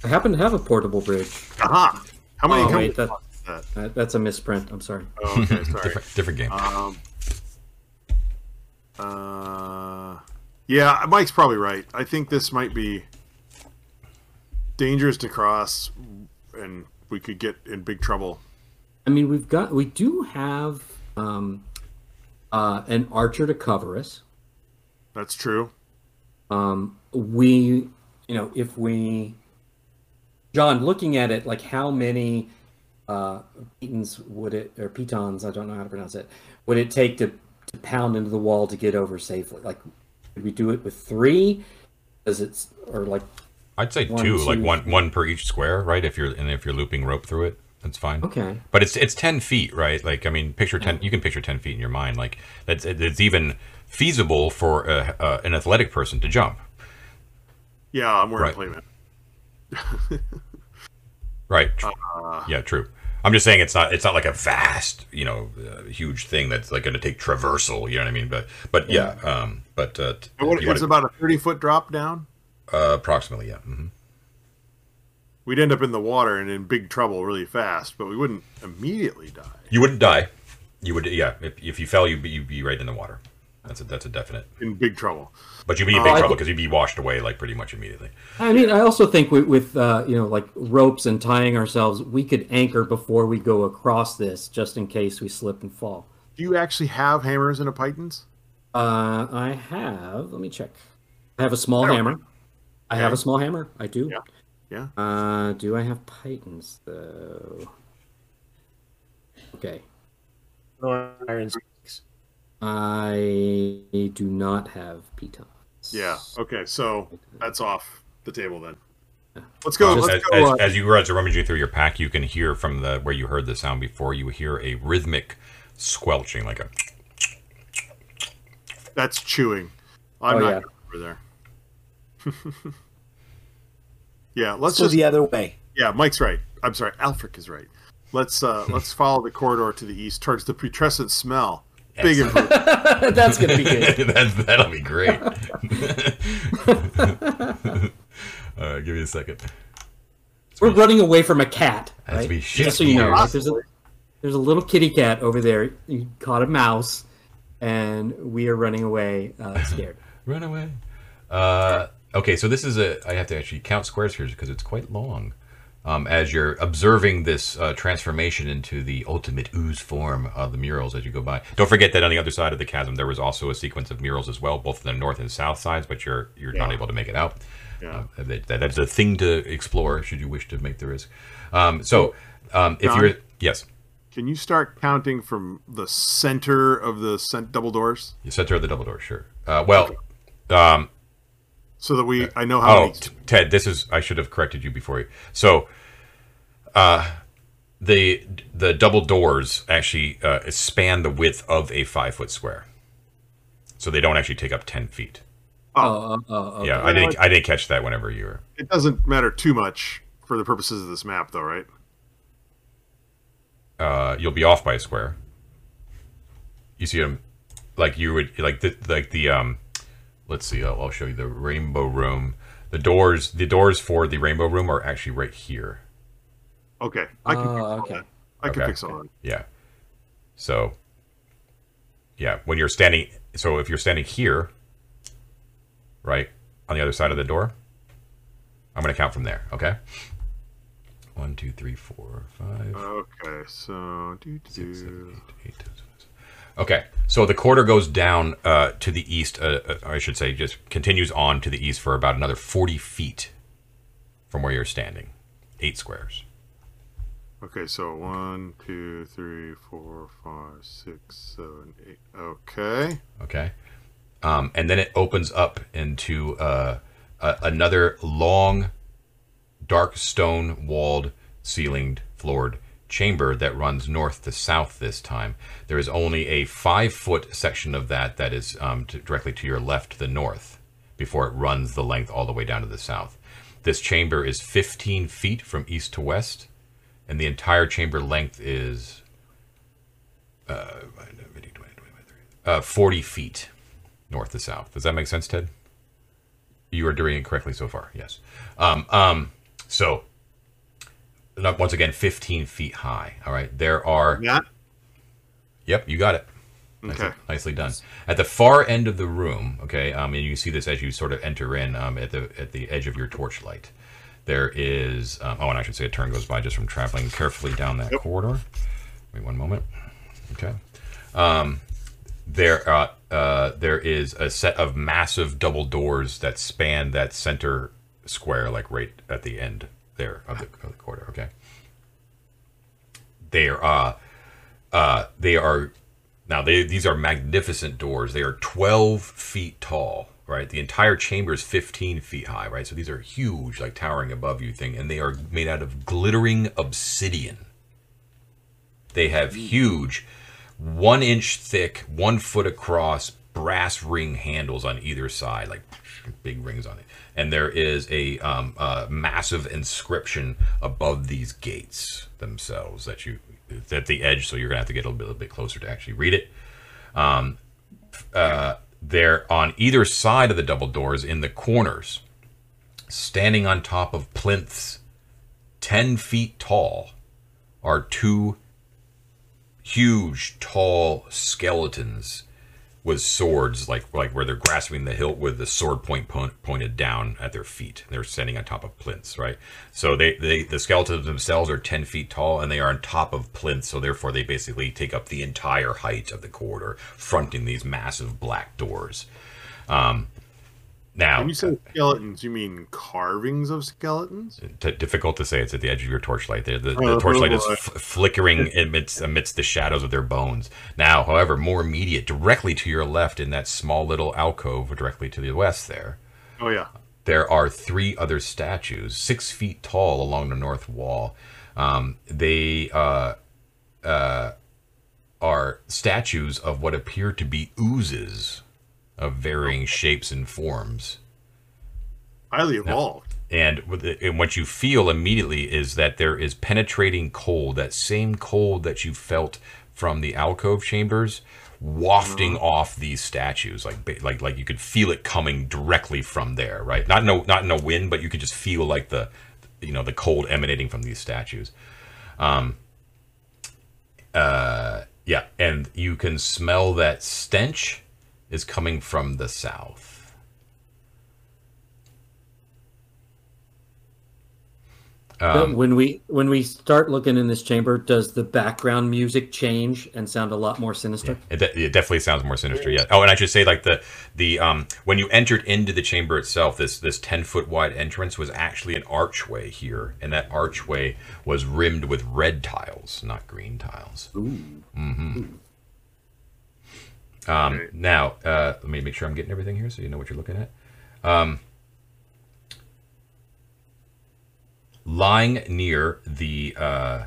S4: I happen to have a portable bridge.
S3: Aha! How many
S4: Oh,
S3: how
S4: wait, that,
S3: that?
S4: Uh, that's a misprint. I'm sorry.
S3: Oh, okay, sorry.
S2: Different different game.
S3: Um, uh, yeah, Mike's probably right. I think this might be dangerous to cross, and we could get in big trouble.
S4: I mean, we've got we do have um, uh, an archer to cover us.
S3: That's true.
S4: Um, we, you know, if we, John, looking at it, like how many uh, pitons would it, or pitons, I don't know how to pronounce it, would it take to, to pound into the wall to get over safely? Like, could we do it with three? Does it, or like,
S2: I'd say
S4: one,
S2: two, like
S4: two,
S2: one one per each square, right? If you're and if you're looping rope through it, that's fine.
S4: okay,
S2: But it's it's 10 feet, right? Like I mean, picture 10. You can picture 10 feet in your mind. Like that's it's even feasible for uh, uh, an athletic person to jump.
S3: Yeah, I'm wearing
S2: Right.
S3: a playmat.
S2: Right.
S3: Uh,
S2: yeah, true. I'm just saying it's not it's not like a vast, you know, uh, huge thing that's like going to take traversal. You know what I mean? But but yeah, um, but uh,
S3: what,
S2: you
S3: it's
S2: wanna-
S3: about a 30 foot drop down.
S2: uh, approximately, yeah. hmm
S3: We'd end up in the water and in big trouble really fast, but we wouldn't immediately die.
S2: You wouldn't die. You would, yeah. If, if you fell, you'd be, you'd be right in the water. That's a that's a definite.
S3: In big trouble.
S2: But you'd be in big
S4: I
S2: trouble
S4: think-
S2: because you'd be washed away like pretty much immediately.
S4: I mean, I also think with, with uh, you know, like ropes and tying ourselves, we could anchor before we go across this, just in case we slip and fall.
S3: Do you actually have hammers and a pitons?
S4: Uh, I have. Let me check. I have a small
S3: Yeah.
S4: hammer. I have a small hammer. I do.
S3: Yeah. Yeah.
S4: Uh, do I have pitons though? Okay.
S5: No iron sticks.
S4: I do not have pitons.
S3: Yeah. Okay. So that's off the table then. Let's go.
S2: Just
S3: let's
S2: as,
S3: go.
S2: as,
S3: uh,
S2: as you guys are rummaging through your pack, you can hear from the where you heard the sound before. You hear a rhythmic squelching, like a.
S3: that's chewing. I'm
S4: Oh,
S3: not
S4: yeah.
S3: over there. yeah. Let's
S5: Let's go
S3: just.
S5: the other way.
S3: Yeah. Mike's right. I'm sorry. Alfric is right. Let's uh let's follow the corridor to the east towards the putrescent smell. Big
S2: Excellent.
S3: improvement.
S4: That's gonna be good.
S2: That's, that'll be great. All right, give me a second.
S4: We're running away from a cat,
S2: As
S4: right?
S2: we shift
S4: Just so you know,
S2: gears.
S4: like, there's a there's a little kitty cat over there. You caught a mouse, and we are running away, uh, scared.
S2: Run away. Uh, okay, so this is a. I have to actually count squares here because it's quite long. Um, as you're observing this uh, transformation into the ultimate ooze form of the murals as you go by. Don't forget that on the other side of the chasm there was also a sequence of murals as well, both on the north and south sides, but you're you're not able to make it out.
S3: Yeah.
S2: Uh, that, that- that's a thing to explore should you wish to make the risk. Um, so um, if
S3: John?
S2: you're yes,
S3: Can you start counting from the center of the cent- double doors
S2: The center of the double door, sure. Uh, well, um,
S3: so that we I know how
S2: Oh,
S3: many.
S2: Ted, this is I should have corrected you before you. So, uh, the the double doors actually uh, span the width of a five foot square, so they don't actually take up ten feet.
S4: Oh, oh, oh, okay.
S2: Yeah, I didn't I didn't catch that whenever you were.
S3: It doesn't matter too much for the purposes of this map, though, right?
S2: Uh, you'll be off by a square. You see them, like you would like the like the um. Let's see. I'll, I'll show you the rainbow room. The doors, the doors for the rainbow room are actually right here.
S3: Okay, I can.
S4: Oh,
S3: fix all
S4: okay.
S3: that. I can fix all that.
S2: Yeah. So, yeah, when you're standing, so if you're standing here, right on the other side of the door, I'm going to count from there. Okay. One, two, three, four, five,
S3: Okay, so do do.
S2: eight, eight, nine, ten. Okay, so the quarter goes down uh, to the east. Uh, uh, I should say, just continues on to the east for about another forty feet from where you're standing, eight squares.
S3: Okay, so one, two, three, four, five, six, seven, eight. Okay.
S2: Okay. Um, and then it opens up into uh, a, another long, dark stone walled, ceilinged, floored chamber that runs north to south this time. There is only a five foot section of that that is um, to, directly to your left, to the north. before it runs the length all the way down to the south. This chamber is 15 feet from east to west, and the entire chamber length is uh, uh, 40 feet north to south. Does that make sense, Ted? You are doing it correctly so far. Yes. Um, um, so, not- once again, 15 feet high. All right. There are.
S3: Yeah.
S2: Yep, you got it. Nicely,
S3: Okay.
S2: nicely done. At the far end of the room, okay, um, and you see this as you sort of enter in um, at the at the edge of your torchlight. There is, um, oh, and I should say a turn goes by just from traveling carefully down that corridor. Wait one moment. Okay. Um, there, uh, uh, there is a set of massive double doors that span that center square, like right at the end there of the, of the corridor. Okay. They are, uh, uh, they are now they these are magnificent doors. They are 12 feet tall, right? The entire chamber is 15 feet high, right? So these are huge, like towering above you thing, and they are made out of glittering obsidian. They have huge, one inch thick, one foot across brass ring handles on either side, like big rings on it. And there is a um, uh, massive inscription above these gates themselves that you at the edge, so you're gonna have to get a little bit, a bit closer to actually read it. Um, uh, there on either side of the double doors, in the corners, standing on top of plinths, ten feet tall, are two huge, tall skeletons with swords, like like where they're grasping the hilt with the sword point pointed down at their feet. They're standing on top of plinths, right? So they, they the skeletons themselves are ten feet tall, and they are on top of plinths. So therefore, they basically take up the entire height of the corridor, fronting these massive black doors. Um, now,
S3: When you say skeletons, you mean carvings of skeletons?
S2: T- difficult to say. It's at the edge of your torchlight. The, the, the
S3: Oh,
S2: torchlight is f- flickering amidst, amidst the shadows of their bones. Now, however, more immediate, directly to your left in that small little alcove, directly to the west there,
S3: Oh yeah.
S2: there are three other statues, six feet tall along the north wall. Um, they uh, uh, are statues of what appear to be oozes of varying shapes and forms.
S3: Highly evolved.
S2: And, with the- and what you feel immediately is that there is penetrating cold, that same cold that you felt from the alcove chambers, wafting off these statues, like like like you could feel it coming directly from there, right? Not no not in a wind, but you could just feel like the you know the cold emanating from these statues. Um. Uh. Yeah, and you can smell that stench is coming from the south. Um,
S4: when we when we start looking in this chamber, does the background music change and sound a lot more sinister?
S2: It, de- it definitely sounds more sinister. Yeah. Oh, and I should say, like the the um when you entered into the chamber itself, this this ten foot wide entrance was actually an archway here, and that archway was rimmed with red tiles, not green tiles. Mm-hmm. Um,
S3: Right.
S2: now, uh, let me make sure I'm getting everything here, so you know what you're looking at. Um, lying near the uh,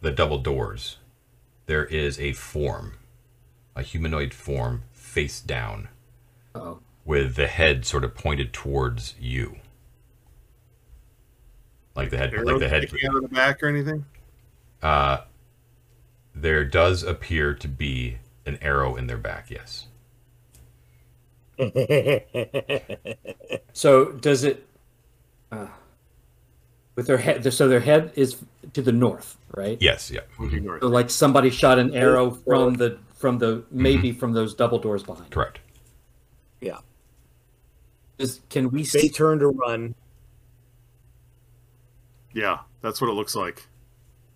S2: the double doors, there is a form, a humanoid form, face down,
S4: Oh,
S2: with the head sort of pointed towards you, like the head, like the head.
S3: out of the back or anything?
S2: Uh, there does appear to be an arrow in their back. Yes.
S4: so does it? Uh, with their head, so their head is to the north, right?
S2: Yes. Yeah.
S3: Looking north.
S4: So like somebody shot an arrow from the from the maybe from those double doors behind.
S2: Correct.
S5: yeah.
S4: Is, can we
S5: They
S4: see?
S5: turn to run.
S3: Yeah, that's what it looks like.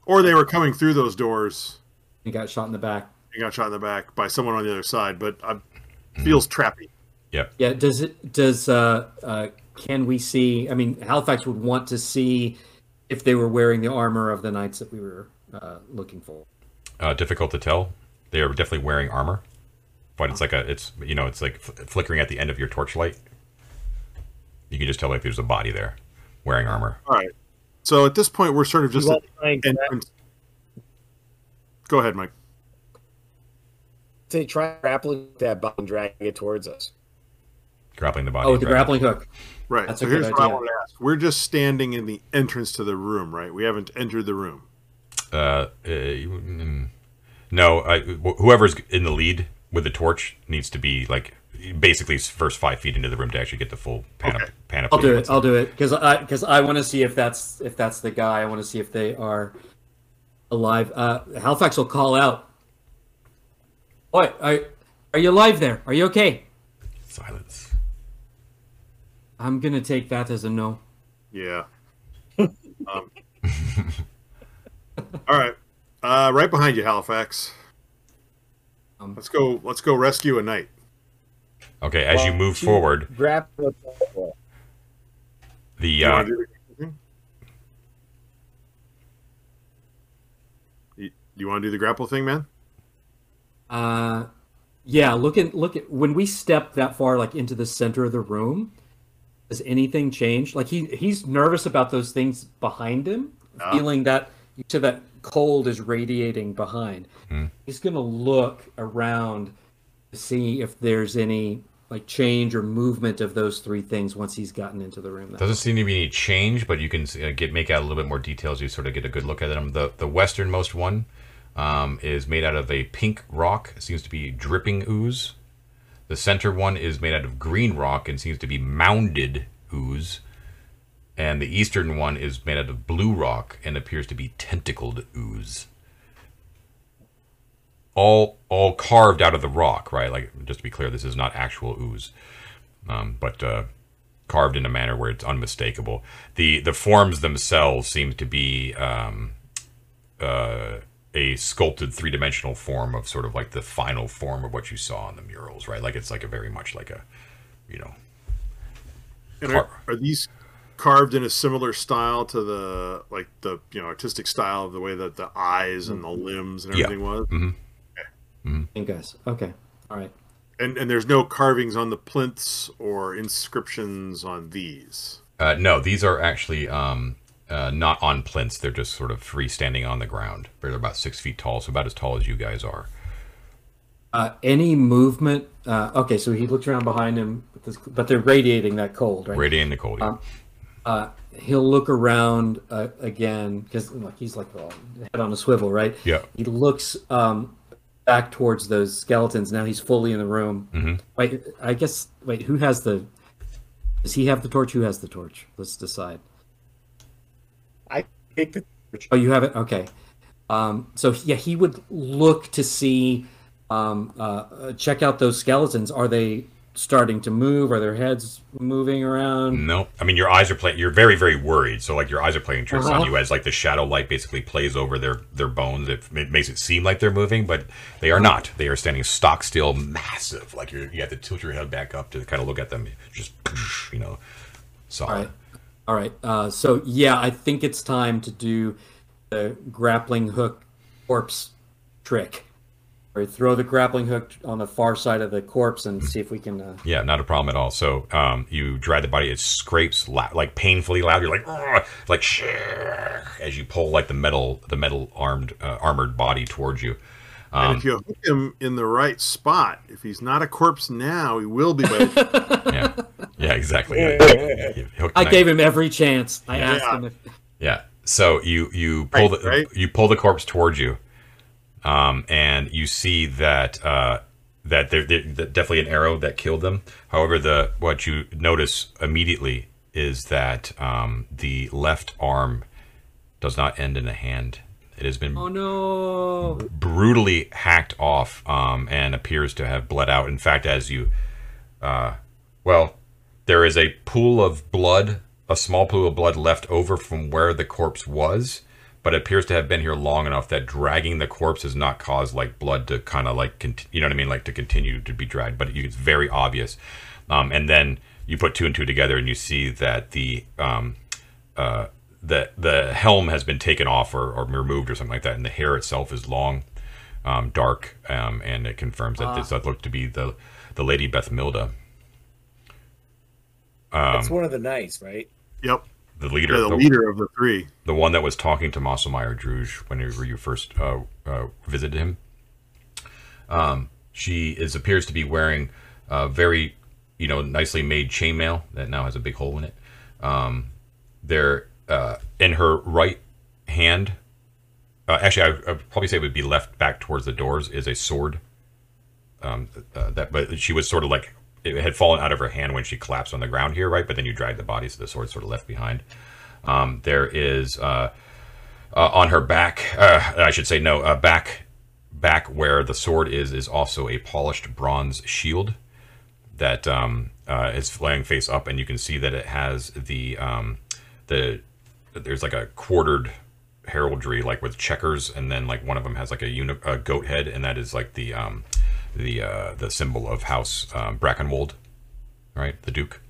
S3: Or they were coming through those doors
S4: And got shot in the back.
S3: And got shot in the back by someone on the other side, but I feels trappy.
S4: Yeah. Yeah. Does it? Does uh, uh, can we see? I mean, Halifax would want to see if they were wearing the armor of the knights that we were uh, looking for.
S2: Uh, difficult to tell. They are definitely wearing armor, but it's like a it's you know it's like f- flickering at the end of your torchlight. You can just tell like there's a body there wearing armor.
S3: All right. So at this point, we're sort of just at
S5: all and.
S3: Go ahead, Mike.
S5: Say try grappling that button, drag it towards us.
S2: grappling the body.
S4: Oh, with the grappling hook.
S3: Right.
S4: That's
S3: so here's
S4: good
S3: what I
S4: idea.
S3: wanted to ask. We're just standing in the entrance to the room, right? We haven't entered the room.
S2: Uh, uh, mm, no, I, whoever's in the lead with the torch needs to be like basically first five feet into the room to actually get the full panop-
S3: Okay.
S2: panoply.
S4: I'll do it. I'll do it because I because I want to see if that's if that's the guy. I want to see if they are alive. Uh, Halifax will call out. What are are you alive there? Are you okay?
S2: Silence.
S4: I'm gonna take that as a no.
S3: Yeah. um, all right. Uh, right behind you, Halifax.
S4: Um,
S3: Let's go. Let's go rescue a knight.
S2: Okay, as you move forward,
S5: Grapple.
S2: the
S3: You
S2: uh,
S3: do the? You, you want to do the grapple thing, man?
S4: Uh, yeah. Look at look at when we step that far, like into the center of the room. Has anything changed? Like he he's nervous about those things behind him,
S3: Ah.
S4: feeling that to that cold is radiating behind. He's gonna look around to see if there's any like change or movement of those three things once he's gotten into the room.
S2: Doesn't seem to be any change, but you can uh, get make out a little bit more details. You sort of get a good look at them. The the westernmost one um, is made out of a pink rock. It seems to be dripping ooze. The center one is made out of green rock and seems to be mounded ooze. And the eastern one is made out of blue rock and appears to be tentacled ooze. All all carved out of the rock, right? Like just to be clear, this is not actual ooze, um, but uh, carved in a manner where it's unmistakable. The the forms themselves seem to be um, uh, a sculpted three dimensional form of sort of like the final form of what you saw on the murals, right? Like it's like a very much like a, you know,
S3: And are,
S2: Car-
S3: are these carved in a similar style to the like the you know artistic style of the way that the eyes and the limbs and
S2: Yeah.
S3: everything was?
S4: think guys. Okay. All right.
S3: And and there's no carvings on the plinths or inscriptions on these.
S2: uh, no, these are actually um, uh, not on plinths. They're just sort of freestanding on the ground. They're about six feet tall, so about as tall as you guys are.
S4: Uh, any movement? Uh, okay, so he looks around behind him, with this, but they're radiating that cold, right?
S2: Radiating the cold.
S4: Um, uh, he'll look around uh, again because like he's like well, head on a swivel, right?
S2: Yeah.
S4: He looks um, back towards those skeletons. Now he's fully in the room.
S2: Mhm.
S4: Wait, I guess. Wait, who has the? Does he have the torch? Who has the torch? Let's decide.
S5: I picked the.
S4: Oh, you have it. Okay. Um, so yeah, he would look to see, um, uh, uh, check out those skeletons. Are they starting to move? Are their heads moving around?
S2: No, I mean your eyes are playing. You're very, very worried. So like your eyes are playing tricks on
S4: Uh-huh.
S2: you as like the shadow light basically plays over their their bones. It, it makes it seem like they're moving, but they are not. They are standing stock still, massive. Like you're, you have to tilt your head back up to kind of look at them. Just you know, solid.
S4: All right. All right. Uh, so yeah, I think it's time to do the grappling hook corpse trick. Or throw the grappling hook on the far side of the corpse and see if we can. Uh,
S2: Yeah, not a problem at all. So um, you drag the body. It scrapes like painfully loud. You're like like as you pull like the metal the metal armed uh, armored body towards you.
S3: And
S2: Um,
S3: if you hook him in the right spot, if he's not a corpse now, he will be by the
S2: yeah, yeah, exactly. Yeah, you hook
S4: I gave him every chance. I asked
S3: Yeah.
S4: him if.
S2: Yeah. So you you pull
S3: Right,
S2: the
S3: right.
S2: you pull the corpse towards you, um, and you see that uh, that there there- definitely an arrow that killed them. However, the what you notice immediately is that um, the left arm does not end in a hand. It has been
S4: Oh no!
S2: brutally hacked off um, and appears to have bled out. In fact, as you, uh, well, there is a pool of blood, a small pool of blood left over from where the corpse was, but it appears to have been here long enough that dragging the corpse has not caused like blood to kind of like, cont- you know what I mean, like to continue to be dragged. But it's very obvious. Um, and then you put two and two together and you see that the um, uh, the the helm has been taken off or, or removed or something like that, and the hair itself is long, um, dark, um, and it confirms that this does look to be the the Lady Bethmilda,
S5: That's one of the knights, right?
S3: Yep.
S2: the leader,
S3: Yeah, the
S2: the,
S3: leader of the three.
S2: the one that was talking to Masselmeyer Druge whenever you first uh, uh, visited him. Um, she is appears to be wearing uh, very you know, nicely made chainmail that now has a big hole in it. Um, there, uh, in her right hand, uh, actually, I would probably say it would be left back towards the doors is a sword. Um, uh, that, but she was sort of like it had fallen out of her hand when she collapsed on the ground here, right? But then you drag the body, so the sword sort of left behind. Um, there is uh, uh, on her back, uh, I should say no, uh, back back where the sword is is also a polished bronze shield that um, uh, is laying face up, and you can see that it has the um, the there's like a quartered heraldry like with checkers, and then like one of them has like a, uni- a goat head, and that is like the um, the uh, the symbol of House um, Brackenwold, right? The Duke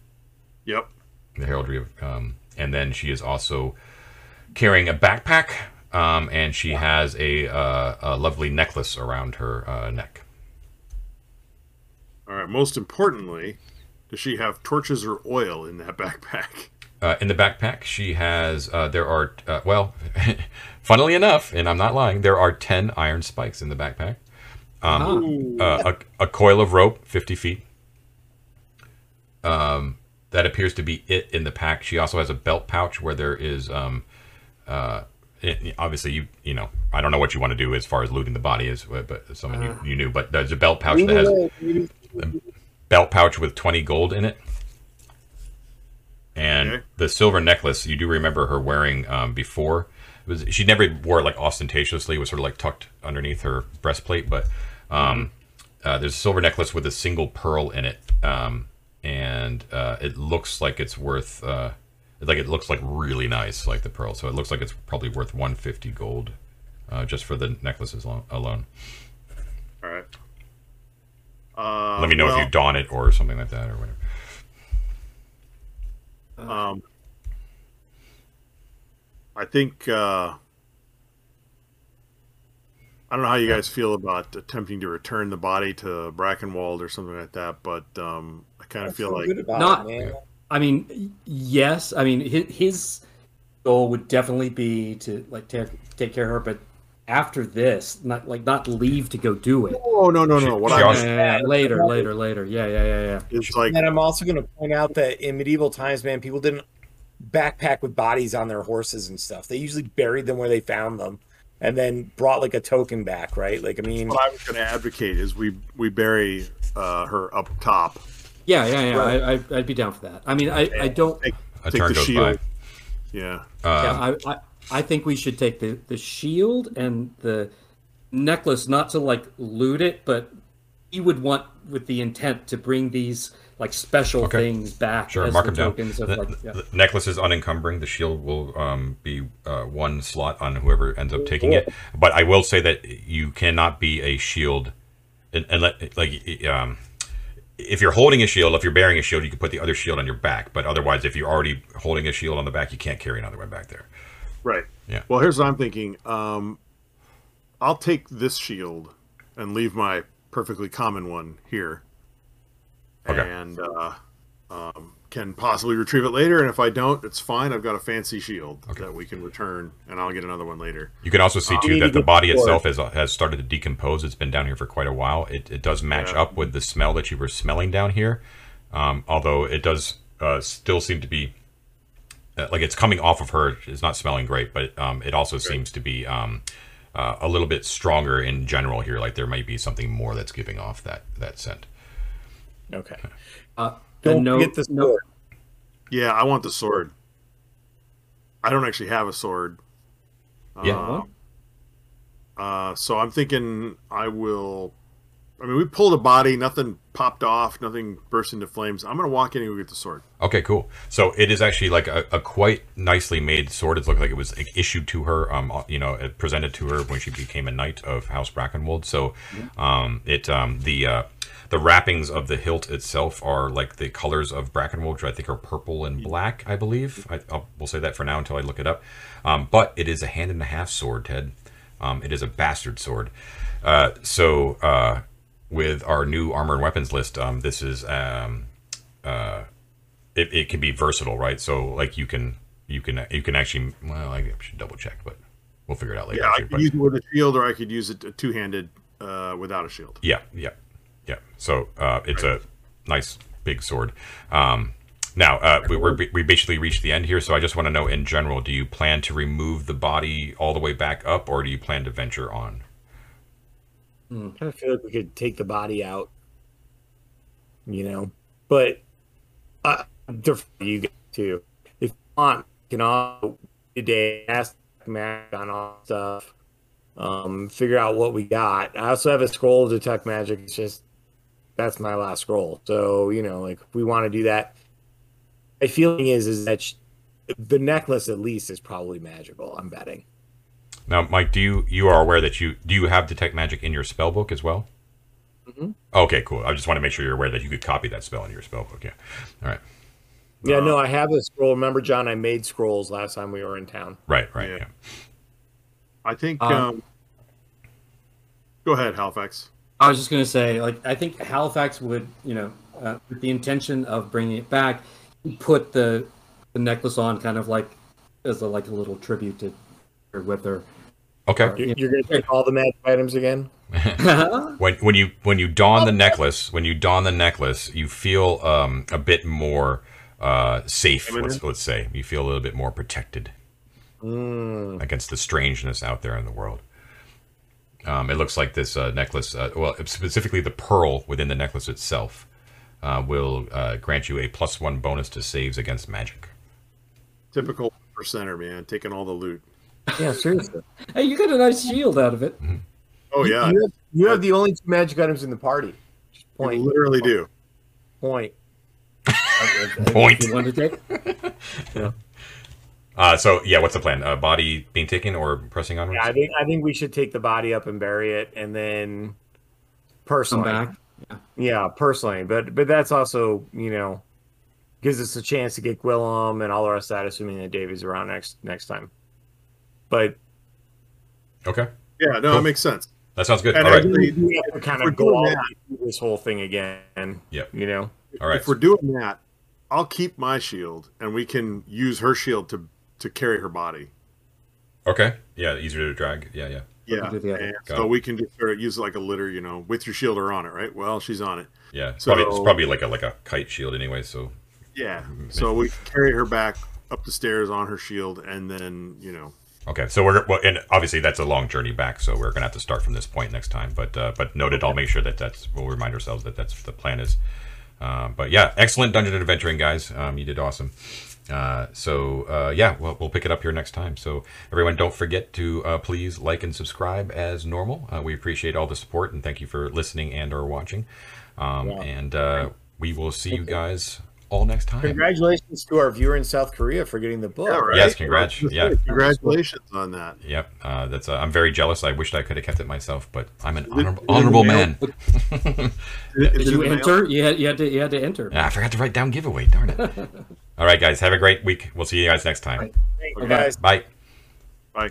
S3: Yep.
S2: the heraldry of um, and then she is also carrying a backpack um, and she has a, uh, a lovely necklace around her uh, neck
S3: All right. Most importantly, does she have torches or oil in that backpack?
S2: Uh, in the backpack she has uh, there are uh, well funnily enough and i'm not lying there are 10 iron spikes in the backpack. Um, uh, a, a coil of rope 50 feet. Um, that appears to be it in the pack. She also has a belt pouch where there is um, uh, it, obviously you you know i don't know what you want to do as far as looting the body is but someone you, you knew but there's a belt pouch that has belt pouch with 20 gold in it and
S3: Okay.
S2: the silver necklace you do remember her wearing um, before. It was she never wore it like ostentatiously. It was sort of like tucked underneath her breastplate. But um, uh, there's a silver necklace with a single pearl in it. Um, and uh, it looks like it's worth uh, like it looks like really nice like the pearl. So it looks like it's probably worth 150 gold uh, just for the necklaces alone.
S3: All right. Uh,
S2: let me know
S3: well,
S2: if you don it or something like that or whatever
S3: Um, I think uh, I don't know how you guys feel about attempting to return the body to Brackenwold or something like that, but um, I kind of feel like
S4: Not-
S5: it, man.
S4: I mean, yes. I mean, his, his goal would definitely be to like take take care of her, but after this, not like not leave to go do it.
S3: oh no no no what
S2: she
S3: I
S2: also-
S4: Yeah, later, later, later. Yeah, yeah, yeah, yeah.
S3: it's like
S5: And I'm also going to point out that in medieval times, man, people didn't backpack with bodies on their horses and stuff. They usually buried them where they found them, and then brought like a token back, right? Like, I mean,
S3: what I was going to advocate is we we bury uh, her up top.
S4: Yeah, yeah, yeah.
S5: Right.
S4: I, I, I'd be down for that. I mean, I, I don't.
S3: Take, take the shield.
S2: by
S3: Yeah.
S4: yeah, I, I, I think we should take the the shield and the necklace, not to like loot it, but he would want with the intent to bring these like special
S2: Okay.
S4: things back
S2: Sure,
S4: as
S2: mark
S4: the
S2: them down.
S4: tokens of
S2: The,
S4: like. Yeah.
S2: the necklace is unencumbering. The shield will um, be uh, one slot on whoever ends up taking it. But I will say that you cannot be a shield, and, and let, like um, if you're holding a shield, if you're bearing a shield, you can put the other shield on your back. But otherwise, if you're already holding a shield on the back, you can't carry another one back there.
S3: Right.
S2: Yeah.
S3: Well, here's what I'm thinking. Um, I'll take this shield and leave my perfectly common one here.
S2: Okay.
S3: And uh, um, can possibly retrieve it later. And if I don't, it's fine. I've got a fancy shield that we can return, and I'll get another one later.
S2: You can also see too
S5: need to
S2: that the body itself has has started to decompose. It's been down here for quite a while. It, it does match
S3: Yeah.
S2: up with the smell that you were smelling down here, um, although it does uh, still seem to be uh, like it's coming off of her. It's not smelling great, but um, it also seems to be um, uh, a little bit stronger in general here. Like there might be something more that's giving off that that scent.
S5: okay.
S4: Uh,
S5: Don't
S4: and no,
S5: forget the
S4: no,
S5: sword.
S3: Yeah, I want the sword. I don't actually have a sword.
S2: Yeah.
S3: Uh, uh, so I'm thinking I will. I mean, we pulled a body. Nothing popped off. Nothing burst into flames. I'm gonna walk in and go get the sword.
S2: Okay, cool. So it is actually like a, a quite nicely made sword. It looked like it was issued to her, um, you know, it presented to her when she became a knight of House Brackenwold. So, um, it um, the uh, the wrappings of the hilt itself are like the colors of Brackenwold, which I think are purple and black. I believe. I, I'll, we'll say that for now until I look it up. Um, but it is a hand and a half sword, Ted. Um, it is a bastard sword. Uh, so uh, with our new armor and weapons list, um, this is um, it, it can be versatile, right? So like you can you can you can actually well I should double check, but we'll figure it out later.
S3: Yeah, I could
S2: But
S3: use it with a shield, or I could use it two handed uh, without a shield.
S2: yeah, yeah, yeah. So uh, it's a nice big sword. Um, now uh, we, we're, we basically reached the end here, so I just want to know in general: Do you plan to remove the body all the way back up, or do you plan to venture on?
S5: I kind of feel like we could take the body out, you know, but uh, defer you guys too. If you want, you can all today ask Mac on all stuff, um, figure out what we got. I also have a scroll of detect magic. It's just that's my last scroll. So you know, like we want to do that. My feeling is is that sh- the necklace at least is probably magical. I'm betting.
S2: Now, Mike, do you you are aware that you do you have detect magic in your spell book as well?
S5: Mhm.
S2: Okay, cool. I just want to make sure you're aware that you could copy that spell in your spell book. Yeah. All right.
S5: Yeah, no, I have a scroll. Remember, John, I made scrolls last time we were in town.
S2: Right. Right.
S3: Yeah.
S2: Yeah.
S3: I think.
S4: Um,
S3: Um, go ahead, Halifax.
S4: I was just gonna say, like, I think Halifax would, you know, uh, with the intention of bringing it back, put the the necklace on, kind of like as a like a little tribute to her with her.
S2: Okay.
S5: You're, you're going to take all the magic items again?
S2: When when you when you don the necklace, when you don the necklace, you feel um, a bit more uh, safe. Let's, let's say you feel a little bit more protected
S5: Mm.
S2: against the strangeness out there in the world. Um, it looks like this uh, necklace, uh, well, specifically the pearl within the necklace itself, uh, will uh, grant you a plus one bonus to saves against magic.
S3: Typical percenter, man, taking all the loot.
S5: Yeah, seriously.
S4: hey, you got a nice shield out of it.
S3: Oh yeah,
S5: You, have, you have the only two magic items in the party. Just
S3: you
S5: point.
S3: literally do.
S5: Point.
S2: Point.
S4: You want to take? yeah.
S2: Uh, so yeah, what's the plan? Uh, body being taken or pressing onwards?
S5: Yeah, I think I think we should take the body up and bury it, and then
S4: Come
S5: personally,
S4: back.
S5: yeah, personally, but but that's also you know gives us a chance to get Gwillem and all the rest of that, assuming that Davey's around next next time. But
S2: Okay,
S3: Yeah, no,
S2: Cool.
S3: it makes sense.
S2: that sounds good.
S3: And
S2: All right,
S3: actually-
S5: we have to kind
S3: We're
S5: of go
S3: doing
S5: all
S3: that.
S5: this whole thing again.
S2: Yeah,
S5: You know.
S2: all right.
S3: If we're doing that, I'll keep my shield, and we can use her shield to to carry her body.
S2: Okay, yeah, easier to drag. Yeah, yeah.
S3: Yeah,
S4: do
S3: and so
S2: it.
S3: we can just sort of use like a litter, you know, with your shield or on it, right? Well, she's on it.
S2: Yeah, it's,
S3: So-
S2: probably, it's probably like a like a kite shield anyway. So
S3: Yeah, mm-hmm. so we can carry her back up the stairs on her shield, and then you know,
S2: okay, so we're well, and obviously that's a long journey back. So we're gonna have to start from this point next time. But uh, but noted, I'll make sure that that's we'll remind ourselves that that's the plan is. Uh, but yeah, excellent dungeon and adventuring, guys. Um, you did awesome. Uh, so uh, yeah, we'll, we'll pick it up here next time. So everyone, don't forget to uh, please like and subscribe as normal. Uh, we appreciate all the support and thank you for listening and or watching. Um,
S5: Yeah.
S2: And uh, we will see you guys all next time.
S5: Congratulations to our viewer in South Korea for getting the book.
S3: Yeah, right.
S2: Yes, congrats. Yeah.
S3: congratulations on that.
S2: Yep, uh, that's. Uh, I'm very jealous. I wished I could have kept it myself, but I'm an honorable, honorable man.
S3: Is
S4: Did you enter? You had you had to you had to enter.
S2: Ah, I forgot to write down giveaway. Darn it! All right, guys, have a great week. We'll see you guys next time.
S5: Thank you
S4: Okay.
S5: guys.
S2: Bye.
S3: Bye.